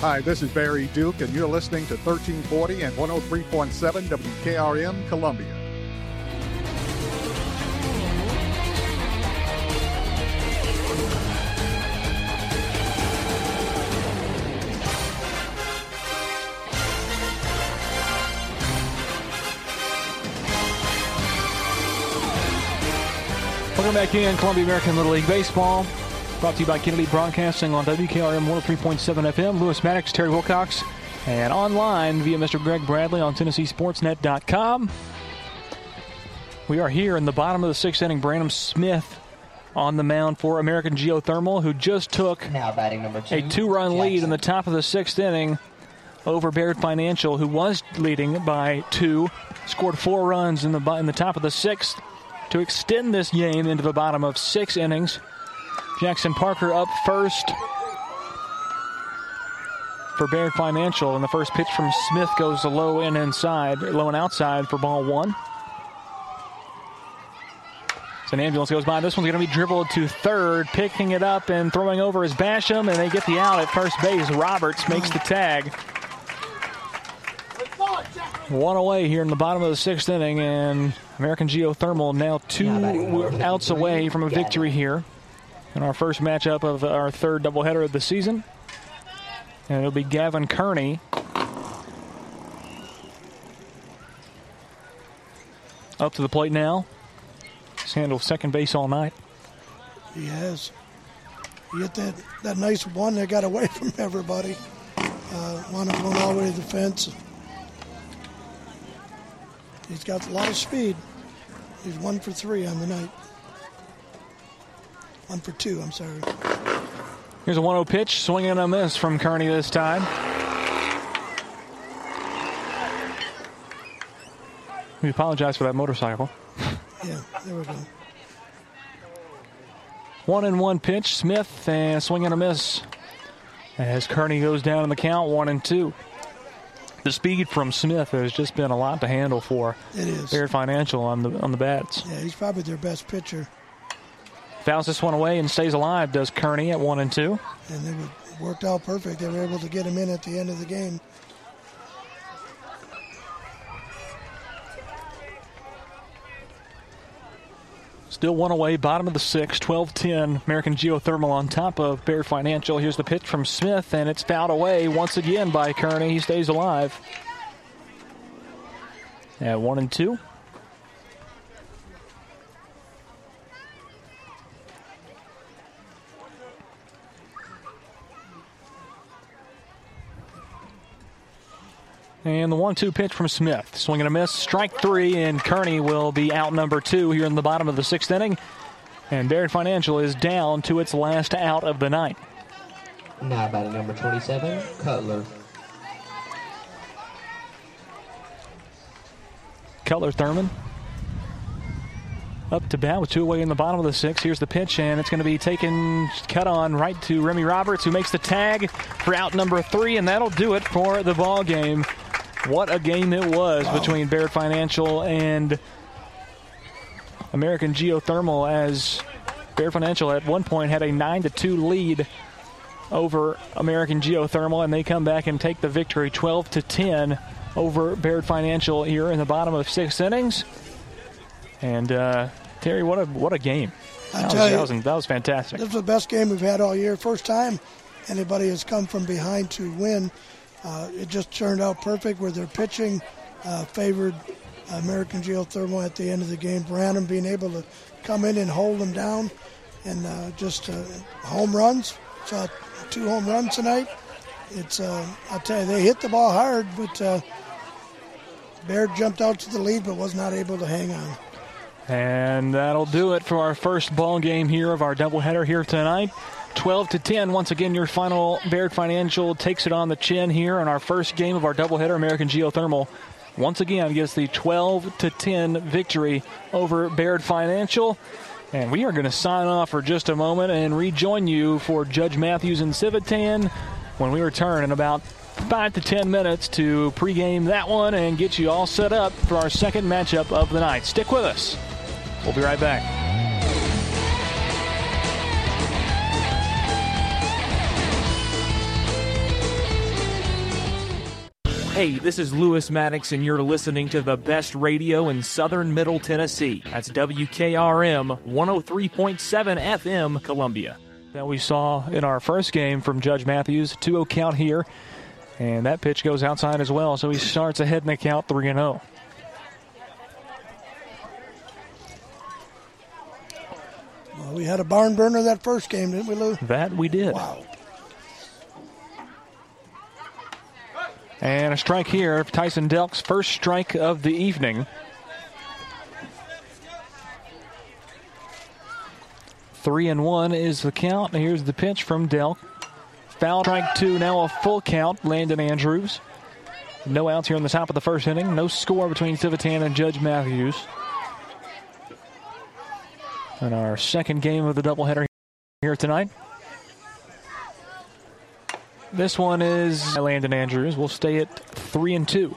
[SPEAKER 7] Hi, this is Barry Duke, and you're listening to 1340 and 103.7 WKRM Columbia.
[SPEAKER 3] Welcome back in Columbia American Little League Baseball. Brought to you by Kennedy Broadcasting on WKRM 103.7 FM. Lewis Maddox, Terry Wilcox, and online via Mr. Greg Bradley on TennesseeSportsNet.com. We are here in the bottom of the sixth inning. Brandon Smith on the mound for American Geothermal, who just took
[SPEAKER 9] now batting number two,
[SPEAKER 3] a two-run lead in the top of the sixth inning over Baird Financial, who was leading by two, scored four runs in the in the top of the sixth to extend this game into the bottom of six innings. Jackson Parker up first for Baird Financial, and the first pitch from Smith goes low and inside, low and outside for ball one. So an ambulance goes by. This one's going to be dribbled to third, picking it up and throwing over is Basham, and they get the out at first base. Roberts makes the tag. One away here in the bottom of the sixth inning, and American Geothermal now two outs away from a victory here in our first matchup of our third doubleheader of the season. And it'll be Gavin Kearney. Up to the plate now. He's handled second base all night.
[SPEAKER 4] He has. He hit that, that nice one that got away from everybody. Uh, wound up going all the way to the fence. He's got a lot of speed. He's one for three on the night. One for two, I'm sorry.
[SPEAKER 3] Here's a 1 0 pitch, swinging a miss from Kearney this time. We apologize for that motorcycle.
[SPEAKER 4] Yeah, there we go.
[SPEAKER 3] One and one pitch, Smith, and swing and a miss. As Kearney goes down in the count, one and two. The speed from Smith has just been a lot to handle for
[SPEAKER 4] It is.
[SPEAKER 3] Baird Financial on the on the bats.
[SPEAKER 4] Yeah, he's probably their best pitcher.
[SPEAKER 3] Fouls this one away and stays alive. Does Kearney at one and two?
[SPEAKER 4] And it worked out perfect. They were able to get him in at the end of the game.
[SPEAKER 3] Still one away, bottom of the sixth, 12 10. American Geothermal on top of Baird Financial. Here's the pitch from Smith, and it's fouled away once again by Kearney. He stays alive. At one and two. And the one two pitch from Smith. Swing and a miss. Strike three, and Kearney will be out number two here in the bottom of the sixth inning. And Baird Financial is down to its last out of the night.
[SPEAKER 9] Now batting number 27, Cutler.
[SPEAKER 3] Cutler Thurman up to bat with two away in the bottom of the sixth. Here's the pitch, and it's going to be taken, cut on right to Remy Roberts, who makes the tag for out number three, and that'll do it for the ball game. What a game it was wow. between Baird Financial and American Geothermal as Baird Financial at one point had a 9 to 2 lead over American Geothermal and they come back and take the victory 12 to 10 over Baird Financial here in the bottom of 6 innings. And uh, Terry, what a what a game.
[SPEAKER 4] I
[SPEAKER 3] that, was,
[SPEAKER 4] you,
[SPEAKER 3] that was that was fantastic.
[SPEAKER 4] This is the best game we've had all year. First time anybody has come from behind to win. Uh, it just turned out perfect where their pitching uh, favored American Geothermal at the end of the game. Brandon being able to come in and hold them down, and uh, just uh, home runs. Two home runs tonight. It's uh, I tell you they hit the ball hard, but uh, Baird jumped out to the lead, but was not able to hang on.
[SPEAKER 3] And that'll do it for our first ball game here of our doubleheader here tonight. 12 to 10. Once again, your final Baird Financial takes it on the chin here in our first game of our doubleheader. American Geothermal once again gets the 12 to 10 victory over Baird Financial. And we are going to sign off for just a moment and rejoin you for Judge Matthews and Civitan when we return in about five to 10 minutes to pregame that one and get you all set up for our second matchup of the night. Stick with us. We'll be right back.
[SPEAKER 15] Hey, this is Lewis Maddox, and you're listening to the best radio in southern Middle Tennessee. That's WKRM 103.7 FM, Columbia.
[SPEAKER 3] That we saw in our first game from Judge Matthews, 2 0 count here. And that pitch goes outside as well, so he starts ahead in the count 3 0.
[SPEAKER 4] Well, we had a barn burner that first game, didn't we, Lou?
[SPEAKER 3] That we did.
[SPEAKER 4] Wow.
[SPEAKER 3] And a strike here. Tyson Delk's first strike of the evening. Three and one is the count. Here's the pitch from Delk. Foul strike two, now a full count. Landon Andrews. No outs here in the top of the first inning. No score between Civitan and Judge Matthews. And our second game of the doubleheader here tonight. This one is Landon Andrews. We'll stay at three and two.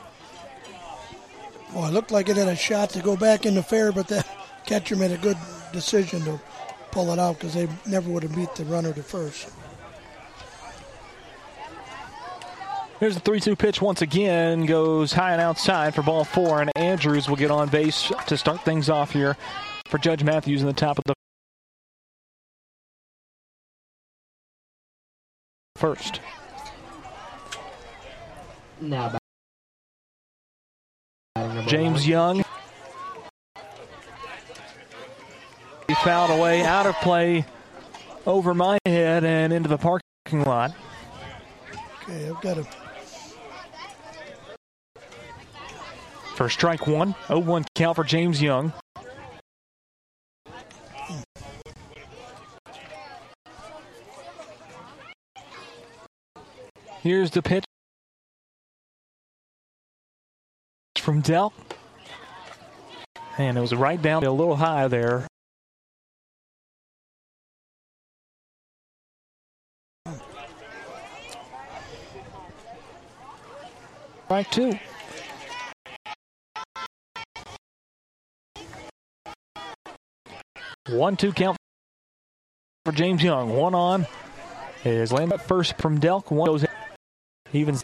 [SPEAKER 4] Well, it looked like it had a shot to go back in the fair, but the catcher made a good decision to pull it out because they never would have beat the runner to first.
[SPEAKER 3] Here's the 3 2 pitch once again. Goes high and outside for ball four, and Andrews will get on base to start things off here for Judge Matthews in the top of the first.
[SPEAKER 9] Now,
[SPEAKER 3] James Young. He fouled away out of play over my head and into the parking lot.
[SPEAKER 4] Okay, I've got a
[SPEAKER 3] For strike one, 0 1 count for James Young. Here's the pitch from Delk. And it was right down a little high there. Strike two. One two count for James Young. One on is landed first from Delk. One goes even.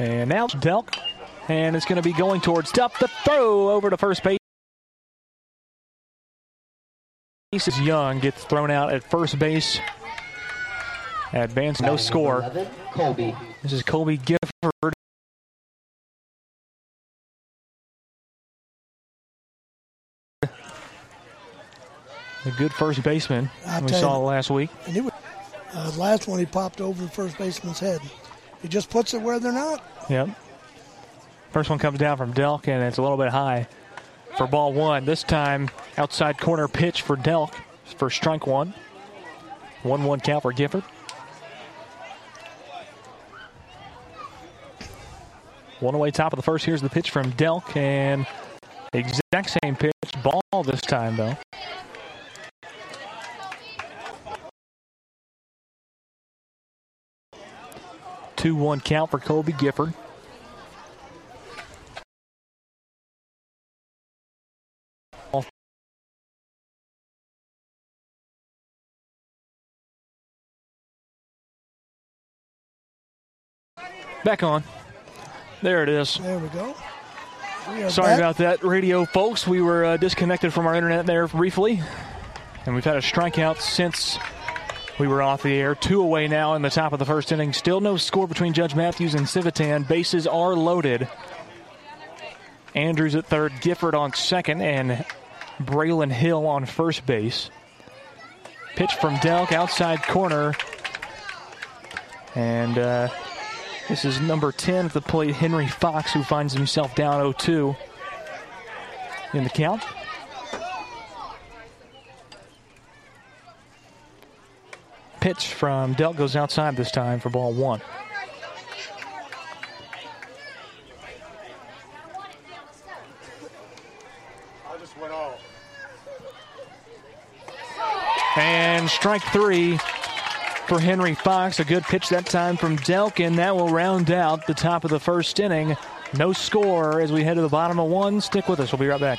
[SPEAKER 3] And now Delk. And it's going to be going towards top the throw over to first base. Is Young gets thrown out at first base. Advance, no score.
[SPEAKER 9] Colby.
[SPEAKER 3] This is Colby Gifford. A good first baseman
[SPEAKER 4] I
[SPEAKER 3] we saw
[SPEAKER 4] you.
[SPEAKER 3] last week.
[SPEAKER 4] And he was, uh, last one, he popped over the first baseman's head. He just puts it where they're not.
[SPEAKER 3] Yep. First one comes down from Delk, and it's a little bit high for ball one. This time, outside corner pitch for Delk for strike one. 1 1 count for Gifford. One away, top of the first. Here's the pitch from Delk, and exact same pitch, ball this time, though. Two one count for Colby Gifford. Back on. There it is.
[SPEAKER 4] There we go. We
[SPEAKER 3] Sorry
[SPEAKER 4] back.
[SPEAKER 3] about that, radio folks. We were uh, disconnected from our internet there briefly, and we've had a strikeout since we were off the air. Two away now in the top of the first inning. Still no score between Judge Matthews and Civitan. Bases are loaded. Andrews at third, Gifford on second, and Braylon Hill on first base. Pitch from Delk, outside corner. And uh, this is number 10 at the plate, Henry Fox, who finds himself down 0 2 in the count. Pitch from Delk goes outside this time for ball one. And strike three for Henry Fox. A good pitch that time from Delk, and that will round out the top of the first inning. No score as we head to the bottom of one. Stick with us. We'll be right back.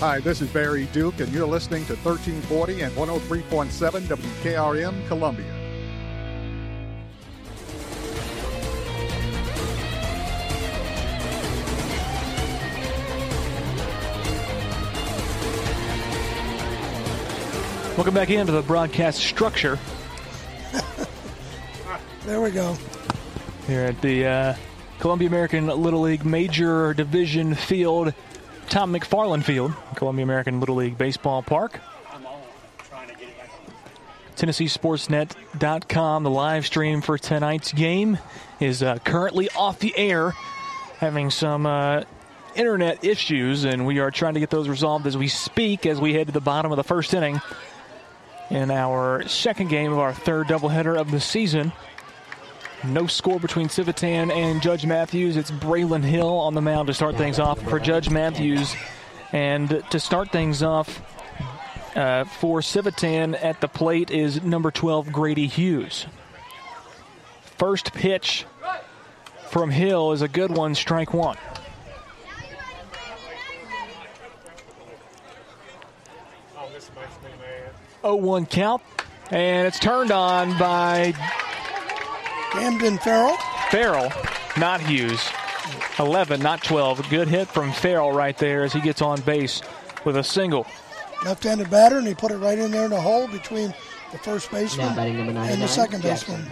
[SPEAKER 7] Hi, this is Barry Duke, and you're listening to 1340 and 103.7 WKRM Columbia.
[SPEAKER 3] Welcome back into the broadcast structure
[SPEAKER 4] There we go.
[SPEAKER 3] here at the uh, Columbia American Little League Major Division Field, Tom McFarland Field, Columbia American Little League Baseball Park. TennesseeSportsNet.com. The live stream for tonight's game is uh, currently off the air, having some uh, internet issues, and we are trying to get those resolved as we speak as we head to the bottom of the first inning in our second game of our third doubleheader of the season. No score between Civitan and Judge Matthews. It's Braylon Hill on the mound to start things off for Judge Matthews. And to start things off uh, for Civitan at the plate is number 12, Grady Hughes. First pitch from Hill is a good one, strike one. 0-1 count, and it's turned on by
[SPEAKER 4] Camden Farrell.
[SPEAKER 3] Farrell, not Hughes. 11, not 12. Good hit from Farrell right there as he gets on base with a single.
[SPEAKER 4] Left-handed batter, and he put it right in there in the hole between the first baseman and the second baseman.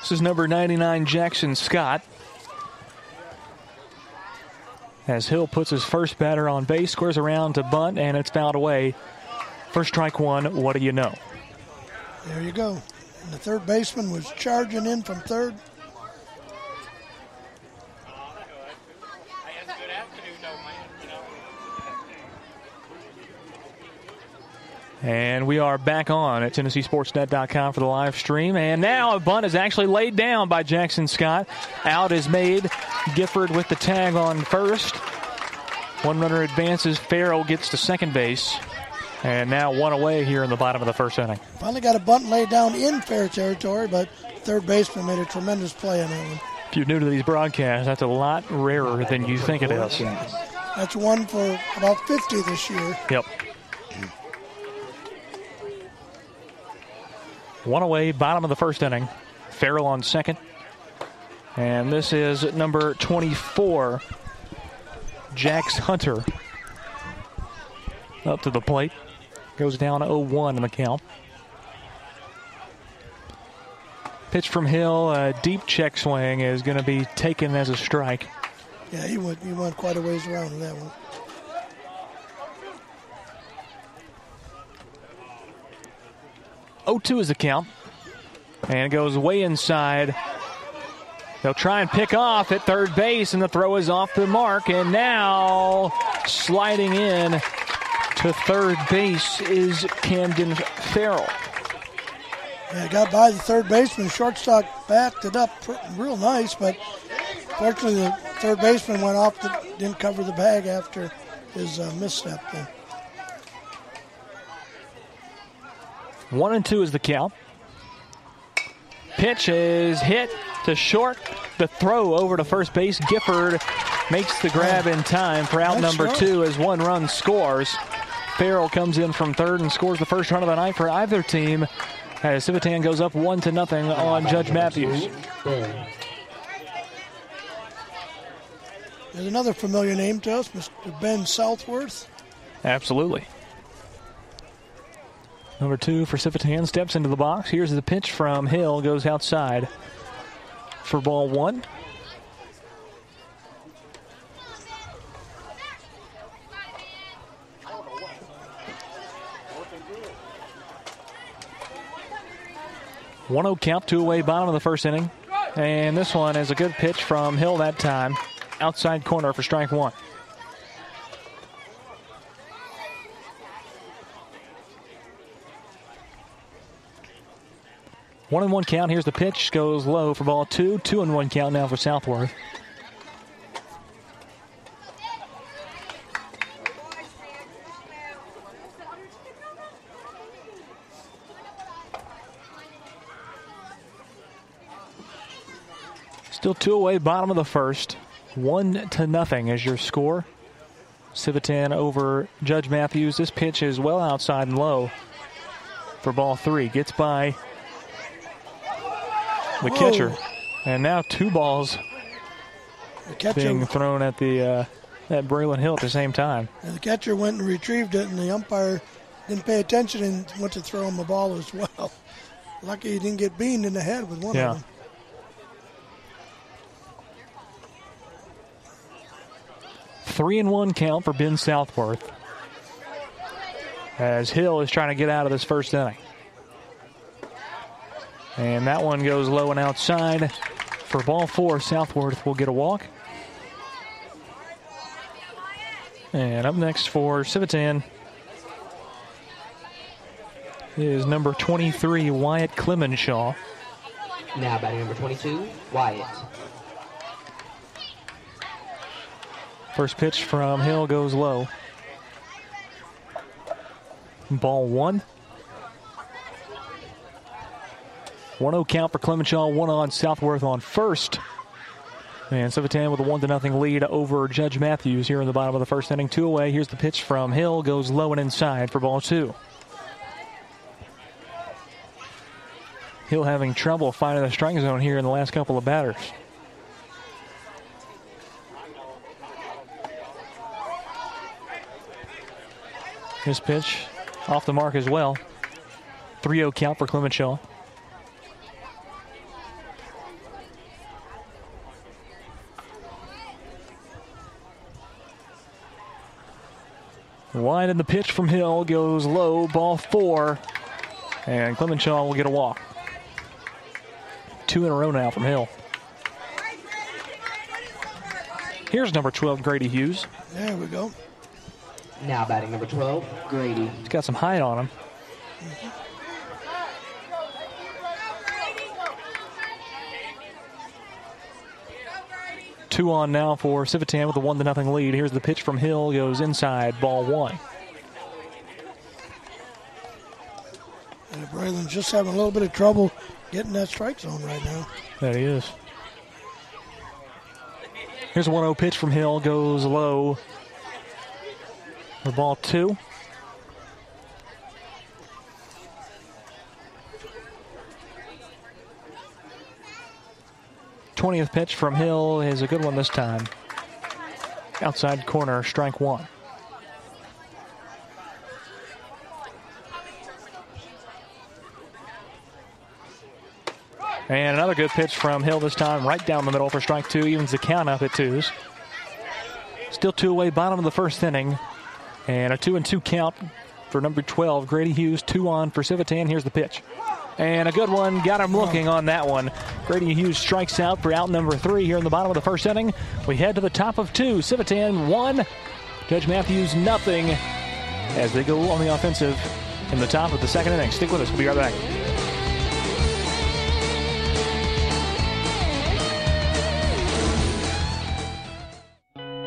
[SPEAKER 3] This is number 99, Jackson Scott. As Hill puts his first batter on base, squares around to bunt, and it's fouled away. First strike one, what do you know?
[SPEAKER 4] There you go. And the third baseman was charging in from third.
[SPEAKER 3] And we are back on at TennesseeSportsNet.com for the live stream. And now a bunt is actually laid down by Jackson Scott. Out is made. Gifford with the tag on first. One runner advances. Farrell gets to second base. And now one away here in the bottom of the first inning.
[SPEAKER 4] Finally got a bunt laid down in fair territory, but third baseman made a tremendous play on that one.
[SPEAKER 3] If you're new to these broadcasts, that's a lot rarer than you think it is.
[SPEAKER 4] That's one for about 50 this year.
[SPEAKER 3] Yep. One away, bottom of the first inning. Farrell on second. And this is number 24, Jax Hunter. Up to the plate. Goes down 0 1 in the count. Pitch from Hill, a deep check swing is going to be taken as a strike.
[SPEAKER 4] Yeah, he went, he went quite a ways around in that one.
[SPEAKER 3] Oh two is the count. And it goes way inside. They'll try and pick off at third base, and the throw is off the mark. And now sliding in to third base is Camden Farrell.
[SPEAKER 4] Yeah, got by the third baseman. Shortstop backed it up real nice, but fortunately the third baseman went off, the, didn't cover the bag after his uh, misstep. There.
[SPEAKER 3] One and two is the count. Pitch is hit to short. The throw over to first base. Gifford makes the grab in time for out number two as one run scores. Farrell comes in from third and scores the first run of the night for either team as Civitan goes up one to nothing on Judge Matthews.
[SPEAKER 4] There's another familiar name to us, Mr. Ben Southworth.
[SPEAKER 3] Absolutely. Number two for Civitan steps into the box. Here's the pitch from Hill, goes outside for ball one. One zero count, two away, bottom of the first inning, and this one is a good pitch from Hill that time, outside corner for strike one. One and one count. Here's the pitch. Goes low for ball two. Two and one count now for Southworth. Still two away, bottom of the first. One to nothing is your score. Civitan over Judge Matthews. This pitch is well outside and low for ball three. Gets by the Whoa. catcher. And now two balls being thrown at the uh, at Braylon Hill at the same time.
[SPEAKER 4] And the catcher went and retrieved it, and the umpire didn't pay attention and went to throw him the ball as well. Lucky he didn't get beamed in the head with one
[SPEAKER 3] yeah.
[SPEAKER 4] of them.
[SPEAKER 3] Three and one count for Ben Southworth. as Hill is trying to get out of this first inning. And that one goes low and outside. For ball four, Southworth will get a walk. And up next for Civitan is number 23, Wyatt Clemenshaw.
[SPEAKER 9] Now batting number 22, Wyatt.
[SPEAKER 3] First pitch from Hill goes low. Ball one. 1 0 count for Clemenshaw, one on Southworth on first. And Civitan with a 1 to nothing lead over Judge Matthews here in the bottom of the first inning. Two away. Here's the pitch from Hill, goes low and inside for ball two. Hill having trouble finding the strike zone here in the last couple of batters. His pitch off the mark as well. 3 0 count for Clemenshaw. Wide in the pitch from Hill goes low, ball four, and Clemenshaw will get a walk. Two in a row now from Hill. Here's number 12, Grady Hughes.
[SPEAKER 4] There we go.
[SPEAKER 9] Now batting number 12, Grady.
[SPEAKER 3] He's got some height on him. Two on now for Civitan with a one to nothing lead. Here's the pitch from Hill, goes inside, ball one.
[SPEAKER 4] And Braylon's just having a little bit of trouble getting that strike zone right now.
[SPEAKER 3] That he is. Here's a 1 0 pitch from Hill, goes low. For ball two. Twentieth pitch from Hill is a good one this time. Outside corner, strike one. And another good pitch from Hill this time, right down the middle for strike two, evens the count up at twos. Still two away, bottom of the first inning. And a two and two count for number 12, Grady Hughes, two on for Civitan. Here's the pitch. And a good one, got him looking on that one. Grady Hughes strikes out for out number three here in the bottom of the first inning. We head to the top of two. Civitan one, Judge Matthews nothing as they go on the offensive in the top of the second inning. Stick with us, we'll be right back.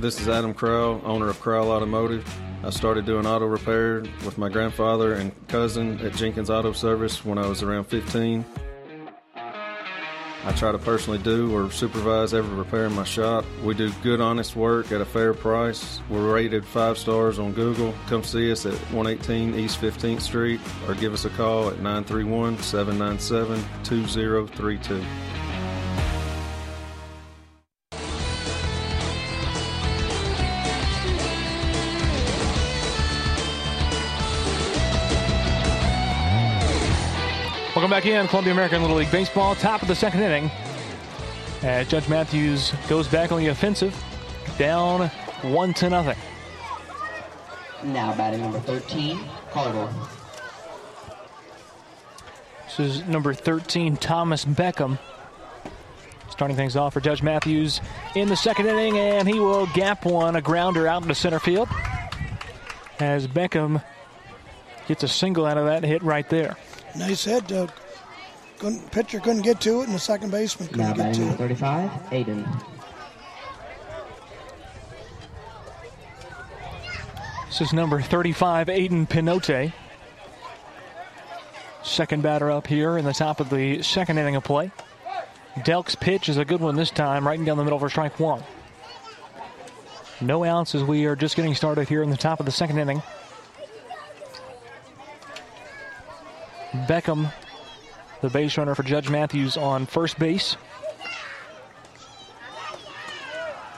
[SPEAKER 16] This is Adam Crowell, owner of Crowell Automotive. I started doing auto repair with my grandfather and cousin at Jenkins Auto Service when I was around 15. I try to personally do or supervise every repair in my shop. We do good, honest work at a fair price. We're rated five stars on Google. Come see us at 118 East 15th Street or give us a call at 931 797 2032.
[SPEAKER 3] Welcome back in Columbia American Little League Baseball, top of the second inning. As Judge Matthews goes back on the offensive, down one to nothing.
[SPEAKER 9] Now batting number 13, Carter.
[SPEAKER 3] This is number 13, Thomas Beckham. Starting things off for Judge Matthews in the second inning, and he will gap one, a grounder out into center field. As Beckham gets a single out of that hit right there.
[SPEAKER 4] Nice hit, Doug. Couldn't, pitcher couldn't get to it, and the second baseman couldn't
[SPEAKER 9] Now
[SPEAKER 4] get
[SPEAKER 9] batting
[SPEAKER 4] to
[SPEAKER 9] number
[SPEAKER 4] it.
[SPEAKER 9] 35, Aiden.
[SPEAKER 3] This is number 35, Aiden Pinote. Second batter up here in the top of the second inning of play. Delk's pitch is a good one this time, right down the middle for strike one. No outs as we are just getting started here in the top of the second inning. Beckham, the base runner for Judge Matthews on first base.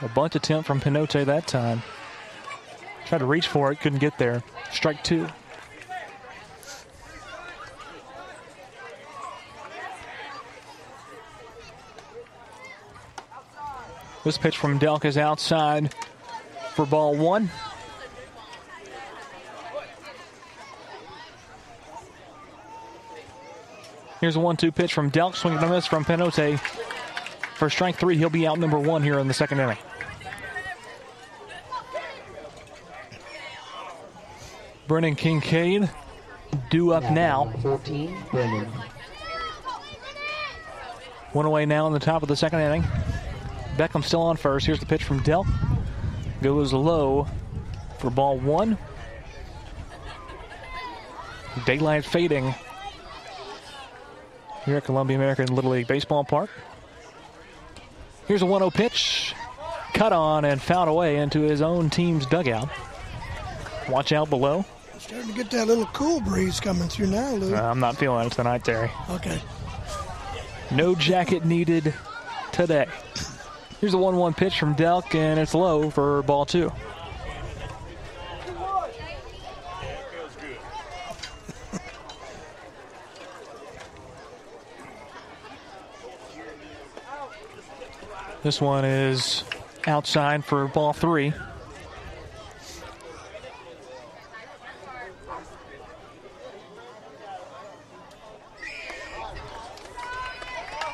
[SPEAKER 3] A bunt attempt from Pinote that time. Tried to reach for it, couldn't get there. Strike two. This pitch from Delk is outside for ball one. Here's a one-two pitch from Delk, swing swinging a miss from Penote. For strike three, he'll be out number one here in the second inning. Brennan Kincaid due up now. 14, Brennan. One away now in the top of the second inning. Beckham still on first. Here's the pitch from Delk. Goes low for ball one. Daylight fading here at Columbia American Little League Baseball Park. Here's a 1 0 pitch. Cut on and fouled away into his own team's dugout. Watch out below.
[SPEAKER 4] Starting to get that little cool breeze coming through now, Lou.
[SPEAKER 3] Uh, I'm not feeling it tonight, Terry.
[SPEAKER 4] Okay.
[SPEAKER 3] No jacket needed today. Here's a 1 1 pitch from Delk, and it's low for ball two. This one is outside for ball three.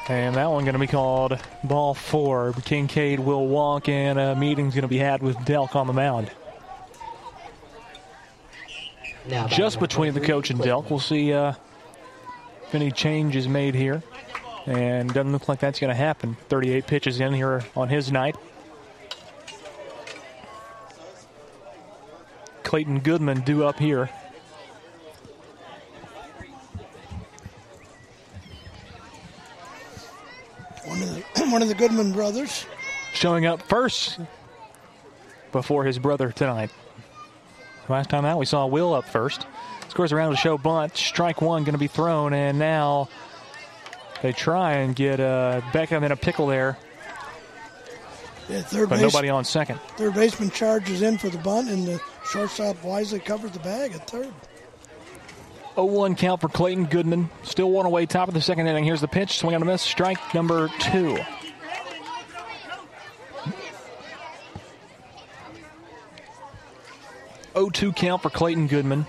[SPEAKER 3] And that one going to be called ball four. Kincaid will walk, and a meeting's going to be had with Delk on the mound. Now Just between the coach and Delk. We'll see uh, if any change is made here. And doesn't look like that's going to happen. 38 pitches in here on his night. Clayton Goodman due up here.
[SPEAKER 4] One of the one of the Goodman brothers.
[SPEAKER 3] Showing up first before his brother tonight. Last time out, we saw Will up first. Scores around to show bunt. Strike one going to be thrown, and now they try and get uh, Beckham in a pickle there.
[SPEAKER 4] Yeah, third
[SPEAKER 3] but
[SPEAKER 4] base,
[SPEAKER 3] nobody on second.
[SPEAKER 4] Third baseman charges in for the bunt, and the shortstop wisely covers the bag at third.
[SPEAKER 3] 0-1 count for Clayton Goodman. Still one away, top of the second inning. Here's the pitch. Swing on a miss. Strike number two. O two count for Clayton Goodman.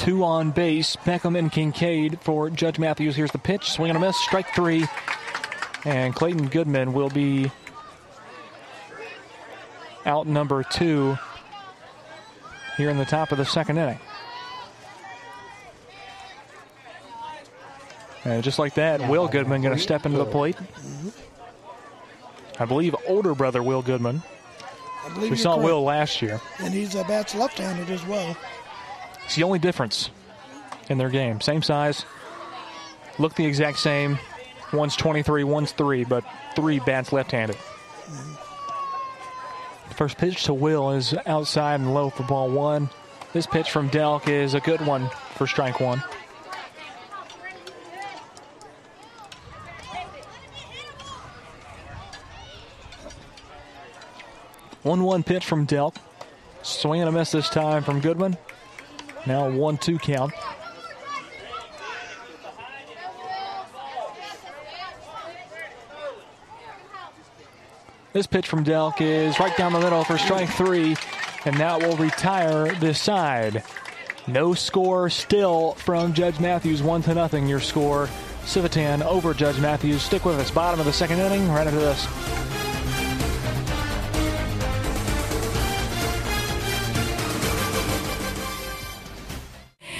[SPEAKER 3] Two on base. Beckham and Kincaid for Judge Matthews. Here's the pitch. Swing and a miss. Strike three. And Clayton Goodman will be out number two here in the top of the second inning. And just like that, Will Goodman going to step into the plate. Mm-hmm. I believe older brother Will Goodman. we saw
[SPEAKER 4] correct.
[SPEAKER 3] Will last year.
[SPEAKER 4] And he's a bats left-handed as well.
[SPEAKER 3] It's the only difference in their game. Same size, look the exact same. One's 23, one's three, but three bats left-handed. First pitch to Will is outside and low for ball one. This pitch from Delk is a good one for strike one. One-one pitch from Delk. Swing and a miss this time from Goodman. Now one-two count. This pitch from Delk is right down the middle for strike three, and that will retire this side. No score still from Judge Matthews, one to nothing. Your score, Civitan over Judge Matthews. Stick with us. Bottom of the second inning, right after this.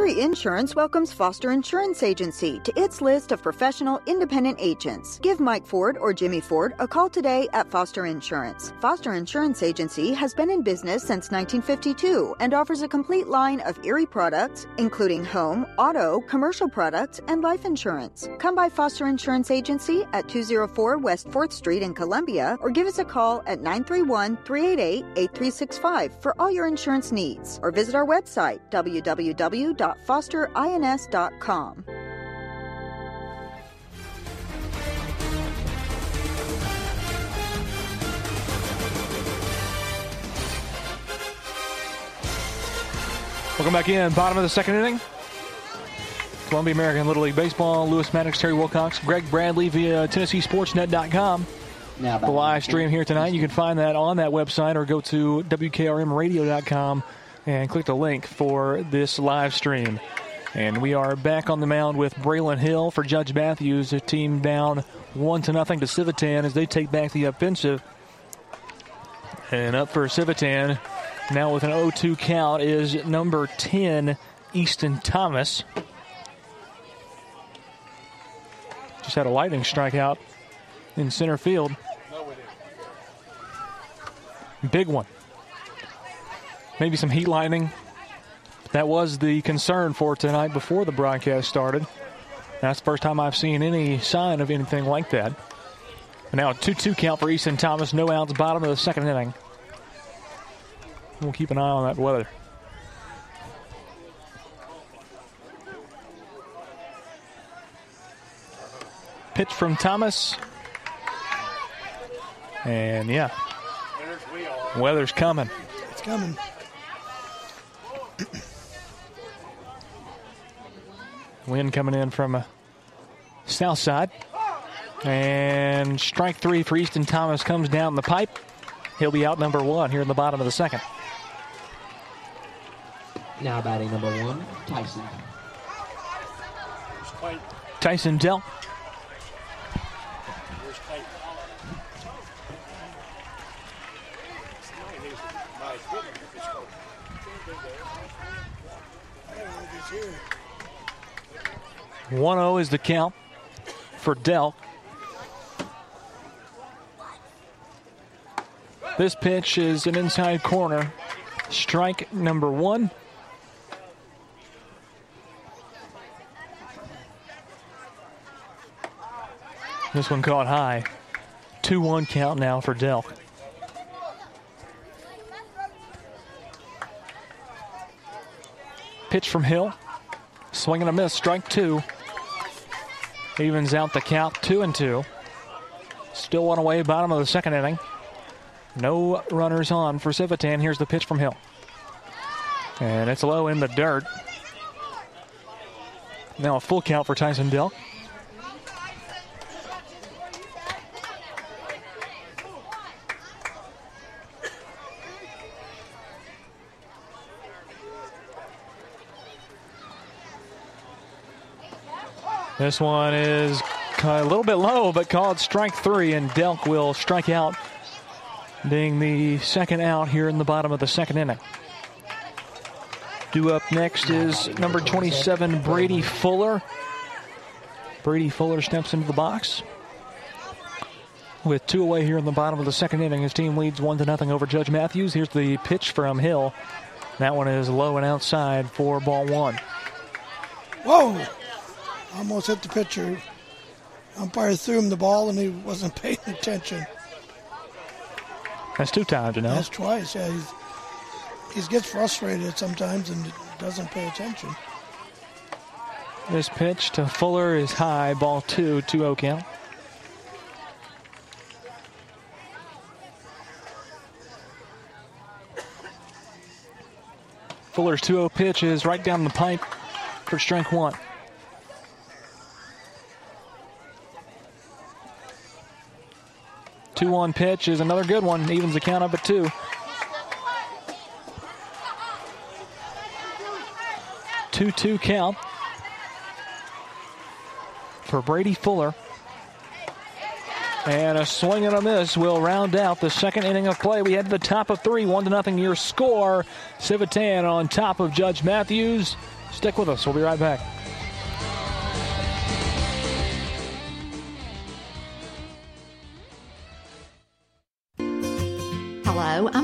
[SPEAKER 6] Erie Insurance welcomes Foster Insurance Agency to its list of professional independent agents. Give Mike Ford or Jimmy Ford a call today at Foster Insurance. Foster Insurance Agency has been in business since 1952 and offers a complete line of Erie products, including home, auto, commercial products, and life insurance. Come by Foster Insurance Agency at 204 West 4th Street in Columbia or give us a call at 931 388 8365 for all your insurance needs or visit our website www www.fosterins.com.
[SPEAKER 3] Welcome back in. Bottom of the second inning. Columbia American Little League Baseball. Lewis Maddox, Terry Wilcox, Greg Bradley via TennesseeSportsNet.com.
[SPEAKER 9] Now
[SPEAKER 3] the live stream here tonight. You can find that on that website or go to WKRMRadio.com and click the link for this live stream. And we are back on the mound with Braylon Hill for Judge Matthews, a team down one to nothing to Civitan as they take back the offensive. And up for Civitan now with an 0-2 count is number 10, Easton Thomas. Just had a lightning strikeout in center field. Big one maybe some heat lightning. That was the concern for tonight before the broadcast started. That's the first time I've seen any sign of anything like that. now a 2 2 count for Easton Thomas. No outs, bottom of the second inning. We'll keep an eye on that weather. Pitch from Thomas. And yeah, weather's coming.
[SPEAKER 4] It's coming.
[SPEAKER 3] Wind coming in from a south side. And strike three for Easton Thomas comes down the pipe. He'll be out number one here in the bottom of the second.
[SPEAKER 9] Now batting number one, Tyson.
[SPEAKER 3] Tyson Delk. One zero is the count for Delk. This pitch is an inside corner. Strike number one. This one caught high. 2 1 count now for Delk. Pitch from Hill. Swing and a miss. Strike two. Evens out the count. Two and two. Still one away, bottom of the second inning. No runners on for Civitan. Here's the pitch from Hill. And it's low in the dirt. Now a full count for Tyson Delk. This one is a little bit low, but called strike three, and Delk will strike out, being the second out here in the bottom of the second inning. Due up next is number 27, Brady Fuller. Brady Fuller steps into the box. With two away here in the bottom of the second inning, his team leads one to nothing over Judge Matthews. Here's the pitch from Hill. That one is low and outside for ball one.
[SPEAKER 4] Whoa! Almost hit the pitcher. Umpire threw him the ball and he wasn't paying attention.
[SPEAKER 3] That's two times, you know.
[SPEAKER 4] That's twice. Yeah, he's, he gets frustrated sometimes and doesn't pay attention.
[SPEAKER 3] This pitch to Fuller is high, ball two, 2 0 count. Fuller's 2 0 pitch is right down the pipe for strike one. Two one pitch is another good one, evens the count up at two. Two two count for Brady Fuller. And a swing and a miss will round out the second inning of play. We head to the top of three, one to nothing your score. Civitan on top of Judge Matthews. Stick with us. We'll be right back.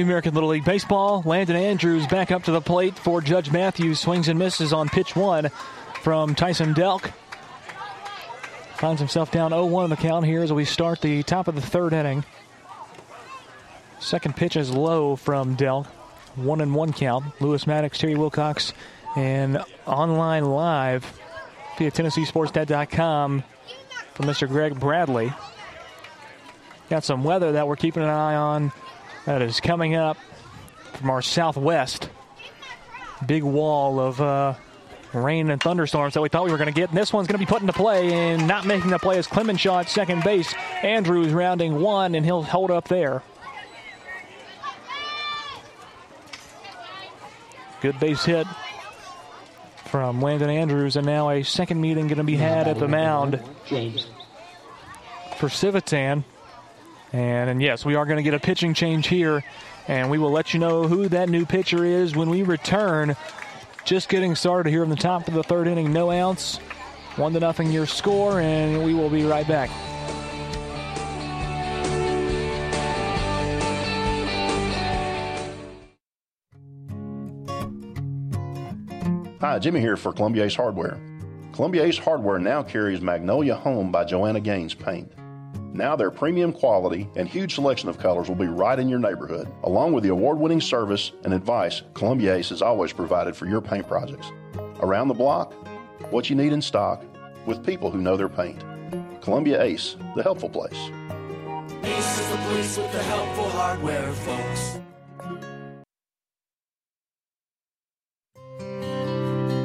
[SPEAKER 3] American Little League Baseball. Landon Andrews back up to the plate for Judge Matthews. Swings and misses on pitch one from Tyson Delk. Finds himself down 0 1 in the count here as we start the top of the third inning. Second pitch is low from Delk. One and one count. Lewis Maddox, Terry Wilcox, and online live via TennesseeSportsNet.com from Mr. Greg Bradley. Got some weather that we're keeping an eye on that is coming up from our southwest. Big wall of uh, rain and thunderstorms that we thought we were going to get. And this one's going to be put into play, and not making the play is Clemenshaw at second base. Andrews rounding one, and he'll hold up there. Good base hit from Landon Andrews, and now a second meeting going to be had at the mound for Civitan. And, and yes, we are going to get a pitching change here, and we will let you know who that new pitcher is when we return. Just getting started here in the top of the third inning, no outs, one to nothing your score, and we will be right back.
[SPEAKER 17] Hi, Jimmy here for Columbia Ace Hardware. Columbia Ace Hardware now carries Magnolia Home by Joanna Gaines Paint. Now their premium quality and huge selection of colors will be right in your neighborhood, along with the award-winning service and advice Columbia Ace has always provided for your paint projects. Around the block, what you need in stock, with people who know their paint. Columbia Ace, the helpful place.
[SPEAKER 18] Ace is the place with the helpful hardware, folks.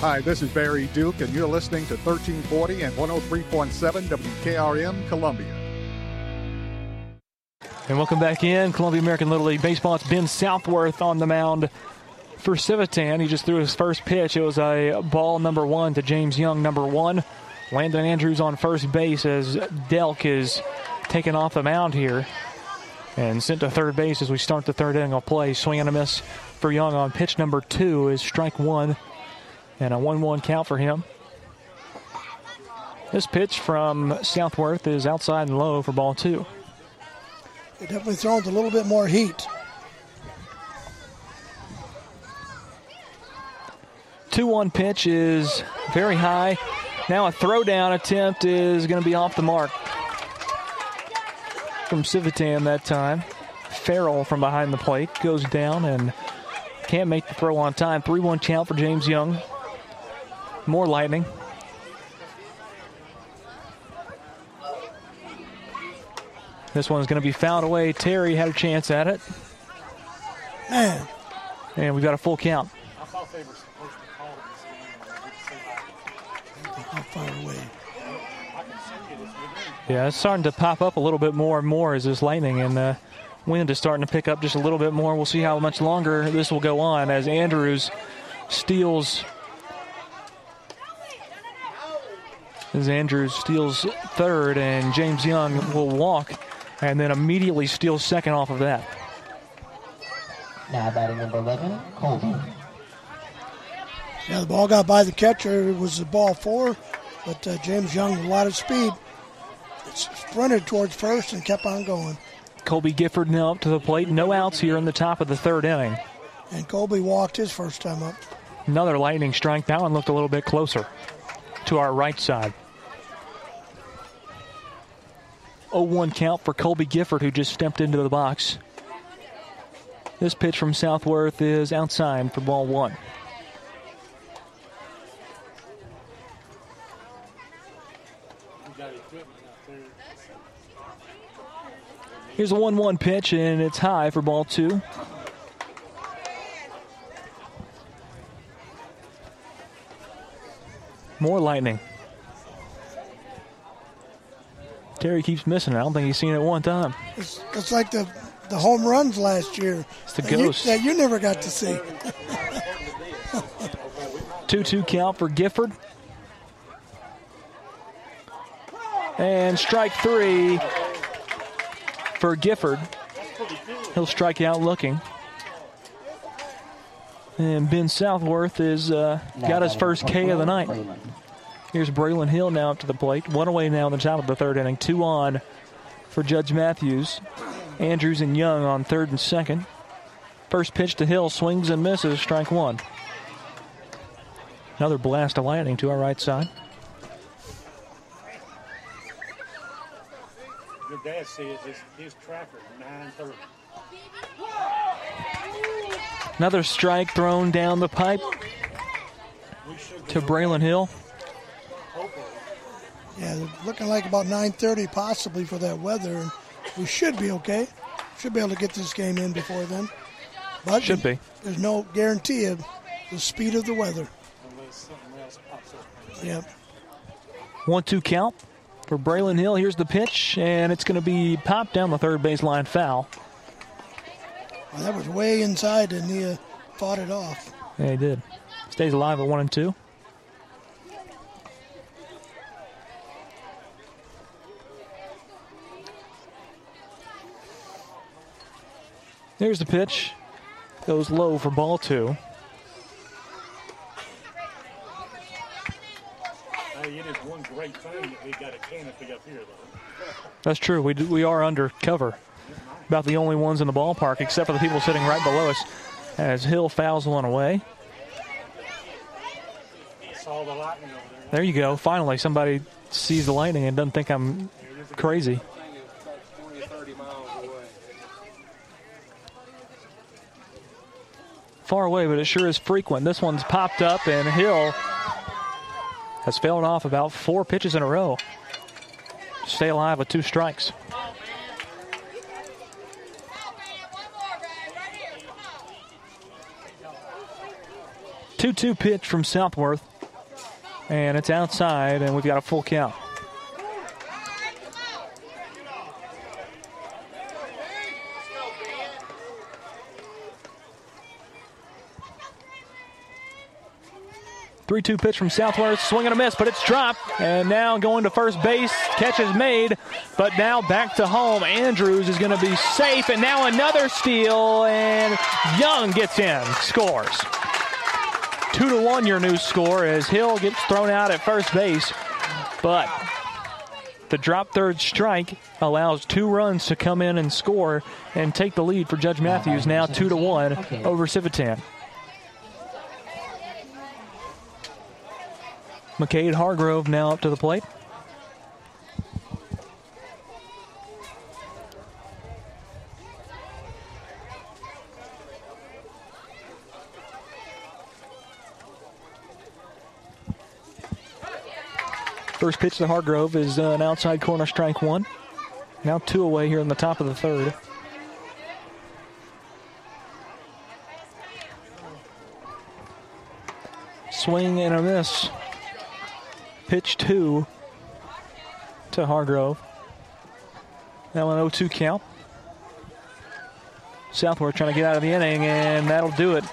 [SPEAKER 7] Hi, this is Barry Duke, and you're listening to 1340 and 103.7 WKRM Columbia.
[SPEAKER 3] And welcome back in. Columbia American Little League Baseball. It's Ben Southworth on the mound for Civitan. He just threw his first pitch. It was a ball number one to James Young, number one. Landon Andrews on first base as Delk is taken off the mound here and sent to third base as we start the third inning of play. Swing and a miss for Young on pitch number two is strike one. And a 1 1 count for him. This pitch from Southworth is outside and low for ball two.
[SPEAKER 4] It definitely throws a little bit more heat.
[SPEAKER 3] 2 1 pitch is very high. Now a throwdown attempt is going to be off the mark from Civitan that time. Farrell from behind the plate goes down and can't make the throw on time. 3 1 count for James Young. More lightning. This one's going to be fouled away. Terry had a chance at it.
[SPEAKER 4] Man.
[SPEAKER 3] And we've got a full count.
[SPEAKER 4] How far away?
[SPEAKER 3] Yeah, it's starting to pop up a little bit more and more as this lightning and the wind is starting to pick up just a little bit more. We'll see how much longer this will go on as Andrews steals. As Andrews steals third and James Young will walk and then immediately steals second off of that.
[SPEAKER 9] Now batting number 11, Colby.
[SPEAKER 4] Yeah, the ball got by the catcher. It was the ball four, but uh, James Young with a lot of speed sprinted towards first and kept on going.
[SPEAKER 3] Colby Gifford now up to the plate. No outs here in the top of the third inning.
[SPEAKER 4] And Colby walked his first time up.
[SPEAKER 3] Another lightning strike. That one looked a little bit closer to our right side. 0-1 count for Colby Gifford, who just stepped into the box. This pitch from Southworth is outside for ball one. Here's a 1 1 pitch, and it's high for ball two. More lightning. Terry keeps missing it. I don't think he's seen it one time.
[SPEAKER 4] It's, it's like the, the home runs last year.
[SPEAKER 3] It's the
[SPEAKER 4] that
[SPEAKER 3] ghost.
[SPEAKER 4] You, that you never got to see.
[SPEAKER 3] 2 2 count for Gifford. And strike three for Gifford. He'll strike out looking. And Ben Southworth is uh, got his first K of the night. Here's Braylon Hill now up to the plate. One away now in the top of the third inning. Two on for Judge Matthews. Andrews and Young on third and second. First pitch to Hill swings and misses. Strike one. Another blast of lightning to our right side.
[SPEAKER 14] Your dad says his, his tracker, 930.
[SPEAKER 3] Another strike thrown down the pipe to Braylon Hill.
[SPEAKER 4] Yeah, looking like about 9:30 possibly for that weather, and we should be okay. Should be able to get this game in before then. But
[SPEAKER 3] Should be.
[SPEAKER 4] There's no guarantee of the speed of the weather. Yep.
[SPEAKER 3] One two count for Braylon Hill. Here's the pitch, and it's going to be popped down the third baseline foul.
[SPEAKER 4] Well, that was way inside, and he uh, fought it off.
[SPEAKER 3] Yeah, he did. Stays alive at one and two. There's the pitch. Goes low for ball two.
[SPEAKER 14] Hey, it is one great thing that we got a canopy up here, though.
[SPEAKER 3] That's true. We, do, we are under cover. About the only ones in the ballpark, except for the people sitting right below us, as Hill fouls one away.
[SPEAKER 14] Saw the lightning over there.
[SPEAKER 3] There you go. Finally, somebody sees the lightning and doesn't think I'm crazy. Far away, but it sure is frequent. This one's popped up, and Hill has failed off about four pitches in a row. Stay alive with two strikes. Two-two pitch from Southworth, and it's outside, and we've got a full count. Three-two pitch from Southworth, swing and a miss, but it's dropped, and now going to first base, catch is made, but now back to home. Andrews is going to be safe, and now another steal, and Young gets in, scores. Two to one, your new score as Hill gets thrown out at first base, but the drop third strike allows two runs to come in and score and take the lead for Judge Matthews. Now two to one over Civitan. McCade Hargrove now up to the plate. First pitch to Hargrove is uh, an outside corner strike one. Now two away here in the top of the third. Swing and a miss. Pitch two to Hargrove. Now an 0 2 count. Southworth trying to get out of the inning, and that'll do it.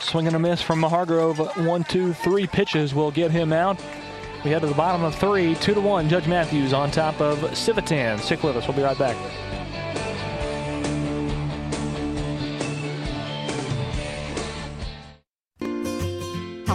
[SPEAKER 3] Swing and a miss from Hargrove. One, two, three pitches will get him out. We head to the bottom of three, two to one. Judge Matthews on top of Civitan. Stick with us. We'll be right back.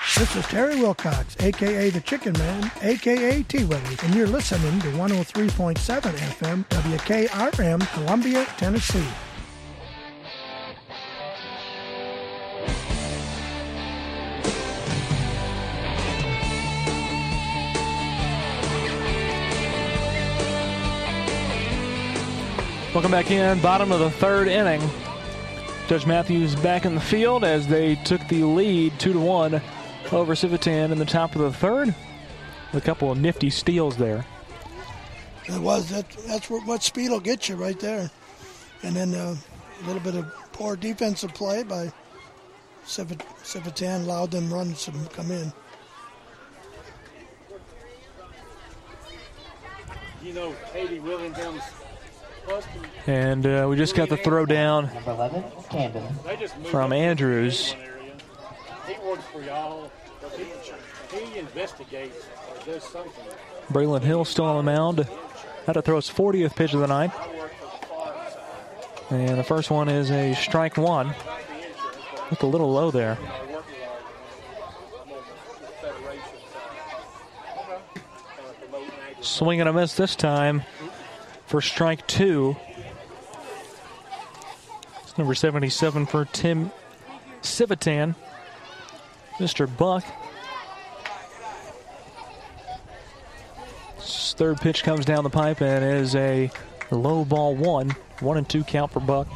[SPEAKER 4] This is Terry Wilcox, aka the Chicken Man, aka T Willie, and you're listening to 103.7 FM WKRM, Columbia, Tennessee.
[SPEAKER 3] Welcome back in. Bottom of the third inning. Judge Matthews back in the field as they took the lead two to one over Civitan in the top of the third. A couple of nifty steals there.
[SPEAKER 4] It was that. That's what, what speed will get you right there, and then uh, a little bit of poor defensive play by Civitan allowed them runs to come in.
[SPEAKER 14] You know, Katie Williams
[SPEAKER 3] And uh, we just got the throw down from Andrews.
[SPEAKER 14] He he investigates or does something.
[SPEAKER 3] Braylon Hill still on the mound. Had to throw his 40th pitch of the night. And the first one is a strike one. Looked a little low there. Swing and a miss this time for strike two. It's number 77 for Tim Civitan. Mr. Buck. Third pitch comes down the pipe and is a low ball one. One and two count for Buck.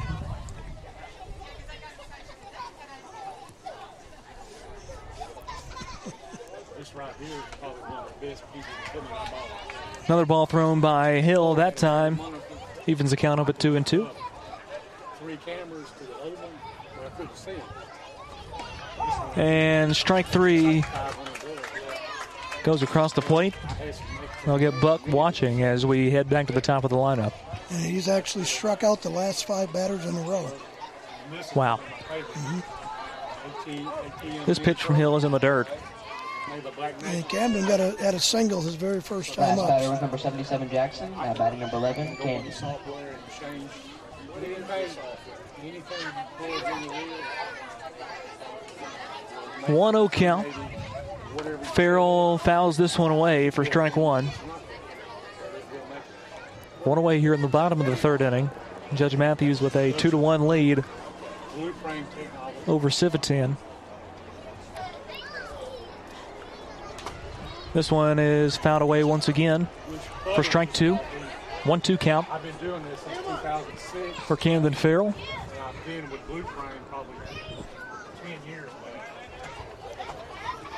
[SPEAKER 3] Another ball thrown by Hill that time. Evens the count up at two and two. And strike three goes across the plate. They'll get Buck watching as we head back to the top of the lineup.
[SPEAKER 4] And he's actually struck out the last five batters in a row.
[SPEAKER 3] Wow.
[SPEAKER 4] Mhm.
[SPEAKER 3] This pitch from Hill is in the dirt.
[SPEAKER 4] And Camden got a, had a single his very first time
[SPEAKER 9] Last batter
[SPEAKER 4] up.
[SPEAKER 9] was number 77, Jackson. Now batting number 11, Camden.
[SPEAKER 3] One 0 count. Farrell fouls this one away for strike one. One away here in the bottom of the third inning. Judge Matthews with a two to one lead over Civitan. This one is fouled away once again for strike two. One two count
[SPEAKER 14] I've been doing this since 2006.
[SPEAKER 3] for Camden Farrell.
[SPEAKER 14] And I've been with Blue Frame probably 10 years now.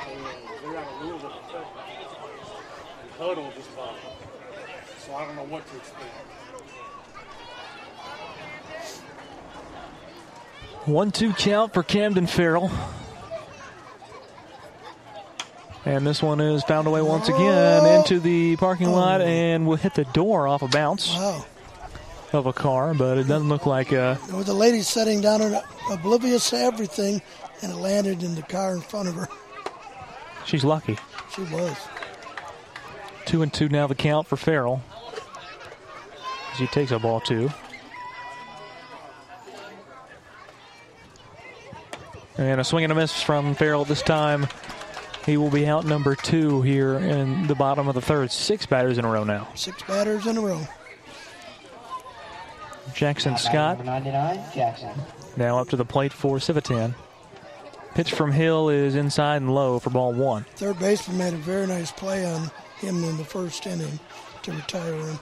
[SPEAKER 14] And they got a rule that affect and huddle just about. So I don't know what to expect.
[SPEAKER 3] One two count for Camden Farrell. And this one is found away once again into the parking lot and will hit the door off a bounce
[SPEAKER 4] Wow.
[SPEAKER 3] of a car, but it doesn't look like uh,
[SPEAKER 4] There was a lady sitting down and oblivious to everything, and it landed in the car in front of her.
[SPEAKER 3] she's lucky.
[SPEAKER 4] She was.
[SPEAKER 3] Two and two now the count for Farrell. As he takes a ball two. And a swing and a miss from Farrell this time. He will be out number two here in the bottom of the third. Six batters in a row now.
[SPEAKER 4] Six batters in a row.
[SPEAKER 3] Jackson
[SPEAKER 9] Now
[SPEAKER 3] Scott
[SPEAKER 9] 99, Jackson.
[SPEAKER 3] now up to the plate for Civitan. Pitch from Hill is inside and low for ball one.
[SPEAKER 4] Third baseman made a very nice play on him in the first inning to retire him.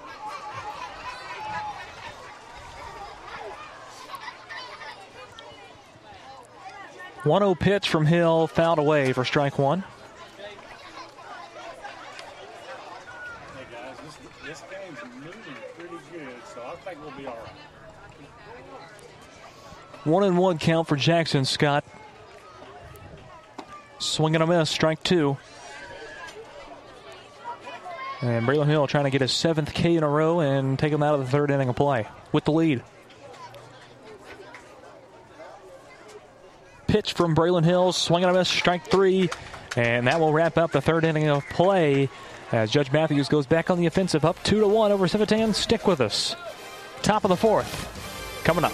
[SPEAKER 3] One 0 pitch from Hill, fouled away for strike one.
[SPEAKER 14] Hey guys, this, this game's moving pretty good, so I think we'll be all right.
[SPEAKER 3] One and one count for Jackson Scott. Swing and a miss, strike two. And Braylon Hill trying to get his seventh K in a row and take him out of the third inning of play with the lead. Pitch from Braylon Hill, swing and a miss, strike three. And that will wrap up the third inning of play as Judge Matthews goes back on the offensive, up two to one over Civitan. Stick with us. Top of the fourth, coming up.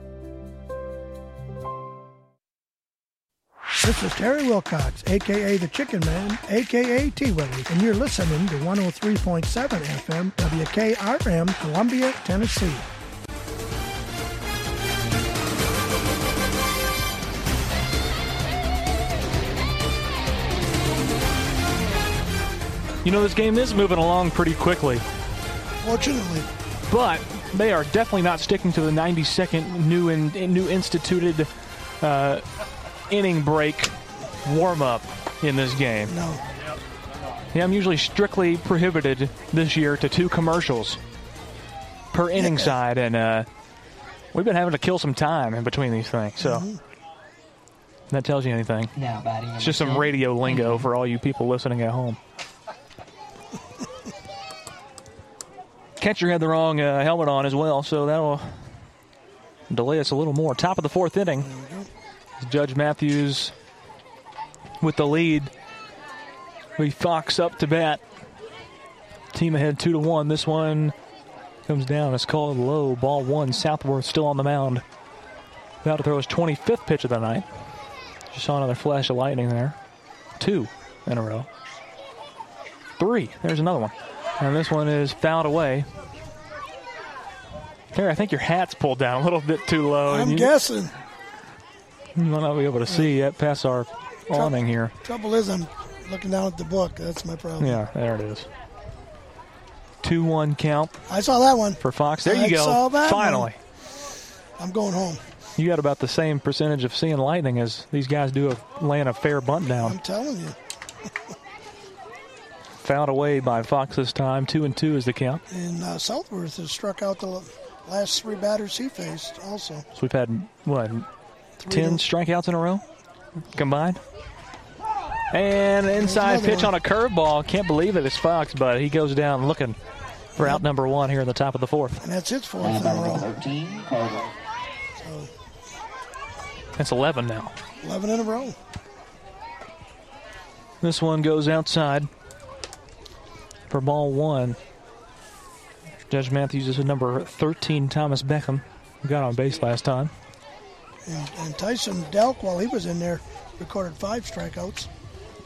[SPEAKER 4] This is Terry Wilcox, aka the Chicken Man, aka T Willie, and you're listening to 103.7 FM WKRM, Columbia, Tennessee.
[SPEAKER 3] You know, this game is moving along pretty quickly,
[SPEAKER 4] Fortunately,
[SPEAKER 3] but they are definitely not sticking to the 90 second new in, new instituted uh, inning break warm up in this game.
[SPEAKER 4] no.
[SPEAKER 3] Yeah, I'm usually strictly prohibited this year to two commercials per inning side, and uh, we've been having to kill some time in between these things. So
[SPEAKER 4] Mm-hmm.
[SPEAKER 3] that tells you anything.
[SPEAKER 9] Now batting
[SPEAKER 3] It's just some radio lingo for all you people listening at home. Catcher had the wrong uh, helmet on as well, so that'll delay us a little more. Top of the fourth inning. Judge Matthews with the lead. We Fox up to bat. Team ahead two to one. This one Comes down. It's called low. Ball one. Southworth still on the mound. About to throw his 25th pitch of the night. Just saw another flash of lightning there. Two in a row. Three. There's another one. And this one is fouled away. Terry, I think your hat's pulled down a little bit too low.
[SPEAKER 4] I'm guessing.
[SPEAKER 3] You might not be able to see yet past our awning here.
[SPEAKER 4] Trouble is, I'm looking down at the book. That's my problem.
[SPEAKER 3] Yeah, there it is. 2 1 count.
[SPEAKER 4] I saw that one.
[SPEAKER 3] For Fox. There
[SPEAKER 4] I
[SPEAKER 3] you go.
[SPEAKER 4] saw that
[SPEAKER 3] Finally.
[SPEAKER 4] one. I'm going home.
[SPEAKER 3] You got about the same percentage of seeing lightning as these guys do of laying a fair bunt down.
[SPEAKER 4] I'm telling you.
[SPEAKER 3] Fouled away by Fox this time. 2 and 2 is the count.
[SPEAKER 4] And uh, Southworth has struck out the last three batters he faced also.
[SPEAKER 3] So we've had, what, 10 strikeouts in a row combined? And inside pitch
[SPEAKER 4] one.
[SPEAKER 3] on a curveball. Can't believe it. It's Fox, but he goes down looking for out number one here in the top of the fourth.
[SPEAKER 4] And that's his fourth in a row.
[SPEAKER 9] 13,
[SPEAKER 4] So
[SPEAKER 3] That's 11 now.
[SPEAKER 4] 11 in a row.
[SPEAKER 3] This one goes outside for ball one. Judge Matthews is a number 13, Thomas Beckham, got on base last time.
[SPEAKER 4] And, and Tyson Delk, while he was in there, recorded five strikeouts.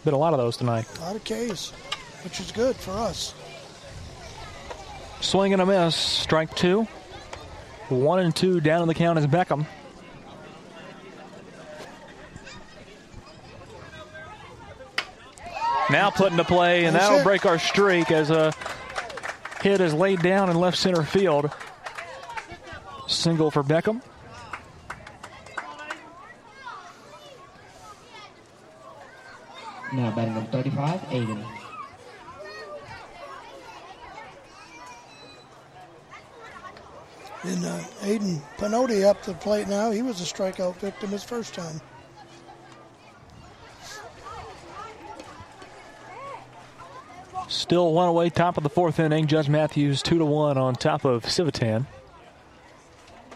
[SPEAKER 3] Been a lot of those tonight.
[SPEAKER 4] A lot of Ks, which is good for us.
[SPEAKER 3] Swing and a miss. Strike two. One and two down in the count is Beckham. Now put into play, and that'll break our streak as a hit is laid down in left center field. Single for Beckham.
[SPEAKER 9] Now batting number 35, Aiden.
[SPEAKER 4] And uh, Aiden Pinotti up to the plate now. He was a strikeout victim his first time.
[SPEAKER 3] Still one away, top of the fourth inning. Judge Matthews two to one on top of Civitan.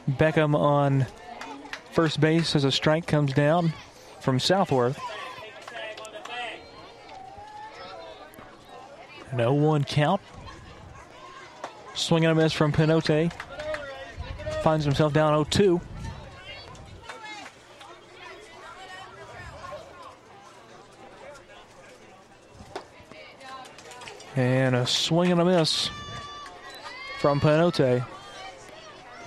[SPEAKER 3] Beckham on first base as a strike comes down from Southworth. No one count. Swing and a miss from Pinote. Finds himself down 0 2. And a swing and a miss from Panote.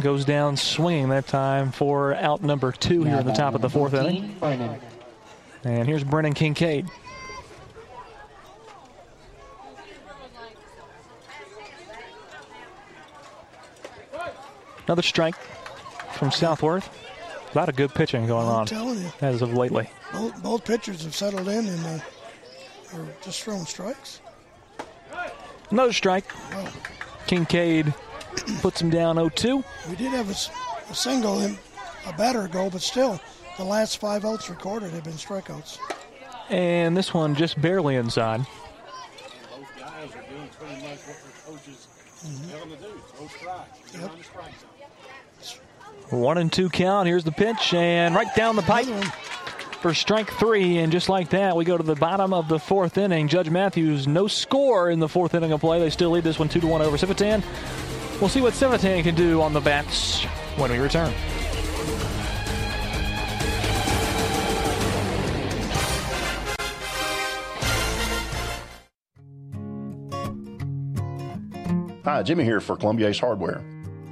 [SPEAKER 3] Goes down swinging that time for out number two here in the top of the fourth inning. And here's Brennan Kincaid. Another strike from Southworth. A lot of good pitching going
[SPEAKER 4] I'm
[SPEAKER 3] on
[SPEAKER 4] telling you.
[SPEAKER 3] as of lately.
[SPEAKER 4] Both, both pitchers have settled in and uh, are just throwing strikes.
[SPEAKER 3] Another strike. Kincaid puts him down 0 2.
[SPEAKER 4] We did have a, a single in a batter ago, but still, the last five outs recorded have been strikeouts.
[SPEAKER 3] And this one just barely inside.
[SPEAKER 14] Both guys are doing pretty much what their coaches tell them to do. Throw strikes. Get on the strike zone.
[SPEAKER 3] One and two count. Here's the pitch, and right down the pipe for strike three. And just like that, we go to the bottom of the fourth inning. Judge Matthews, no score in the fourth inning of play. They still lead this one two to one over Civitan. We'll see what Civitan can do on the bats when we return.
[SPEAKER 17] Hi, Jimmy here for Columbia Ace Hardware.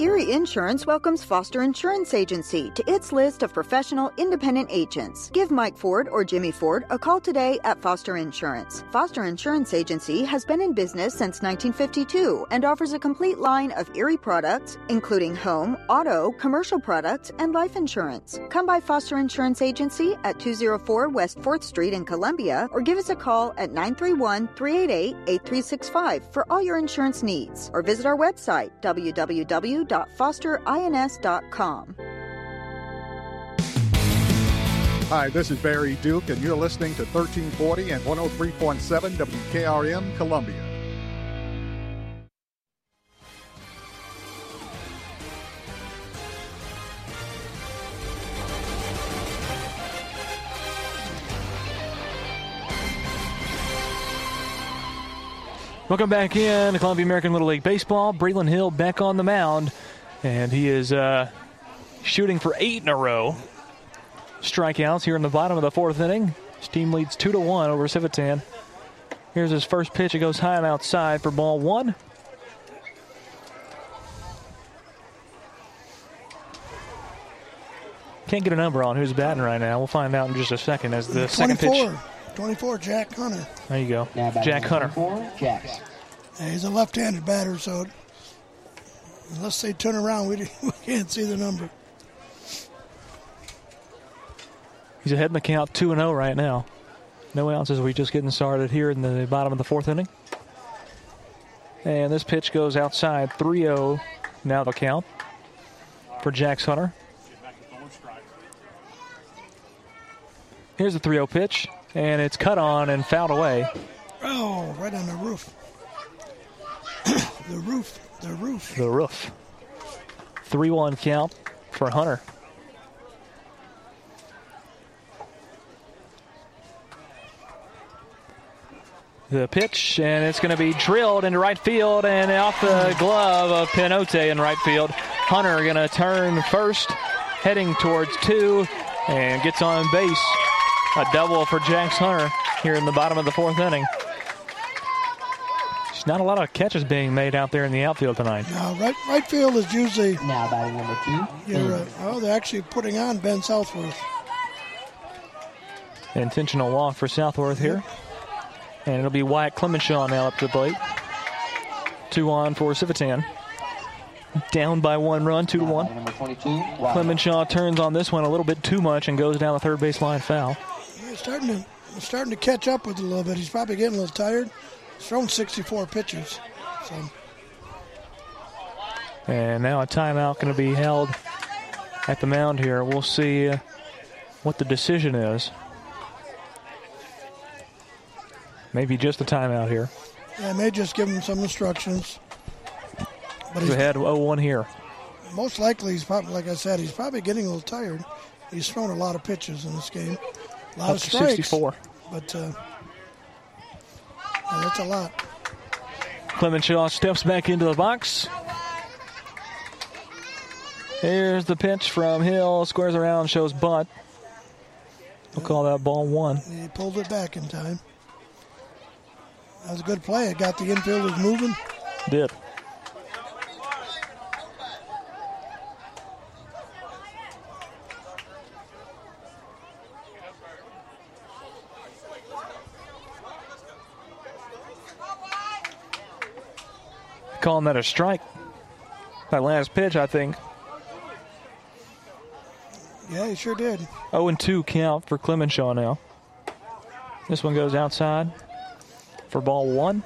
[SPEAKER 6] Erie Insurance welcomes Foster Insurance Agency to its list of professional independent agents. Give Mike Ford or Jimmy Ford a call today at Foster Insurance. Foster Insurance Agency has been in business since 1952 and offers a complete line of Erie products, including home, auto, commercial products, and life insurance. Come by Foster Insurance Agency at 204 West 4th Street in Columbia or give us a call at 931 388 8365 for all your insurance needs or visit our website www.fosterins.com.
[SPEAKER 7] Hi, this is Barry Duke, and you're listening to 1340 and 103.7 WKRM Columbia.
[SPEAKER 3] Welcome back in Columbia American Little League Baseball. Braylon Hill back on the mound, and he is uh, shooting for eight in a row. Strikeouts here in the bottom of the fourth inning. His team leads two to one over Civitan. Here's his first pitch. It goes high and outside for ball one. Can't get a number on who's batting right now. We'll find out in just a second as the second pitch.
[SPEAKER 4] 24, Jack Hunter.
[SPEAKER 3] There you go.
[SPEAKER 9] Now
[SPEAKER 3] Jack Hunter.
[SPEAKER 9] Four, Jacks.
[SPEAKER 4] Yeah, he's a left-handed batter, so unless they turn around, we, we can't see the number.
[SPEAKER 3] He's ahead in the count 2 0 right now. No outs as we just getting started here in the bottom of the fourth inning. And this pitch goes outside 3 0 now the count for Jax Hunter. Here's the 3 0 pitch, and it's cut on and fouled away.
[SPEAKER 4] Oh, right on the roof. the roof. The roof.
[SPEAKER 3] The roof. 3 1 count for Hunter. The pitch, and it's going to be drilled into right field and off the glove of Pinote in right field. Hunter going to turn first, heading towards two, and gets on base. A double for Jax Hunter here in the bottom of the fourth inning. There's not a lot of catches being made out there in the outfield tonight.
[SPEAKER 4] Now, right, right field is usually.
[SPEAKER 9] Now batting number two.
[SPEAKER 4] You're right. Oh, they're actually putting on Ben Southworth.
[SPEAKER 3] Intentional walk for Southworth here. And it'll be Wyatt Clemenshaw now up to the plate. Two on for Civitan. Down by one run, two to one.
[SPEAKER 9] Number 22.
[SPEAKER 3] Clemenshaw turns on this one a little bit too much and goes down the third base line foul.
[SPEAKER 4] He's starting to starting to catch up with a little bit. He's probably getting a little tired. He's thrown 64 pitches. So
[SPEAKER 3] And now a timeout going to be held at the mound here. We'll see uh, what the decision is. Maybe just a timeout here.
[SPEAKER 4] yeah, I may just give him some instructions. But he's,
[SPEAKER 3] ahead, 0 1 here.
[SPEAKER 4] most likely he's probably, like I said, he's probably getting a little tired. He's thrown a lot of pitches in this game, a lot of strikes.
[SPEAKER 3] 64.
[SPEAKER 4] But uh, yeah, that's a lot.
[SPEAKER 3] Clemenshaw steps back into the box. Here's the pitch from Hill. Squares around, shows butt. We'll call that ball one.
[SPEAKER 4] He pulled it back in time. That was a good play. It got the infielders moving.
[SPEAKER 3] Did. Calling that a strike. That last pitch, I think.
[SPEAKER 4] Yeah, he sure did.
[SPEAKER 3] 0 and 2 count for Clemenshaw now. This one goes outside for ball one.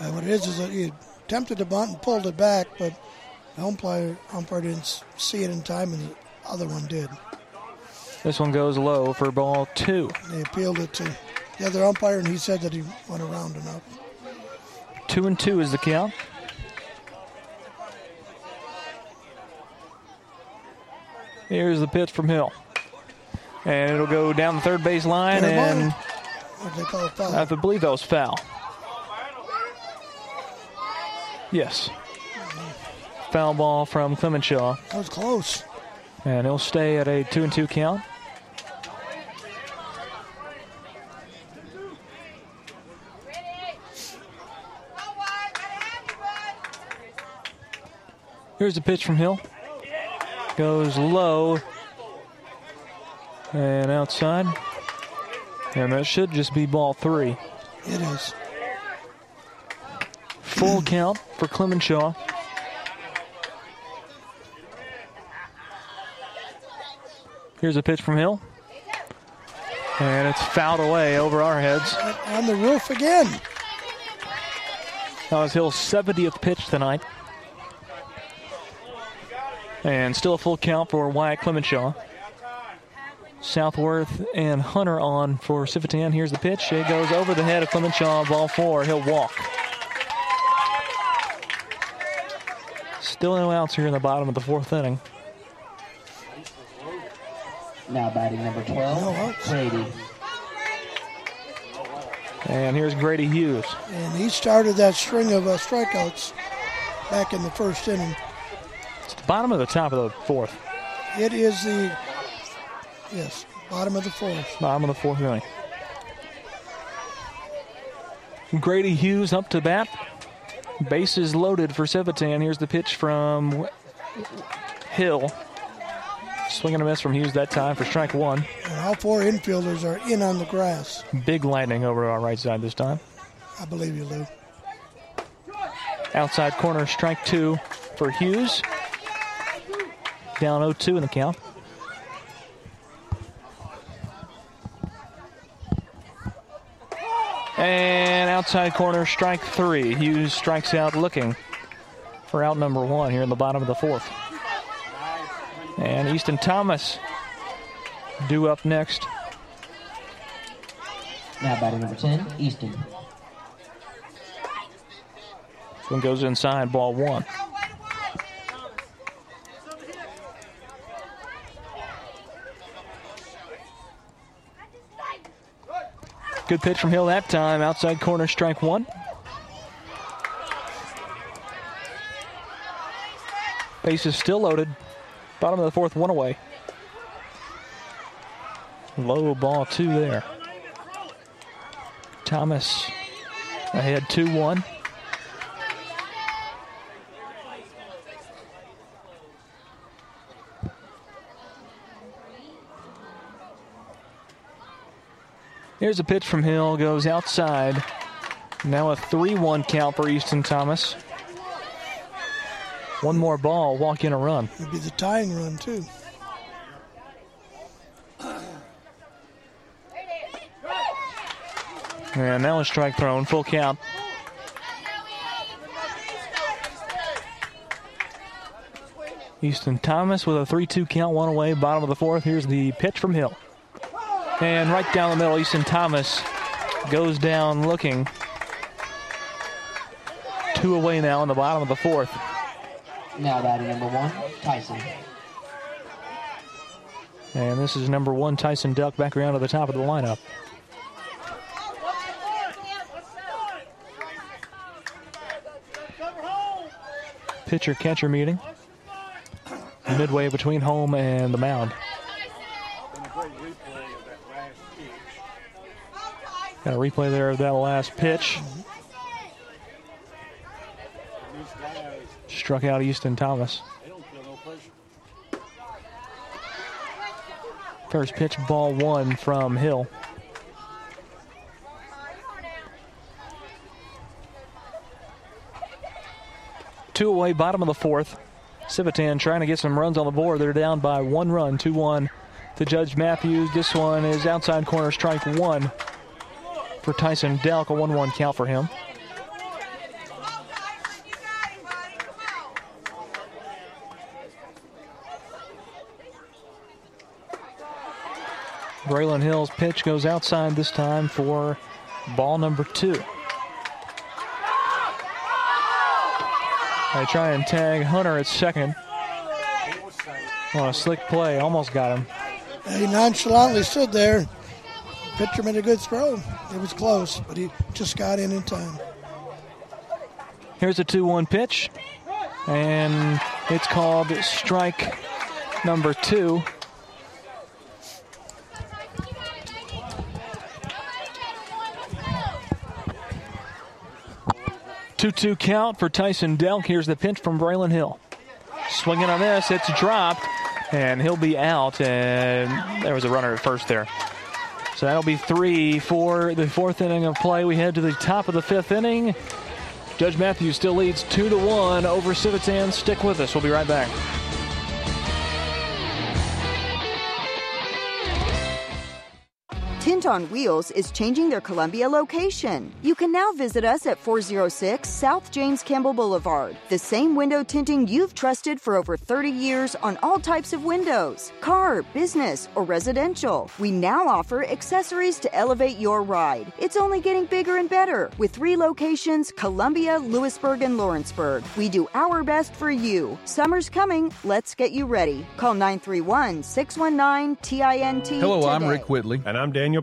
[SPEAKER 4] Uh, what it is is that he attempted to bunt and pulled it back, but the umpire, umpire didn't see it in time, and the other one did.
[SPEAKER 3] This one goes low for ball two.
[SPEAKER 4] They appealed it to the other umpire, and he said that he went around enough.
[SPEAKER 3] Two and two is the count. Here's the pitch from Hill. And it'll go down the third base line,
[SPEAKER 4] ball.
[SPEAKER 3] and
[SPEAKER 4] What they call foul.
[SPEAKER 3] I believe that was foul. Yes. Foul ball from Clemenshaw,
[SPEAKER 4] That was close.
[SPEAKER 3] and he'll stay at a two and two count. Here's the pitch from Hill. Goes low and outside. And that should just be ball three.
[SPEAKER 4] It is.
[SPEAKER 3] Full count for Clemenshaw. Here's a pitch from Hill. And it's fouled away over our heads.
[SPEAKER 4] On the roof again.
[SPEAKER 3] That was Hill's 70th pitch tonight. And still a full count for Wyatt Clemenshaw. Southworth and Hunter on for Civitan. Here's the pitch. It goes over the head of Clemenshaw. Ball four. He'll walk. Still no outs here in the bottom of the fourth inning.
[SPEAKER 9] Now batting number 12, Grady.
[SPEAKER 3] And here's Grady Hughes.
[SPEAKER 4] And he started that string of uh, strikeouts back in the first inning.
[SPEAKER 3] It's the bottom of the top of the fourth.
[SPEAKER 4] It is the, yes, bottom of the fourth.
[SPEAKER 3] Bottom of the fourth inning. Grady Hughes up to bat. Bases loaded for Civitan. Here's the pitch from Hill. Swing and a miss from Hughes that time for strike one.
[SPEAKER 4] And all four infielders are in on the grass.
[SPEAKER 3] Big lightning over our right side this time.
[SPEAKER 4] I believe you, Lou.
[SPEAKER 3] Outside corner, strike two for Hughes. Down 0 2 in the count. And outside corner, strike three. Hughes strikes out looking for out number one here in the bottom of the fourth. And Easton Thomas due up next.
[SPEAKER 9] Now batting number 10, Easton.
[SPEAKER 3] This one goes inside, ball one. Good pitch from Hill that time. Outside corner, strike one. Base is still loaded. Bottom of the fourth, one away. Low ball two there. Thomas ahead 2 1. Here's a pitch from Hill, goes outside. Now a 3 1 count for Easton Thomas. One more ball, walk in a run.
[SPEAKER 4] It'd be the tying run, too.
[SPEAKER 3] And now a strike thrown, full count. Easton Thomas with a 3 2 count, one away, bottom of the fourth. Here's the pitch from Hill. And right down the middle, Easton Thomas goes down looking. Two away now in the bottom of the fourth.
[SPEAKER 9] Now batting number one, Tyson.
[SPEAKER 3] And this is number one, Tyson Delk, back around to the top of the lineup. Pitcher catcher meeting. Midway between home and the mound. Got a replay there of that last pitch. Struck out Easton Thomas. First pitch, ball one from Hill. Two away, bottom of the fourth. Civitan trying to get some runs on the board. They're down by one run, 2 1 to Judge Matthews. This one is outside corner, strike one for Tyson Delk, a 1 1 count for him. Braylon Hill's pitch goes outside this time for ball number two. They try and tag Hunter at second. On a slick play, almost got him.
[SPEAKER 4] He nonchalantly stood there. Pitcher made a good throw. It was close, but he just got in in time.
[SPEAKER 3] Here's a 2 1 pitch, and it's called strike number two. Two-two count for Tyson Delk. Here's the pinch from Braylon Hill. Swinging on this, it's dropped, and he'll be out. And there was a runner at first there. So that'll be three for the fourth inning of play. We head to the top of the fifth inning. Judge Matthews still leads two to one over Civitan. Stick with us. We'll be right back.
[SPEAKER 6] Tint on Wheels is changing their Columbia location. You can now visit us at 406 South James Campbell Boulevard. The same window tinting you've trusted for over 30 years on all types of windows car, business, or residential. We now offer accessories to elevate your ride. It's only getting bigger and better with three locations Columbia, Lewisburg, and Lawrenceburg. We do our best for you. Summer's coming. Let's get you ready. Call 931 619 TINT.
[SPEAKER 1] Hello, I'm. Rick Whitley.
[SPEAKER 12] And I'm Daniel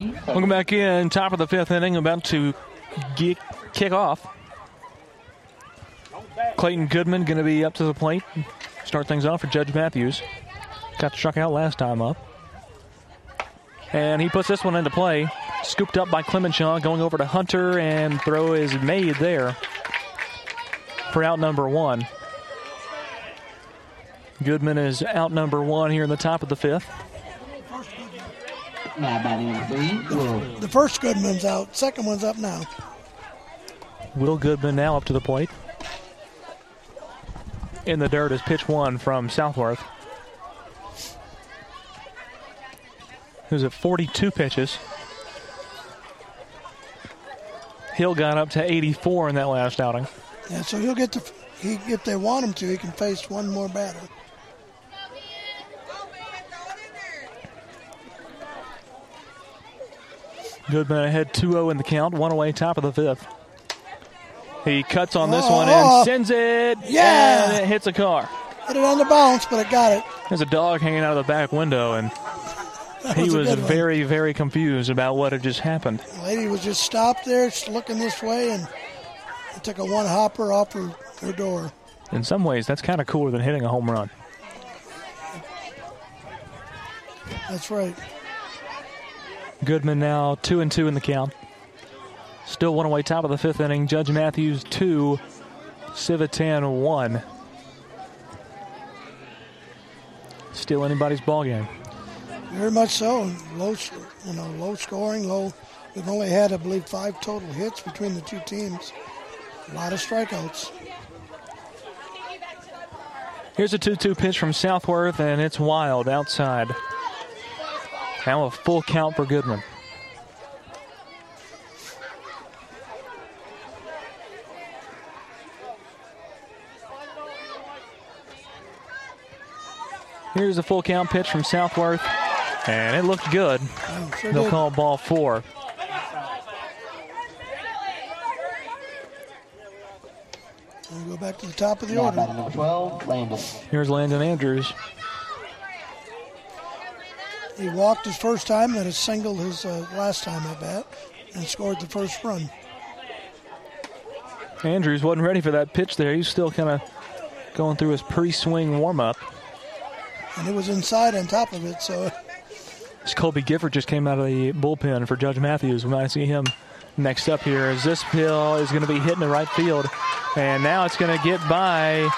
[SPEAKER 3] Welcome back in. Top of the fifth inning, about to get, kick off. Clayton Goodman going to be up to the plate. Start things off for Judge Matthews. Got struck out last time up. And he puts this one into play. Scooped up by Clemenshaw, going over to Hunter, and throw is made there for out number one. Goodman is out number one here in the top of the fifth.
[SPEAKER 9] Now number three, Will.
[SPEAKER 4] The first Goodman's out. Second one's up now.
[SPEAKER 3] Will Goodman now up to the plate. In the dirt is pitch one from Southworth. Who's at 42 pitches. Hill got up to 84 in that last outing.
[SPEAKER 4] Yeah, so he'll get to. He, if they want him to, he can face one more batter.
[SPEAKER 3] Goodman ahead 2 0 in the count, one away, top of the fifth. He cuts on this
[SPEAKER 4] Oh,
[SPEAKER 3] one
[SPEAKER 4] oh.
[SPEAKER 3] and sends it.
[SPEAKER 4] Yeah.
[SPEAKER 3] And it hits a car.
[SPEAKER 4] Hit it on the bounce, but it got it.
[SPEAKER 3] There's a dog hanging out of the back window, and
[SPEAKER 4] That
[SPEAKER 3] he
[SPEAKER 4] was
[SPEAKER 3] very, very confused about what had just happened.
[SPEAKER 4] The lady was just stopped there, just looking this way, and it took a one hopper off her, her door.
[SPEAKER 3] In some ways, that's kind of cooler than hitting a home run.
[SPEAKER 4] That's right.
[SPEAKER 3] Goodman now two and two in the count. Still one away, top of the fifth inning. Judge Matthews two, Civitan one. Still anybody's ball game.
[SPEAKER 4] Very much so. Low, you know, low scoring, low. We've only had, I believe, five total hits between the two teams. A lot of strikeouts.
[SPEAKER 3] Here's a 2 2 pitch from Southworth, and it's wild outside. Now a full count for Goodman. Here's a full count pitch from Southworth, and it looked good.
[SPEAKER 4] sure
[SPEAKER 3] They'll
[SPEAKER 4] did.
[SPEAKER 3] call ball four.
[SPEAKER 4] And we go back to the top of the
[SPEAKER 9] Now
[SPEAKER 4] order.
[SPEAKER 9] number 12, Landon.
[SPEAKER 3] Here's Landon Andrews.
[SPEAKER 4] He walked his first time, then he singled his uh, last time at bat, and scored the first run.
[SPEAKER 3] Andrews wasn't ready for that pitch there. He's still kind of going through his pre swing warm up.
[SPEAKER 4] And it was inside on top of it, so
[SPEAKER 3] As Colby Gifford just came out of the bullpen for Judge Matthews. We might see him next up here as this pill is going to be hitting the right field. And now it's going to get by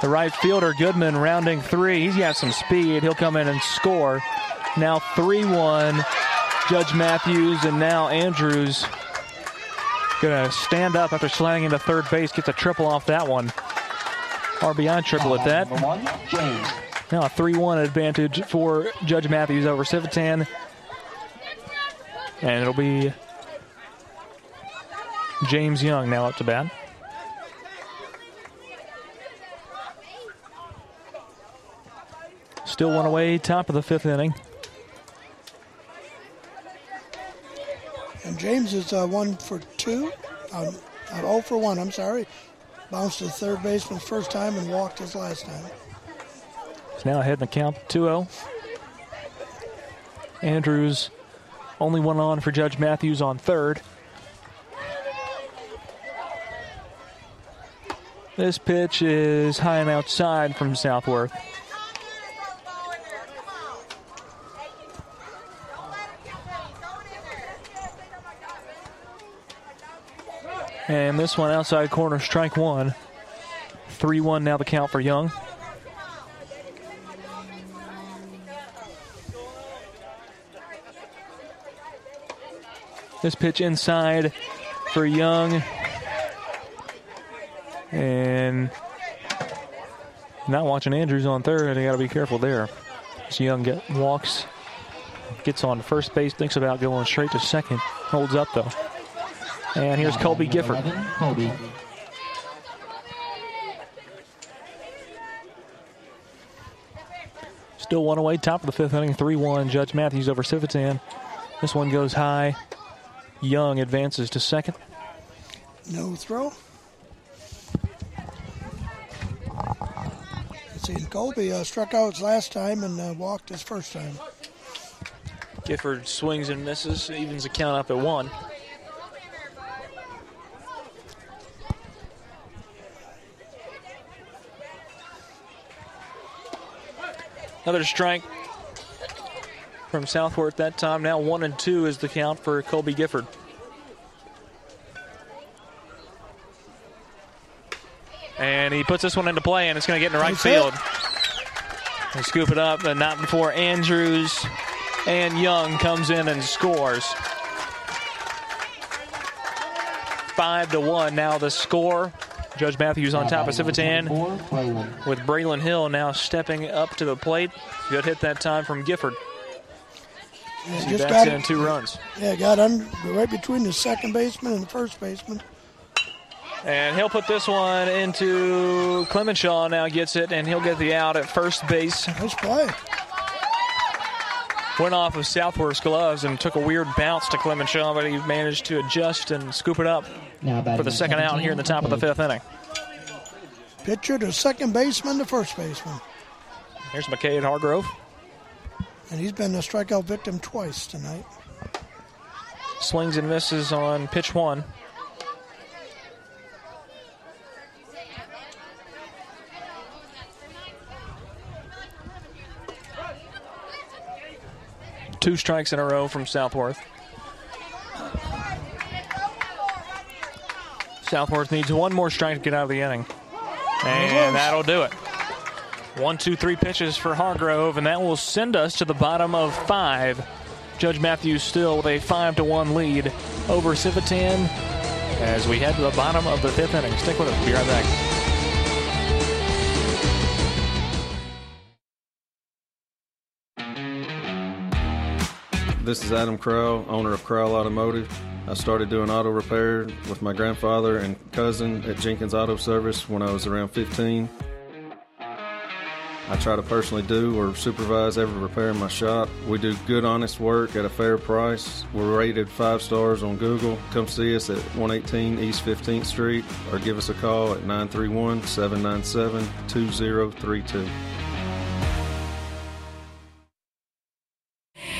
[SPEAKER 3] the right fielder, Goodman, rounding three. He's got some speed. He'll come in and score. Now 3 1, Judge Matthews, and now Andrews going to stand up after sliding into third base, gets a triple off that one. RBI triple at that.
[SPEAKER 9] Number one, James.
[SPEAKER 3] Now a 3 1 advantage for Judge Matthews over Civitan. And it'll be James Young now up to bat. Still one away, top of the fifth inning.
[SPEAKER 4] and James is uh, one for two, uh, 0 for one. I'm sorry. Bounced to third baseman first time and walked his last time.
[SPEAKER 3] It's now ahead in the count 2 0. Andrews only one on for Judge Matthews on third. This pitch is high and outside from Southworth. And this one outside corner, strike one. 3 1 now the count for Young. This pitch inside for Young. And not watching Andrews on third. They got to be careful there. As Young get, walks, gets on first base, thinks about going straight to second. Holds up though. And here's Colby Gifford.
[SPEAKER 9] Colby.
[SPEAKER 3] Still one away, top of the fifth inning, 3 1. Judge Matthews over Civitan. This one goes high. Young advances to second.
[SPEAKER 4] No throw. Let's see, Colby uh, struck out his last time and uh, walked his first time.
[SPEAKER 3] Gifford swings and misses, evens the count up at one. Another strike from Southworth that time. Now one and two is the count for Colby Gifford. And he puts this one into play, and it's going to get in the right field. They scoop it up, but not before Andrews and Young comes in and scores. Five to one. Now the score. Judge Matthews on top of Civitan with Braylon Hill now stepping up to the plate. Good hit that time from Gifford.
[SPEAKER 4] Yeah, just got
[SPEAKER 3] in two runs.
[SPEAKER 4] Yeah, got under right between the second baseman and the first baseman.
[SPEAKER 3] And he'll put this one into Clemenshaw now gets it, and he'll get the out at first base.
[SPEAKER 4] Nice play.
[SPEAKER 3] Went off of Southworth's gloves and took a weird bounce to Clemenshaw, but he managed to adjust and scoop it up
[SPEAKER 9] Now
[SPEAKER 3] for the second out here in the top of the fifth inning.
[SPEAKER 4] Pitcher to second baseman to first baseman.
[SPEAKER 3] Here's McKay at Hargrove.
[SPEAKER 4] And he's been a strikeout victim twice tonight.
[SPEAKER 3] Swings and misses on pitch one. Two strikes in a row from Southworth. Southworth needs one more strike to get out of the inning. And that'll do it. One, two, three pitches for Hargrove, and that will send us to the bottom of five. Judge Matthews still with a five to one lead over Civitan as we head to the bottom of the fifth inning. Stick with us. Be right back.
[SPEAKER 16] This is Adam Crow, owner of Crowell Automotive. I started doing auto repair with my grandfather and cousin at Jenkins Auto Service when I was around 15. I try to personally do or supervise every repair in my shop. We do good, honest work at a fair price. We're rated five stars on Google. Come see us at 118 East 15th Street or give us a call at 931 797 2032.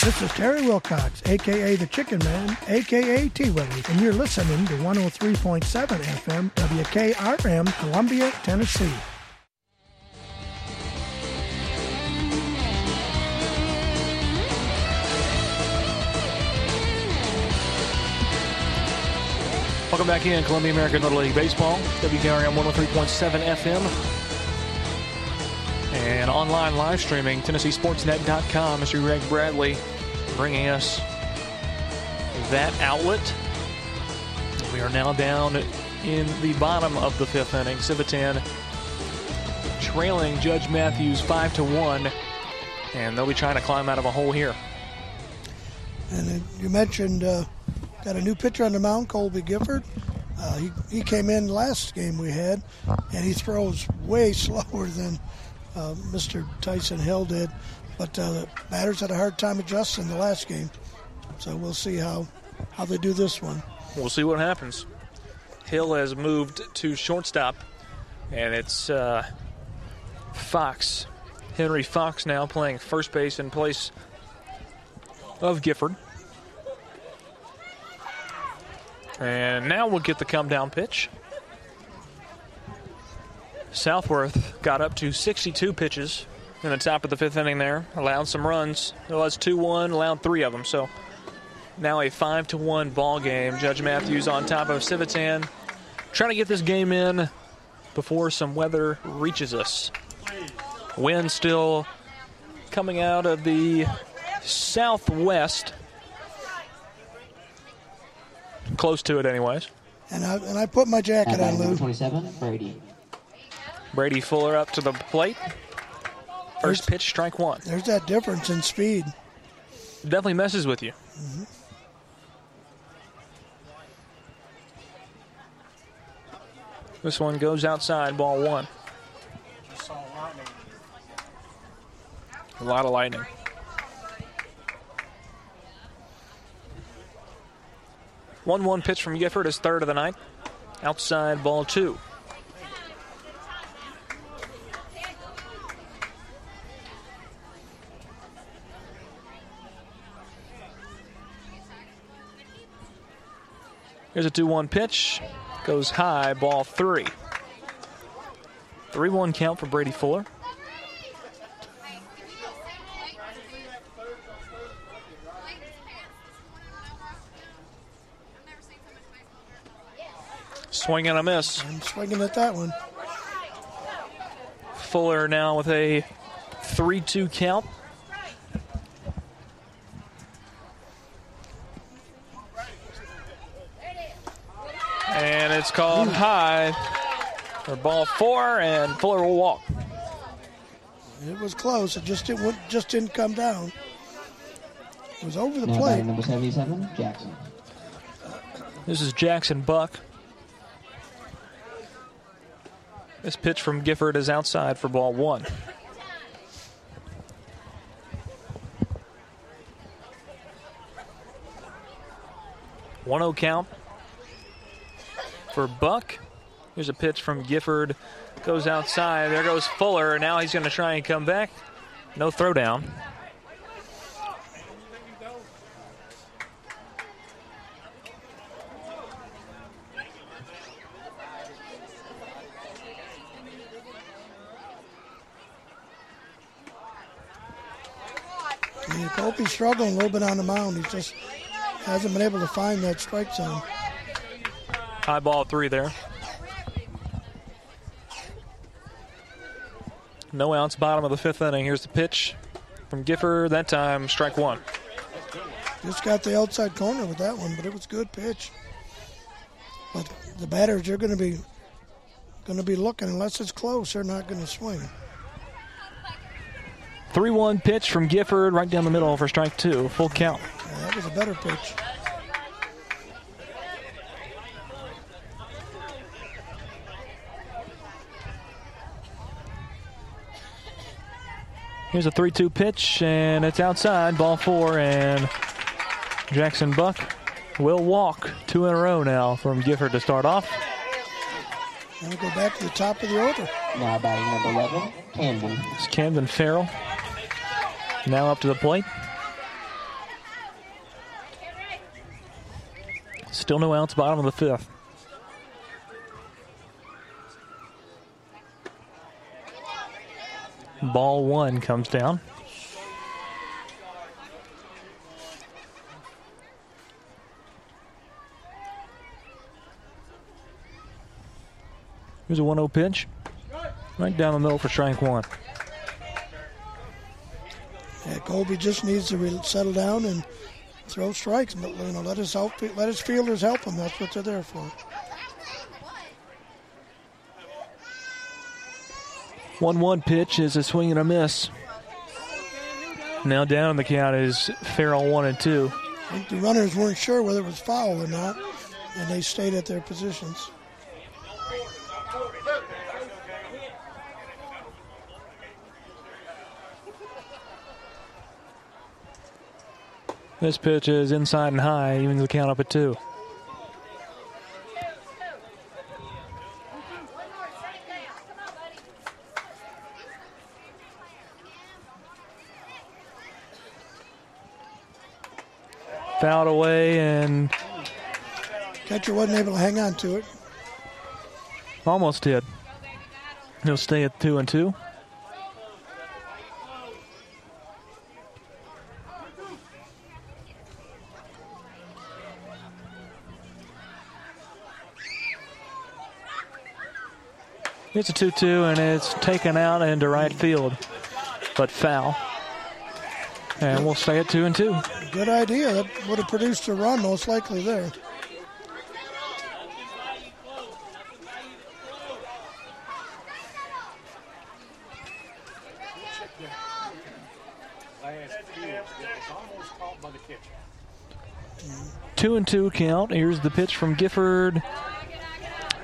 [SPEAKER 4] This is Terry Wilcox, aka the Chicken Man, aka T Willie, and you're listening to 103.7 FM WKRM, Columbia, Tennessee.
[SPEAKER 3] Welcome back in Columbia American Little League Baseball, WKRM 103.7 FM. And online live streaming, TennesseeSportsNet.com. Mr. Greg Bradley bringing us that outlet. We are now down in the bottom of the fifth inning. Civitan trailing Judge Matthews 5 to 1, and they'll be trying to climb out of a hole here.
[SPEAKER 4] And you mentioned uh, got a new pitcher on the mound, Colby Gifford. Uh, he, he came in last game we had, and he throws way slower than uh, Mr. Tyson Hill did. But uh, the batters had a hard time adjusting the last game. So we'll see how how they do this one.
[SPEAKER 3] We'll see what happens. Hill has moved to shortstop, and it's uh, Fox. Henry Fox now playing first base in place of Gifford. And now we'll get the come down pitch. Southworth got up to 62 pitches in the top of the fifth inning there, allowed some runs. It was 2 1, allowed three of them. So now a 5 to 1 ball game. Judge Matthews on top of Civitan, trying to get this game in before some weather reaches us. Wind still coming out of the southwest. Close to it, anyways.
[SPEAKER 4] And I, and I put my jacket on, Lou.
[SPEAKER 9] 27, Brady.
[SPEAKER 3] Brady Fuller up to the plate. First pitch, strike one.
[SPEAKER 4] There's that difference in speed.
[SPEAKER 3] Definitely messes with you.
[SPEAKER 4] Mm-hmm.
[SPEAKER 3] This one goes outside, ball one. A lot of lightning. One one pitch from Gifford is third of the night. Outside ball two. Here's a 2 1 pitch. Goes high, ball three. 3 1 count for Brady Fuller. Swing and a miss.
[SPEAKER 4] I'm swinging at that one.
[SPEAKER 3] Fuller now with a 3 2 count. And it's called high for ball four, and Fuller will walk.
[SPEAKER 4] It was close. It just didn't just didn't come down. It was over the
[SPEAKER 9] Now
[SPEAKER 4] plate.
[SPEAKER 9] number 77, Jackson.
[SPEAKER 3] This is Jackson Buck. This pitch from Gifford is outside for ball one. One zero count for Buck. Here's a pitch from Gifford. Goes outside. There goes Fuller. Now he's going to try and come back. No throwdown.
[SPEAKER 4] Colby's struggling a little bit on the mound. He just hasn't been able to find that strike zone.
[SPEAKER 3] High ball three there. No outs, bottom of the fifth inning. Here's the pitch from Gifford. That time, strike one.
[SPEAKER 4] Just got the outside corner with that one, but it was a good pitch. But the batters are going to be going to be looking unless it's close. They're not going to swing.
[SPEAKER 3] 3 1 pitch from Gifford right down the middle for strike two. Full count.
[SPEAKER 4] Yeah, that was a better pitch.
[SPEAKER 3] Here's a 3 2 pitch, and it's outside. Ball four, and Jackson Buck will walk two in a row now from Gifford to start off.
[SPEAKER 4] Now go back to the top of the order.
[SPEAKER 9] Now batting number 11, Camden.
[SPEAKER 3] It's Camden Farrell now up to the plate. Still no outs, bottom of the fifth. Ball one comes down. Here's a 1 0 pitch. Right down the middle for strike one.
[SPEAKER 4] Yeah, Colby just needs to settle down and throw strikes. But you know, let his help, let his fielders help him. That's what they're there for.
[SPEAKER 3] One-one pitch is a swing and a miss. Now down the count is Farrell one and two.
[SPEAKER 4] I think the runners weren't sure whether it was foul or not, and they stayed at their positions.
[SPEAKER 3] This pitch is inside and high, even the count up at two. Fouled away and
[SPEAKER 4] Catcher wasn't able to hang on to it.
[SPEAKER 3] almost did. He'll stay at two and two. It's a 2 2, and it's taken out into right field, but foul. And we'll stay at 2 and 2.
[SPEAKER 4] Good idea. That would have produced a run, most likely there.
[SPEAKER 14] Last field, it was almost caught by the catcher.
[SPEAKER 3] Two and two count. Here's the pitch from Gifford.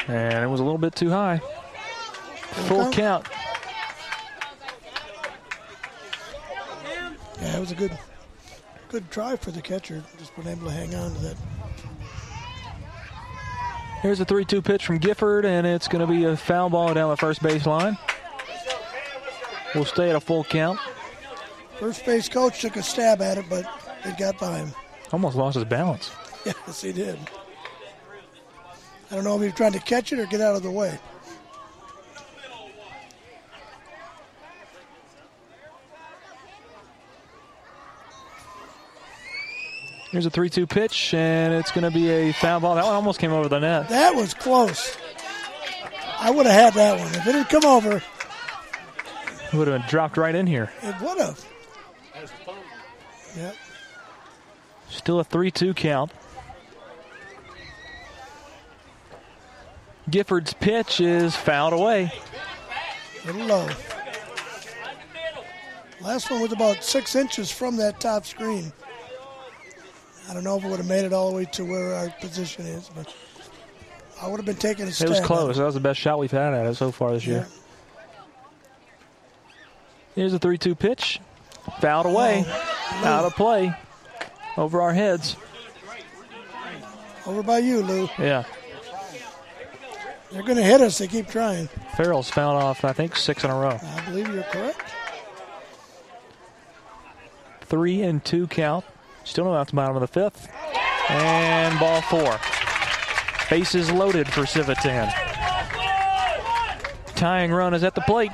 [SPEAKER 3] And it was a little bit too high. Full count.
[SPEAKER 4] Yeah, it was a good, good try for the catcher. Just been able to hang on to that.
[SPEAKER 3] Here's a 3 2 pitch from Gifford, and it's going to be a foul ball down the first base line. We'll stay at a full count.
[SPEAKER 4] First base coach took a stab at it, but it got by him.
[SPEAKER 3] Almost lost his balance.
[SPEAKER 4] Yes, he did. I don't know if he was trying to catch it or get out of the way.
[SPEAKER 3] Here's a 3 2 pitch, and it's going to be a foul ball. That one almost came over the net.
[SPEAKER 4] That was close. I would have had that one. If it had come over, it
[SPEAKER 3] Would have dropped right in here.
[SPEAKER 4] it would have. Yeah.
[SPEAKER 3] Still a 3 2 count. Gifford's pitch is fouled away.
[SPEAKER 4] little low. Last one was about six inches from that top screen. I don't know if it would have made it all the way to where our position is, but I would have been taking a
[SPEAKER 3] It was close. That was the best shot we've had at it so far this year. Here's a 3 2 pitch. Fouled oh, away. Out of play. Over our heads.
[SPEAKER 4] Over by you, Lou.
[SPEAKER 3] Yeah.
[SPEAKER 4] They're going to hit us. They keep trying.
[SPEAKER 3] Farrell's fouled off, I think, six in a row.
[SPEAKER 4] I believe you're correct.
[SPEAKER 3] Three and two count. Still no outs bottom of the fifth. And ball four. Bases loaded for Civitan. Tying run is at the plate.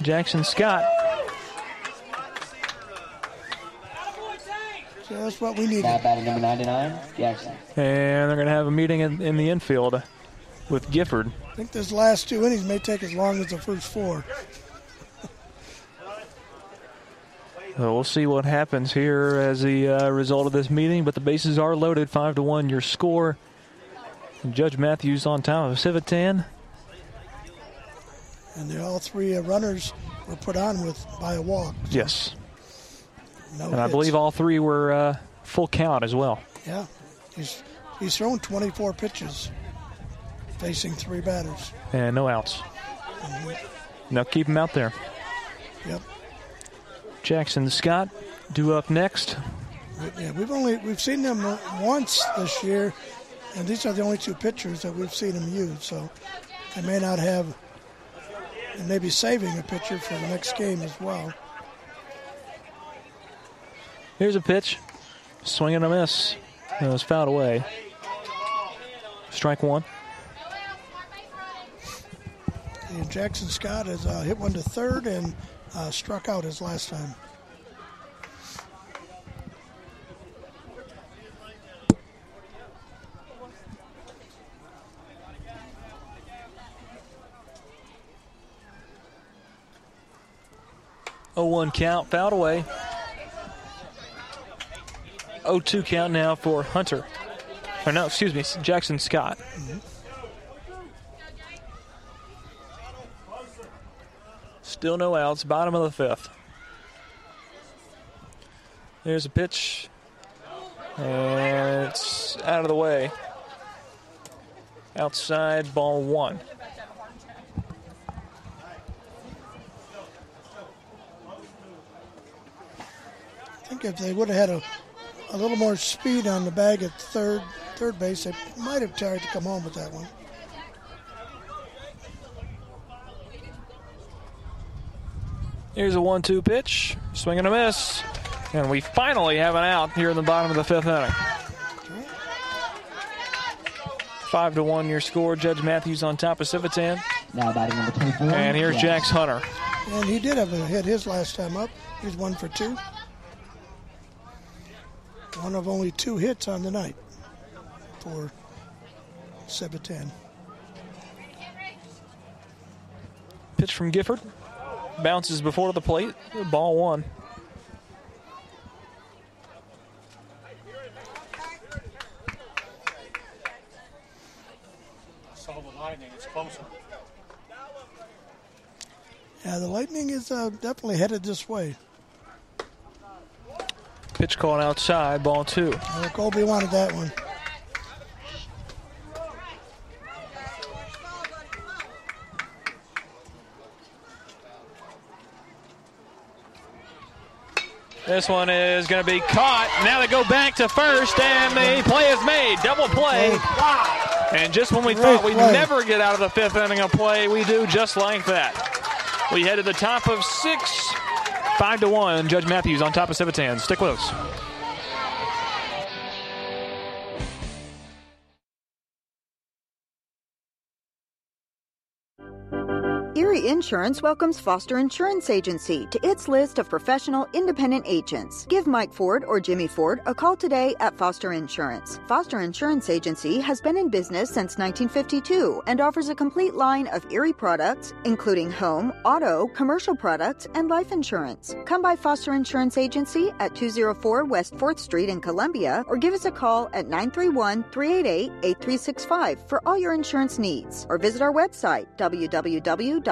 [SPEAKER 3] Jackson Scott.
[SPEAKER 4] Just what we needed.
[SPEAKER 9] Now batting number 99, Jackson.
[SPEAKER 3] And they're going to have a meeting in, in the infield with Gifford.
[SPEAKER 4] I think this last two innings may take as long as the first four.
[SPEAKER 3] So we'll see what happens here as the uh, result of this meeting. But the bases are loaded, five to one. Your score. Judge Matthews on top of Civitan.
[SPEAKER 4] And all three uh, runners were put on with by a walk.
[SPEAKER 3] Yes.
[SPEAKER 4] No
[SPEAKER 3] and I believe all three were uh, full count as well.
[SPEAKER 4] Yeah, he's he's thrown 24 pitches, facing three batters.
[SPEAKER 3] And no outs. Now keep him out there.
[SPEAKER 4] Yep.
[SPEAKER 3] Jackson Scott due up next.
[SPEAKER 4] Yeah, we've only we've seen them once this year, and these are the only two pitchers that we've seen them use. So they may not have, and maybe saving a pitcher for the next game as well.
[SPEAKER 3] Here's a pitch. Swing and a miss. It was fouled away. Strike one.
[SPEAKER 4] And Jackson Scott has uh, hit one to third and uh, struck out his last time.
[SPEAKER 3] Oh one count, fouled away. 0-2 count now for Hunter. Or no, excuse me, Jackson Scott. Still no outs, bottom of the fifth. There's a pitch. And it's out of the way. Outside, ball one.
[SPEAKER 4] I think if they would have had a, a little more speed on the bag at third third base, they might have tried to come home with that one.
[SPEAKER 3] Here's a one-two pitch, swing and a miss, and we finally have an out here in the bottom of the fifth inning. Five to one your score. Judge Matthews on top of Civitan.
[SPEAKER 9] Now batting number 24.
[SPEAKER 3] And here's Jax Hunter.
[SPEAKER 4] And he did have a hit his last time up. He's one for two. One of only two hits on the night for Civitan.
[SPEAKER 3] Pitch from Gifford. Bounces before the plate. Ball one.
[SPEAKER 14] Saw the lightning. It's closer.
[SPEAKER 4] Yeah, the Lightning is uh, definitely headed this way.
[SPEAKER 3] Pitch called outside. Ball two.
[SPEAKER 4] Uh, Colby wanted that one.
[SPEAKER 3] This one is going to be caught. Now they go back to first, and the play is made. Double play. And just when we
[SPEAKER 4] Great
[SPEAKER 3] thought we'd
[SPEAKER 4] play.
[SPEAKER 3] never get out of the fifth inning of play, we do just like that. We head to the top of six, five to one. Judge Matthews on top of Civitan. Stick with us.
[SPEAKER 6] Erie Insurance welcomes Foster Insurance Agency to its list of professional independent agents. Give Mike Ford or Jimmy Ford a call today at Foster Insurance. Foster Insurance Agency has been in business since 1952 and offers a complete line of Erie products, including home, auto, commercial products, and life insurance. Come by Foster Insurance Agency at 204 West 4th Street in Columbia or give us a call at 931 388 8365 for all your insurance needs or visit our website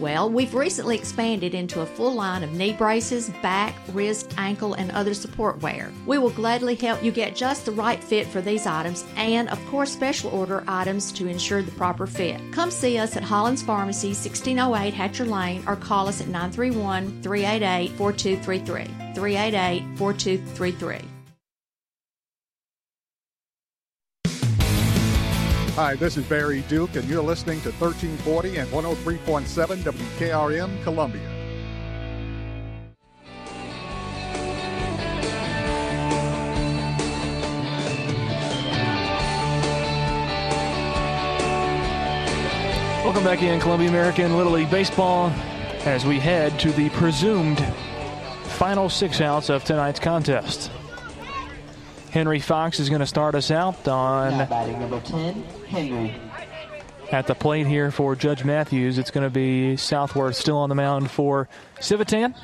[SPEAKER 8] Well, we've recently expanded into a full line of knee braces, back, wrist, ankle, and other support wear. We will gladly help you get just the right fit for these items and, of course, special order items to ensure the proper fit. Come see us at Hollins Pharmacy, 1608 Hatcher Lane, or call us at 931 388 4233. 388 4233.
[SPEAKER 7] Hi, this is Barry Duke, and you're listening to 1340 and 103.7 WKRM Columbia.
[SPEAKER 3] Welcome back in Columbia American Little League Baseball as we head to the presumed final six outs of tonight's contest. Henry Fox is going to start us out
[SPEAKER 9] Now
[SPEAKER 3] on
[SPEAKER 9] batting number 10, Henry.
[SPEAKER 3] At the plate here for Judge Matthews. It's going to be Southworth still on the mound for Civitan.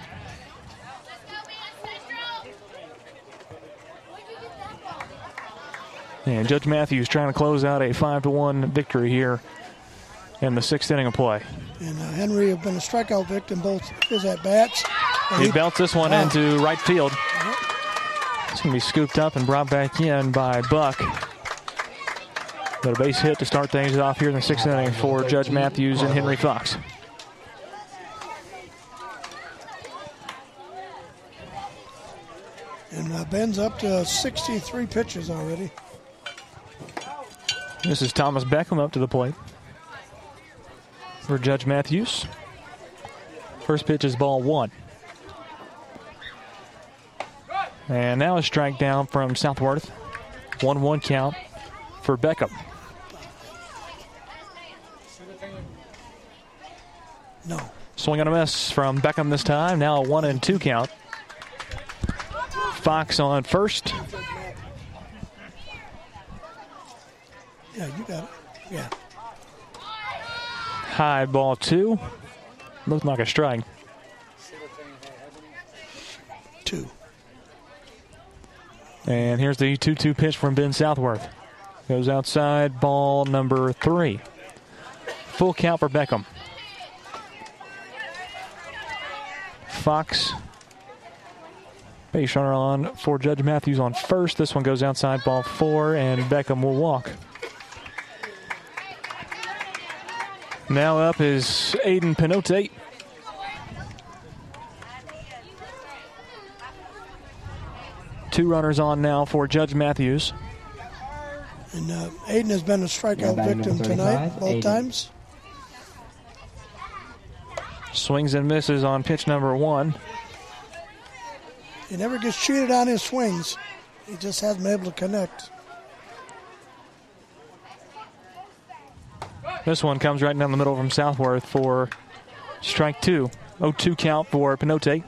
[SPEAKER 3] And Judge Matthews trying to close out a five to one victory here in the sixth inning of play.
[SPEAKER 4] And uh, Henry have been a strikeout victim both his at bats.
[SPEAKER 3] He belts this one
[SPEAKER 4] Wow.
[SPEAKER 3] into right field. It's going to be scooped up and brought back in by Buck. But a base hit to start things off here in the sixth inning for Judge Matthews and Henry Fox.
[SPEAKER 4] And uh, Ben's up to 63 pitches already.
[SPEAKER 3] This is Thomas Beckham up to the plate for Judge Matthews. First pitch is ball one. And now a strike down from Southworth. 1 1 count for Beckham.
[SPEAKER 4] No.
[SPEAKER 3] Swing and a miss from Beckham this time. Now a 1 and 2 count. Fox on first.
[SPEAKER 4] Yeah, you got it. Yeah.
[SPEAKER 3] High ball two. Looked like a strike.
[SPEAKER 4] Two.
[SPEAKER 3] And here's the 2 2 pitch from Ben Southworth. Goes outside, ball number three. Full count for Beckham. Base runner on for Judge Matthews on first. This one goes outside ball four, and Beckham will walk. Now up is Aiden Pinote. Two runners on now for Judge Matthews.
[SPEAKER 4] And uh, Aiden has been a strikeout victim tonight, both Aiden. times.
[SPEAKER 3] Swings and misses on pitch number one.
[SPEAKER 4] He never gets cheated on his swings. He just hasn't been able to connect.
[SPEAKER 3] This one comes right down the middle from Southworth for strike two. 0 2 count for Pinote.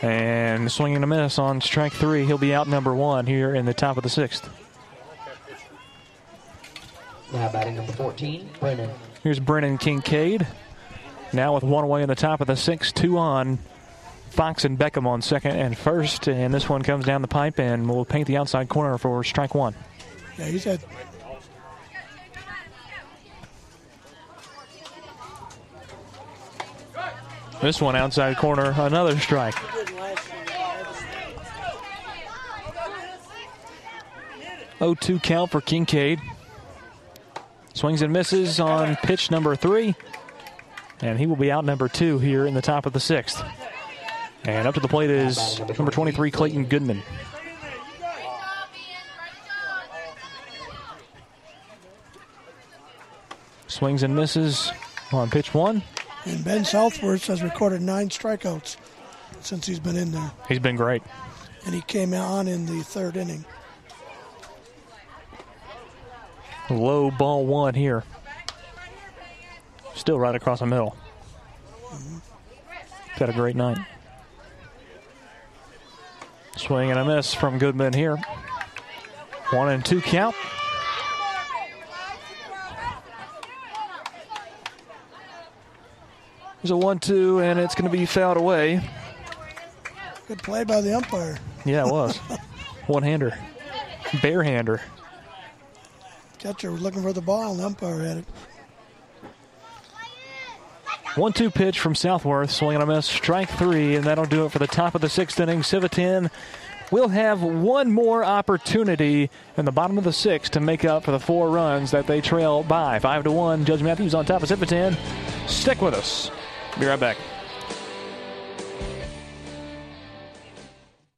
[SPEAKER 3] And swinging a miss on strike three. He'll be out number one here in the top of the sixth.
[SPEAKER 9] Now batting number 14, Brennan.
[SPEAKER 3] Here's Brennan Kincaid. Now with one away in the top of the sixth, two on. Fox and Beckham on second and first, and this one comes down the pipe and will paint the outside corner for strike one.
[SPEAKER 4] Yeah, he's had.
[SPEAKER 3] This one outside corner, another strike. Oh two count for Kincaid. Swings and misses on pitch number three. And he will be out number two here in the top of the sixth. And up to the plate is number 23, Clayton Goodman. Swings and misses on pitch one.
[SPEAKER 4] And Ben Southworth has recorded nine strikeouts since he's been in there.
[SPEAKER 3] He's been great.
[SPEAKER 4] And he came on in the third inning.
[SPEAKER 3] Low ball one here. Still right across the middle. Had a great night. Swing and a miss from Goodman here. One and two count. There's a one-two, and it's going to be fouled away.
[SPEAKER 4] Good play by the umpire.
[SPEAKER 3] Yeah, it was. One-hander, barehander.
[SPEAKER 4] Catcher was looking for the ball, and umpire had it.
[SPEAKER 3] One two pitch from Southworth, swing and a miss, strike three, and that'll do it for the top of the sixth inning. Civitan will have one more opportunity in the bottom of the sixth to make up for the four runs that they trail by. Five to one. Judge Matthews on top of Civitan. Stick with us. Be right back.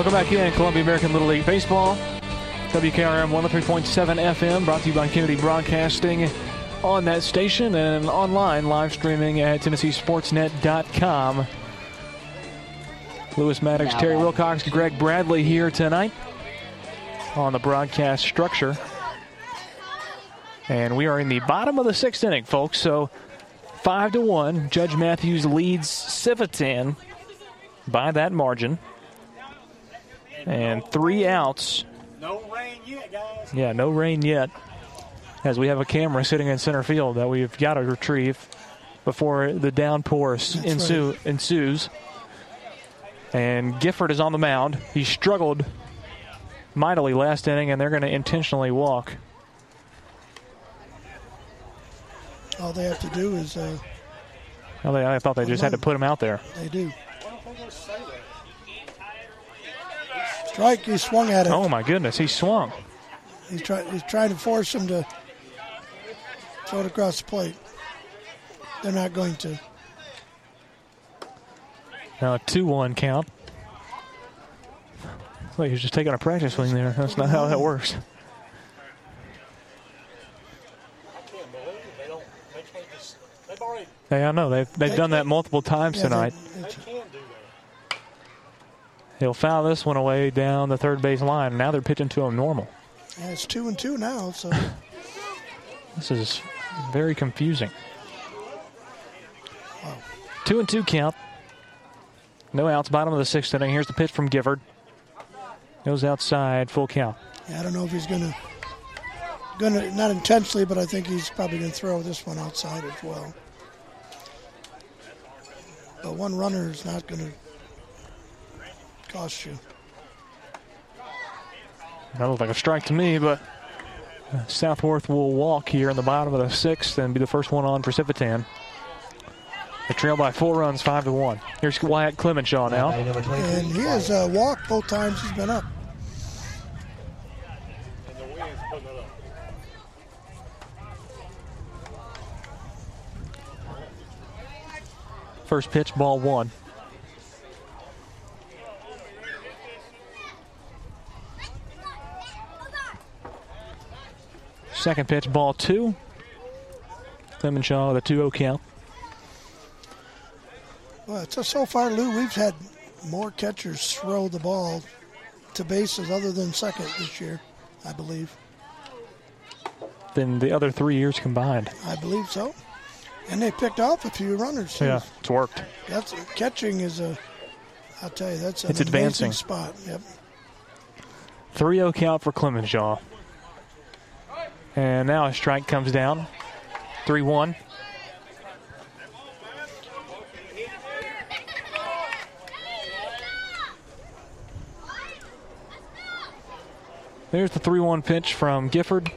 [SPEAKER 3] Welcome back in Columbia American Little League Baseball. WKRM 103.7 FM brought to you by Kennedy Broadcasting on that station and online live streaming at TennesseeSportsNet.com. Lewis Maddox, Terry Wilcox, Greg Bradley here tonight on the broadcast structure. And we are in the bottom of the sixth inning, folks. So five to one. Judge Matthews leads Civitan by that margin. And three outs.
[SPEAKER 14] No rain yet, guys.
[SPEAKER 3] Yeah, no rain yet. As we have a camera sitting in center field that we've got to retrieve before the downpour ensue, right. ensues. And Gifford is on the mound. He struggled mightily last inning, and they're going to intentionally walk.
[SPEAKER 4] All they have to do is. Uh,
[SPEAKER 3] well, they, I thought they just had to put him out there.
[SPEAKER 4] They do. Strike, he swung at it.
[SPEAKER 3] Oh, my goodness, he swung.
[SPEAKER 4] He's, try, he's trying to force him to throw it across the plate. They're not going to.
[SPEAKER 3] Now a 2 1 count. Like he's just taking a practice swing there. That's not how that works. Hey, I know they've they've done that multiple times
[SPEAKER 4] yeah,
[SPEAKER 3] tonight. He'll foul this one away down the third base line. Now they're pitching to him normal.
[SPEAKER 4] Yeah, it's two and two now. So
[SPEAKER 3] this is very confusing. Wow. Two and two count. No outs. Bottom of the sixth inning. Here's the pitch from Gifford. Goes outside. Full count.
[SPEAKER 4] Yeah, I don't know if he's gonna gonna not intentionally, but I think he's probably gonna throw this one outside as well. But one runner is not going to cost you.
[SPEAKER 3] That looked like a strike to me, but Southworth will walk here in the bottom of the sixth and be the first one on for Civitan. They trail by four runs, five to one. Here's Wyatt Clemenshaw now.
[SPEAKER 4] And he has uh, walked both times he's been up.
[SPEAKER 3] First pitch, ball one. Second pitch, ball two. Clemenshaw with a 2 0 count.
[SPEAKER 4] Well, so, so far, Lou, we've had more catchers throw the ball to bases other than second this year, I believe.
[SPEAKER 3] Than the other three years combined.
[SPEAKER 4] I believe so. And they picked off a few runners. Too.
[SPEAKER 3] Yeah, it's worked.
[SPEAKER 4] That's catching is a. I'll tell you, that's an
[SPEAKER 3] it's advancing
[SPEAKER 4] spot. Yep.
[SPEAKER 3] 3-0 count for Clemenshaw. And now a strike comes down. 3-1. There's the 3 1 pitch from Gifford.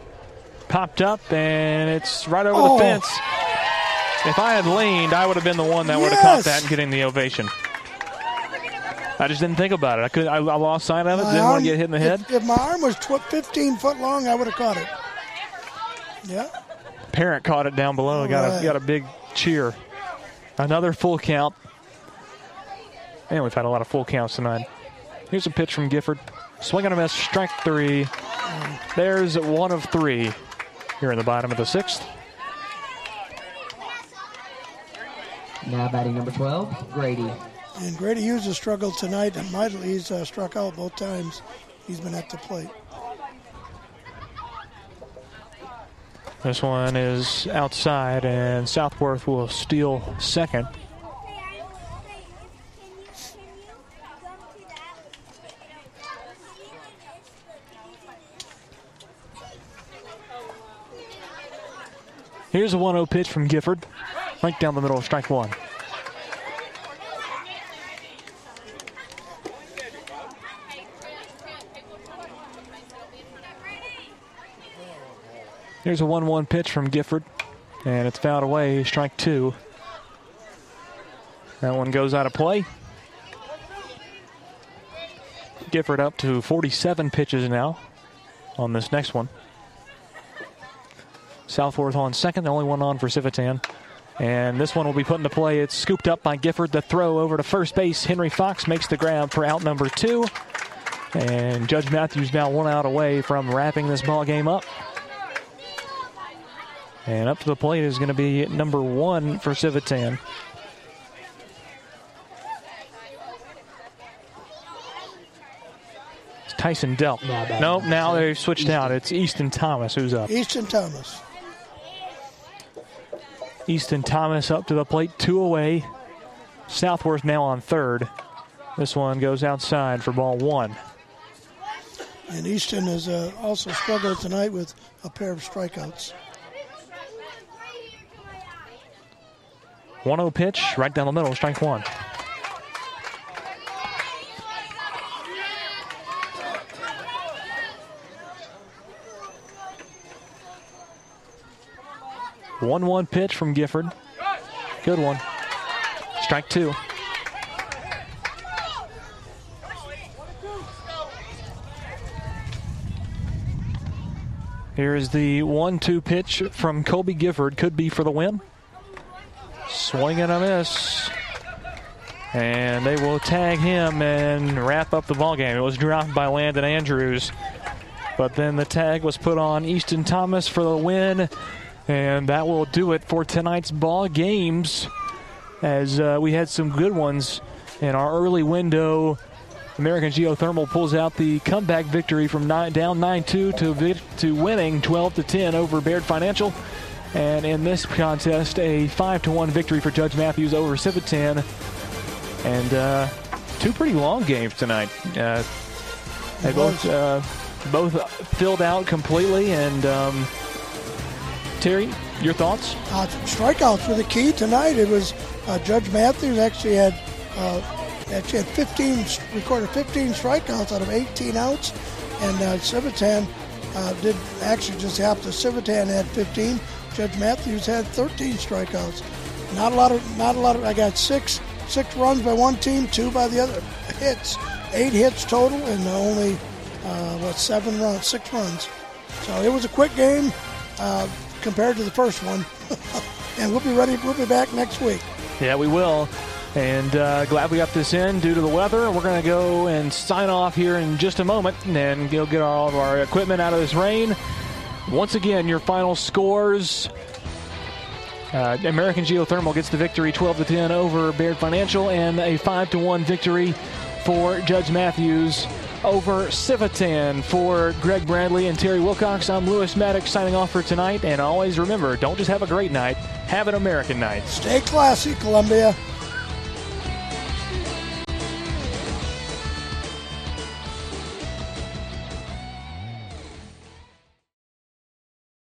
[SPEAKER 3] Popped up, and it's right over oh. the fence. If I had leaned, I would have been the one that yes. would have caught that and getting the ovation. I just didn't think about it. I could. I, I lost sight of it. My didn't arm, want to get hit in the head.
[SPEAKER 4] If, if my arm was 15 foot long, I would have caught it. Yeah.
[SPEAKER 3] Parent caught it down below. All got right. a got a big cheer. Another full count. And we've had a lot of full counts tonight. Here's a pitch from Gifford. Swing and a miss. Strike three. There's one of three here in the bottom of the sixth.
[SPEAKER 9] Now batting number 12, Grady.
[SPEAKER 4] And Grady Hughes has struggled tonight, and mightily he's uh, struck out both times he's been at the plate.
[SPEAKER 3] This one is outside, and Southworth will steal second. Here's a 1 0 pitch from Gifford. Right down the middle of strike one. Here's a 1 1 pitch from Gifford, and it's fouled away, strike two. That one goes out of play. Gifford up to 47 pitches now on this next one. Southworth on second, the only one on for Civitan. And this one will be put into play. It's scooped up by Gifford. The throw over to first base. Henry Fox makes the grab for out number two. And Judge Matthews now one out away from wrapping this ball game up. And up to the plate is going to be number one for Civitan. It's Tyson Delk. No, nope, now they've switched Easton. out. It's Easton Thomas who's up.
[SPEAKER 4] Easton Thomas.
[SPEAKER 3] Easton Thomas up to the plate, two away. Southworth now on third. This one goes outside for ball one.
[SPEAKER 4] And Easton has uh, also struggled tonight with a pair of strikeouts.
[SPEAKER 3] 1 0 pitch, right down the middle, strike one. One one pitch from Gifford. Good one. Strike two. Here's the one two pitch from Colby Gifford. Could be for the win. Swing and a miss. And they will tag him and wrap up the ball game. It was dropped by Landon Andrews. But then the tag was put on Easton Thomas for the win. And that will do it for tonight's ball games. As uh, we had some good ones in our early window. American Geothermal pulls out the comeback victory from nine, down 9-2 to to winning 12 to 10 over Baird Financial. And in this contest, a 5 to 1 victory for Judge Matthews over Civitan. And uh, two pretty long games tonight. Uh, they both uh, both filled out completely. And um, Terry, your thoughts?
[SPEAKER 4] Uh, strikeouts were the key tonight. It was uh, Judge Matthews actually had uh, actually had 15 recorded 15 strikeouts out of 18 outs, and uh, Civitan uh, did actually just half the Civitan had 15. Judge Matthews had 13 strikeouts. Not a lot of not a lot of. I got six six runs by one team, two by the other. Hits, eight hits total, and only uh, what seven runs, six runs. So it was a quick game uh, compared to the first one. and we'll be ready. We'll be back next week.
[SPEAKER 3] Yeah, we will. And uh, glad we got this in due to the weather. We're going to go and sign off here in just a moment and go get all of our equipment out of this rain. Once again, your final scores. Uh, American Geothermal gets the victory 12 to 10 over Baird Financial and a 5 to 1 victory for Judge Matthews over Civitan. For Greg Bradley and Terry Wilcox, I'm Lewis Maddox signing off for tonight. And always remember don't just have a great night, have an American night.
[SPEAKER 4] Stay classy, Columbia.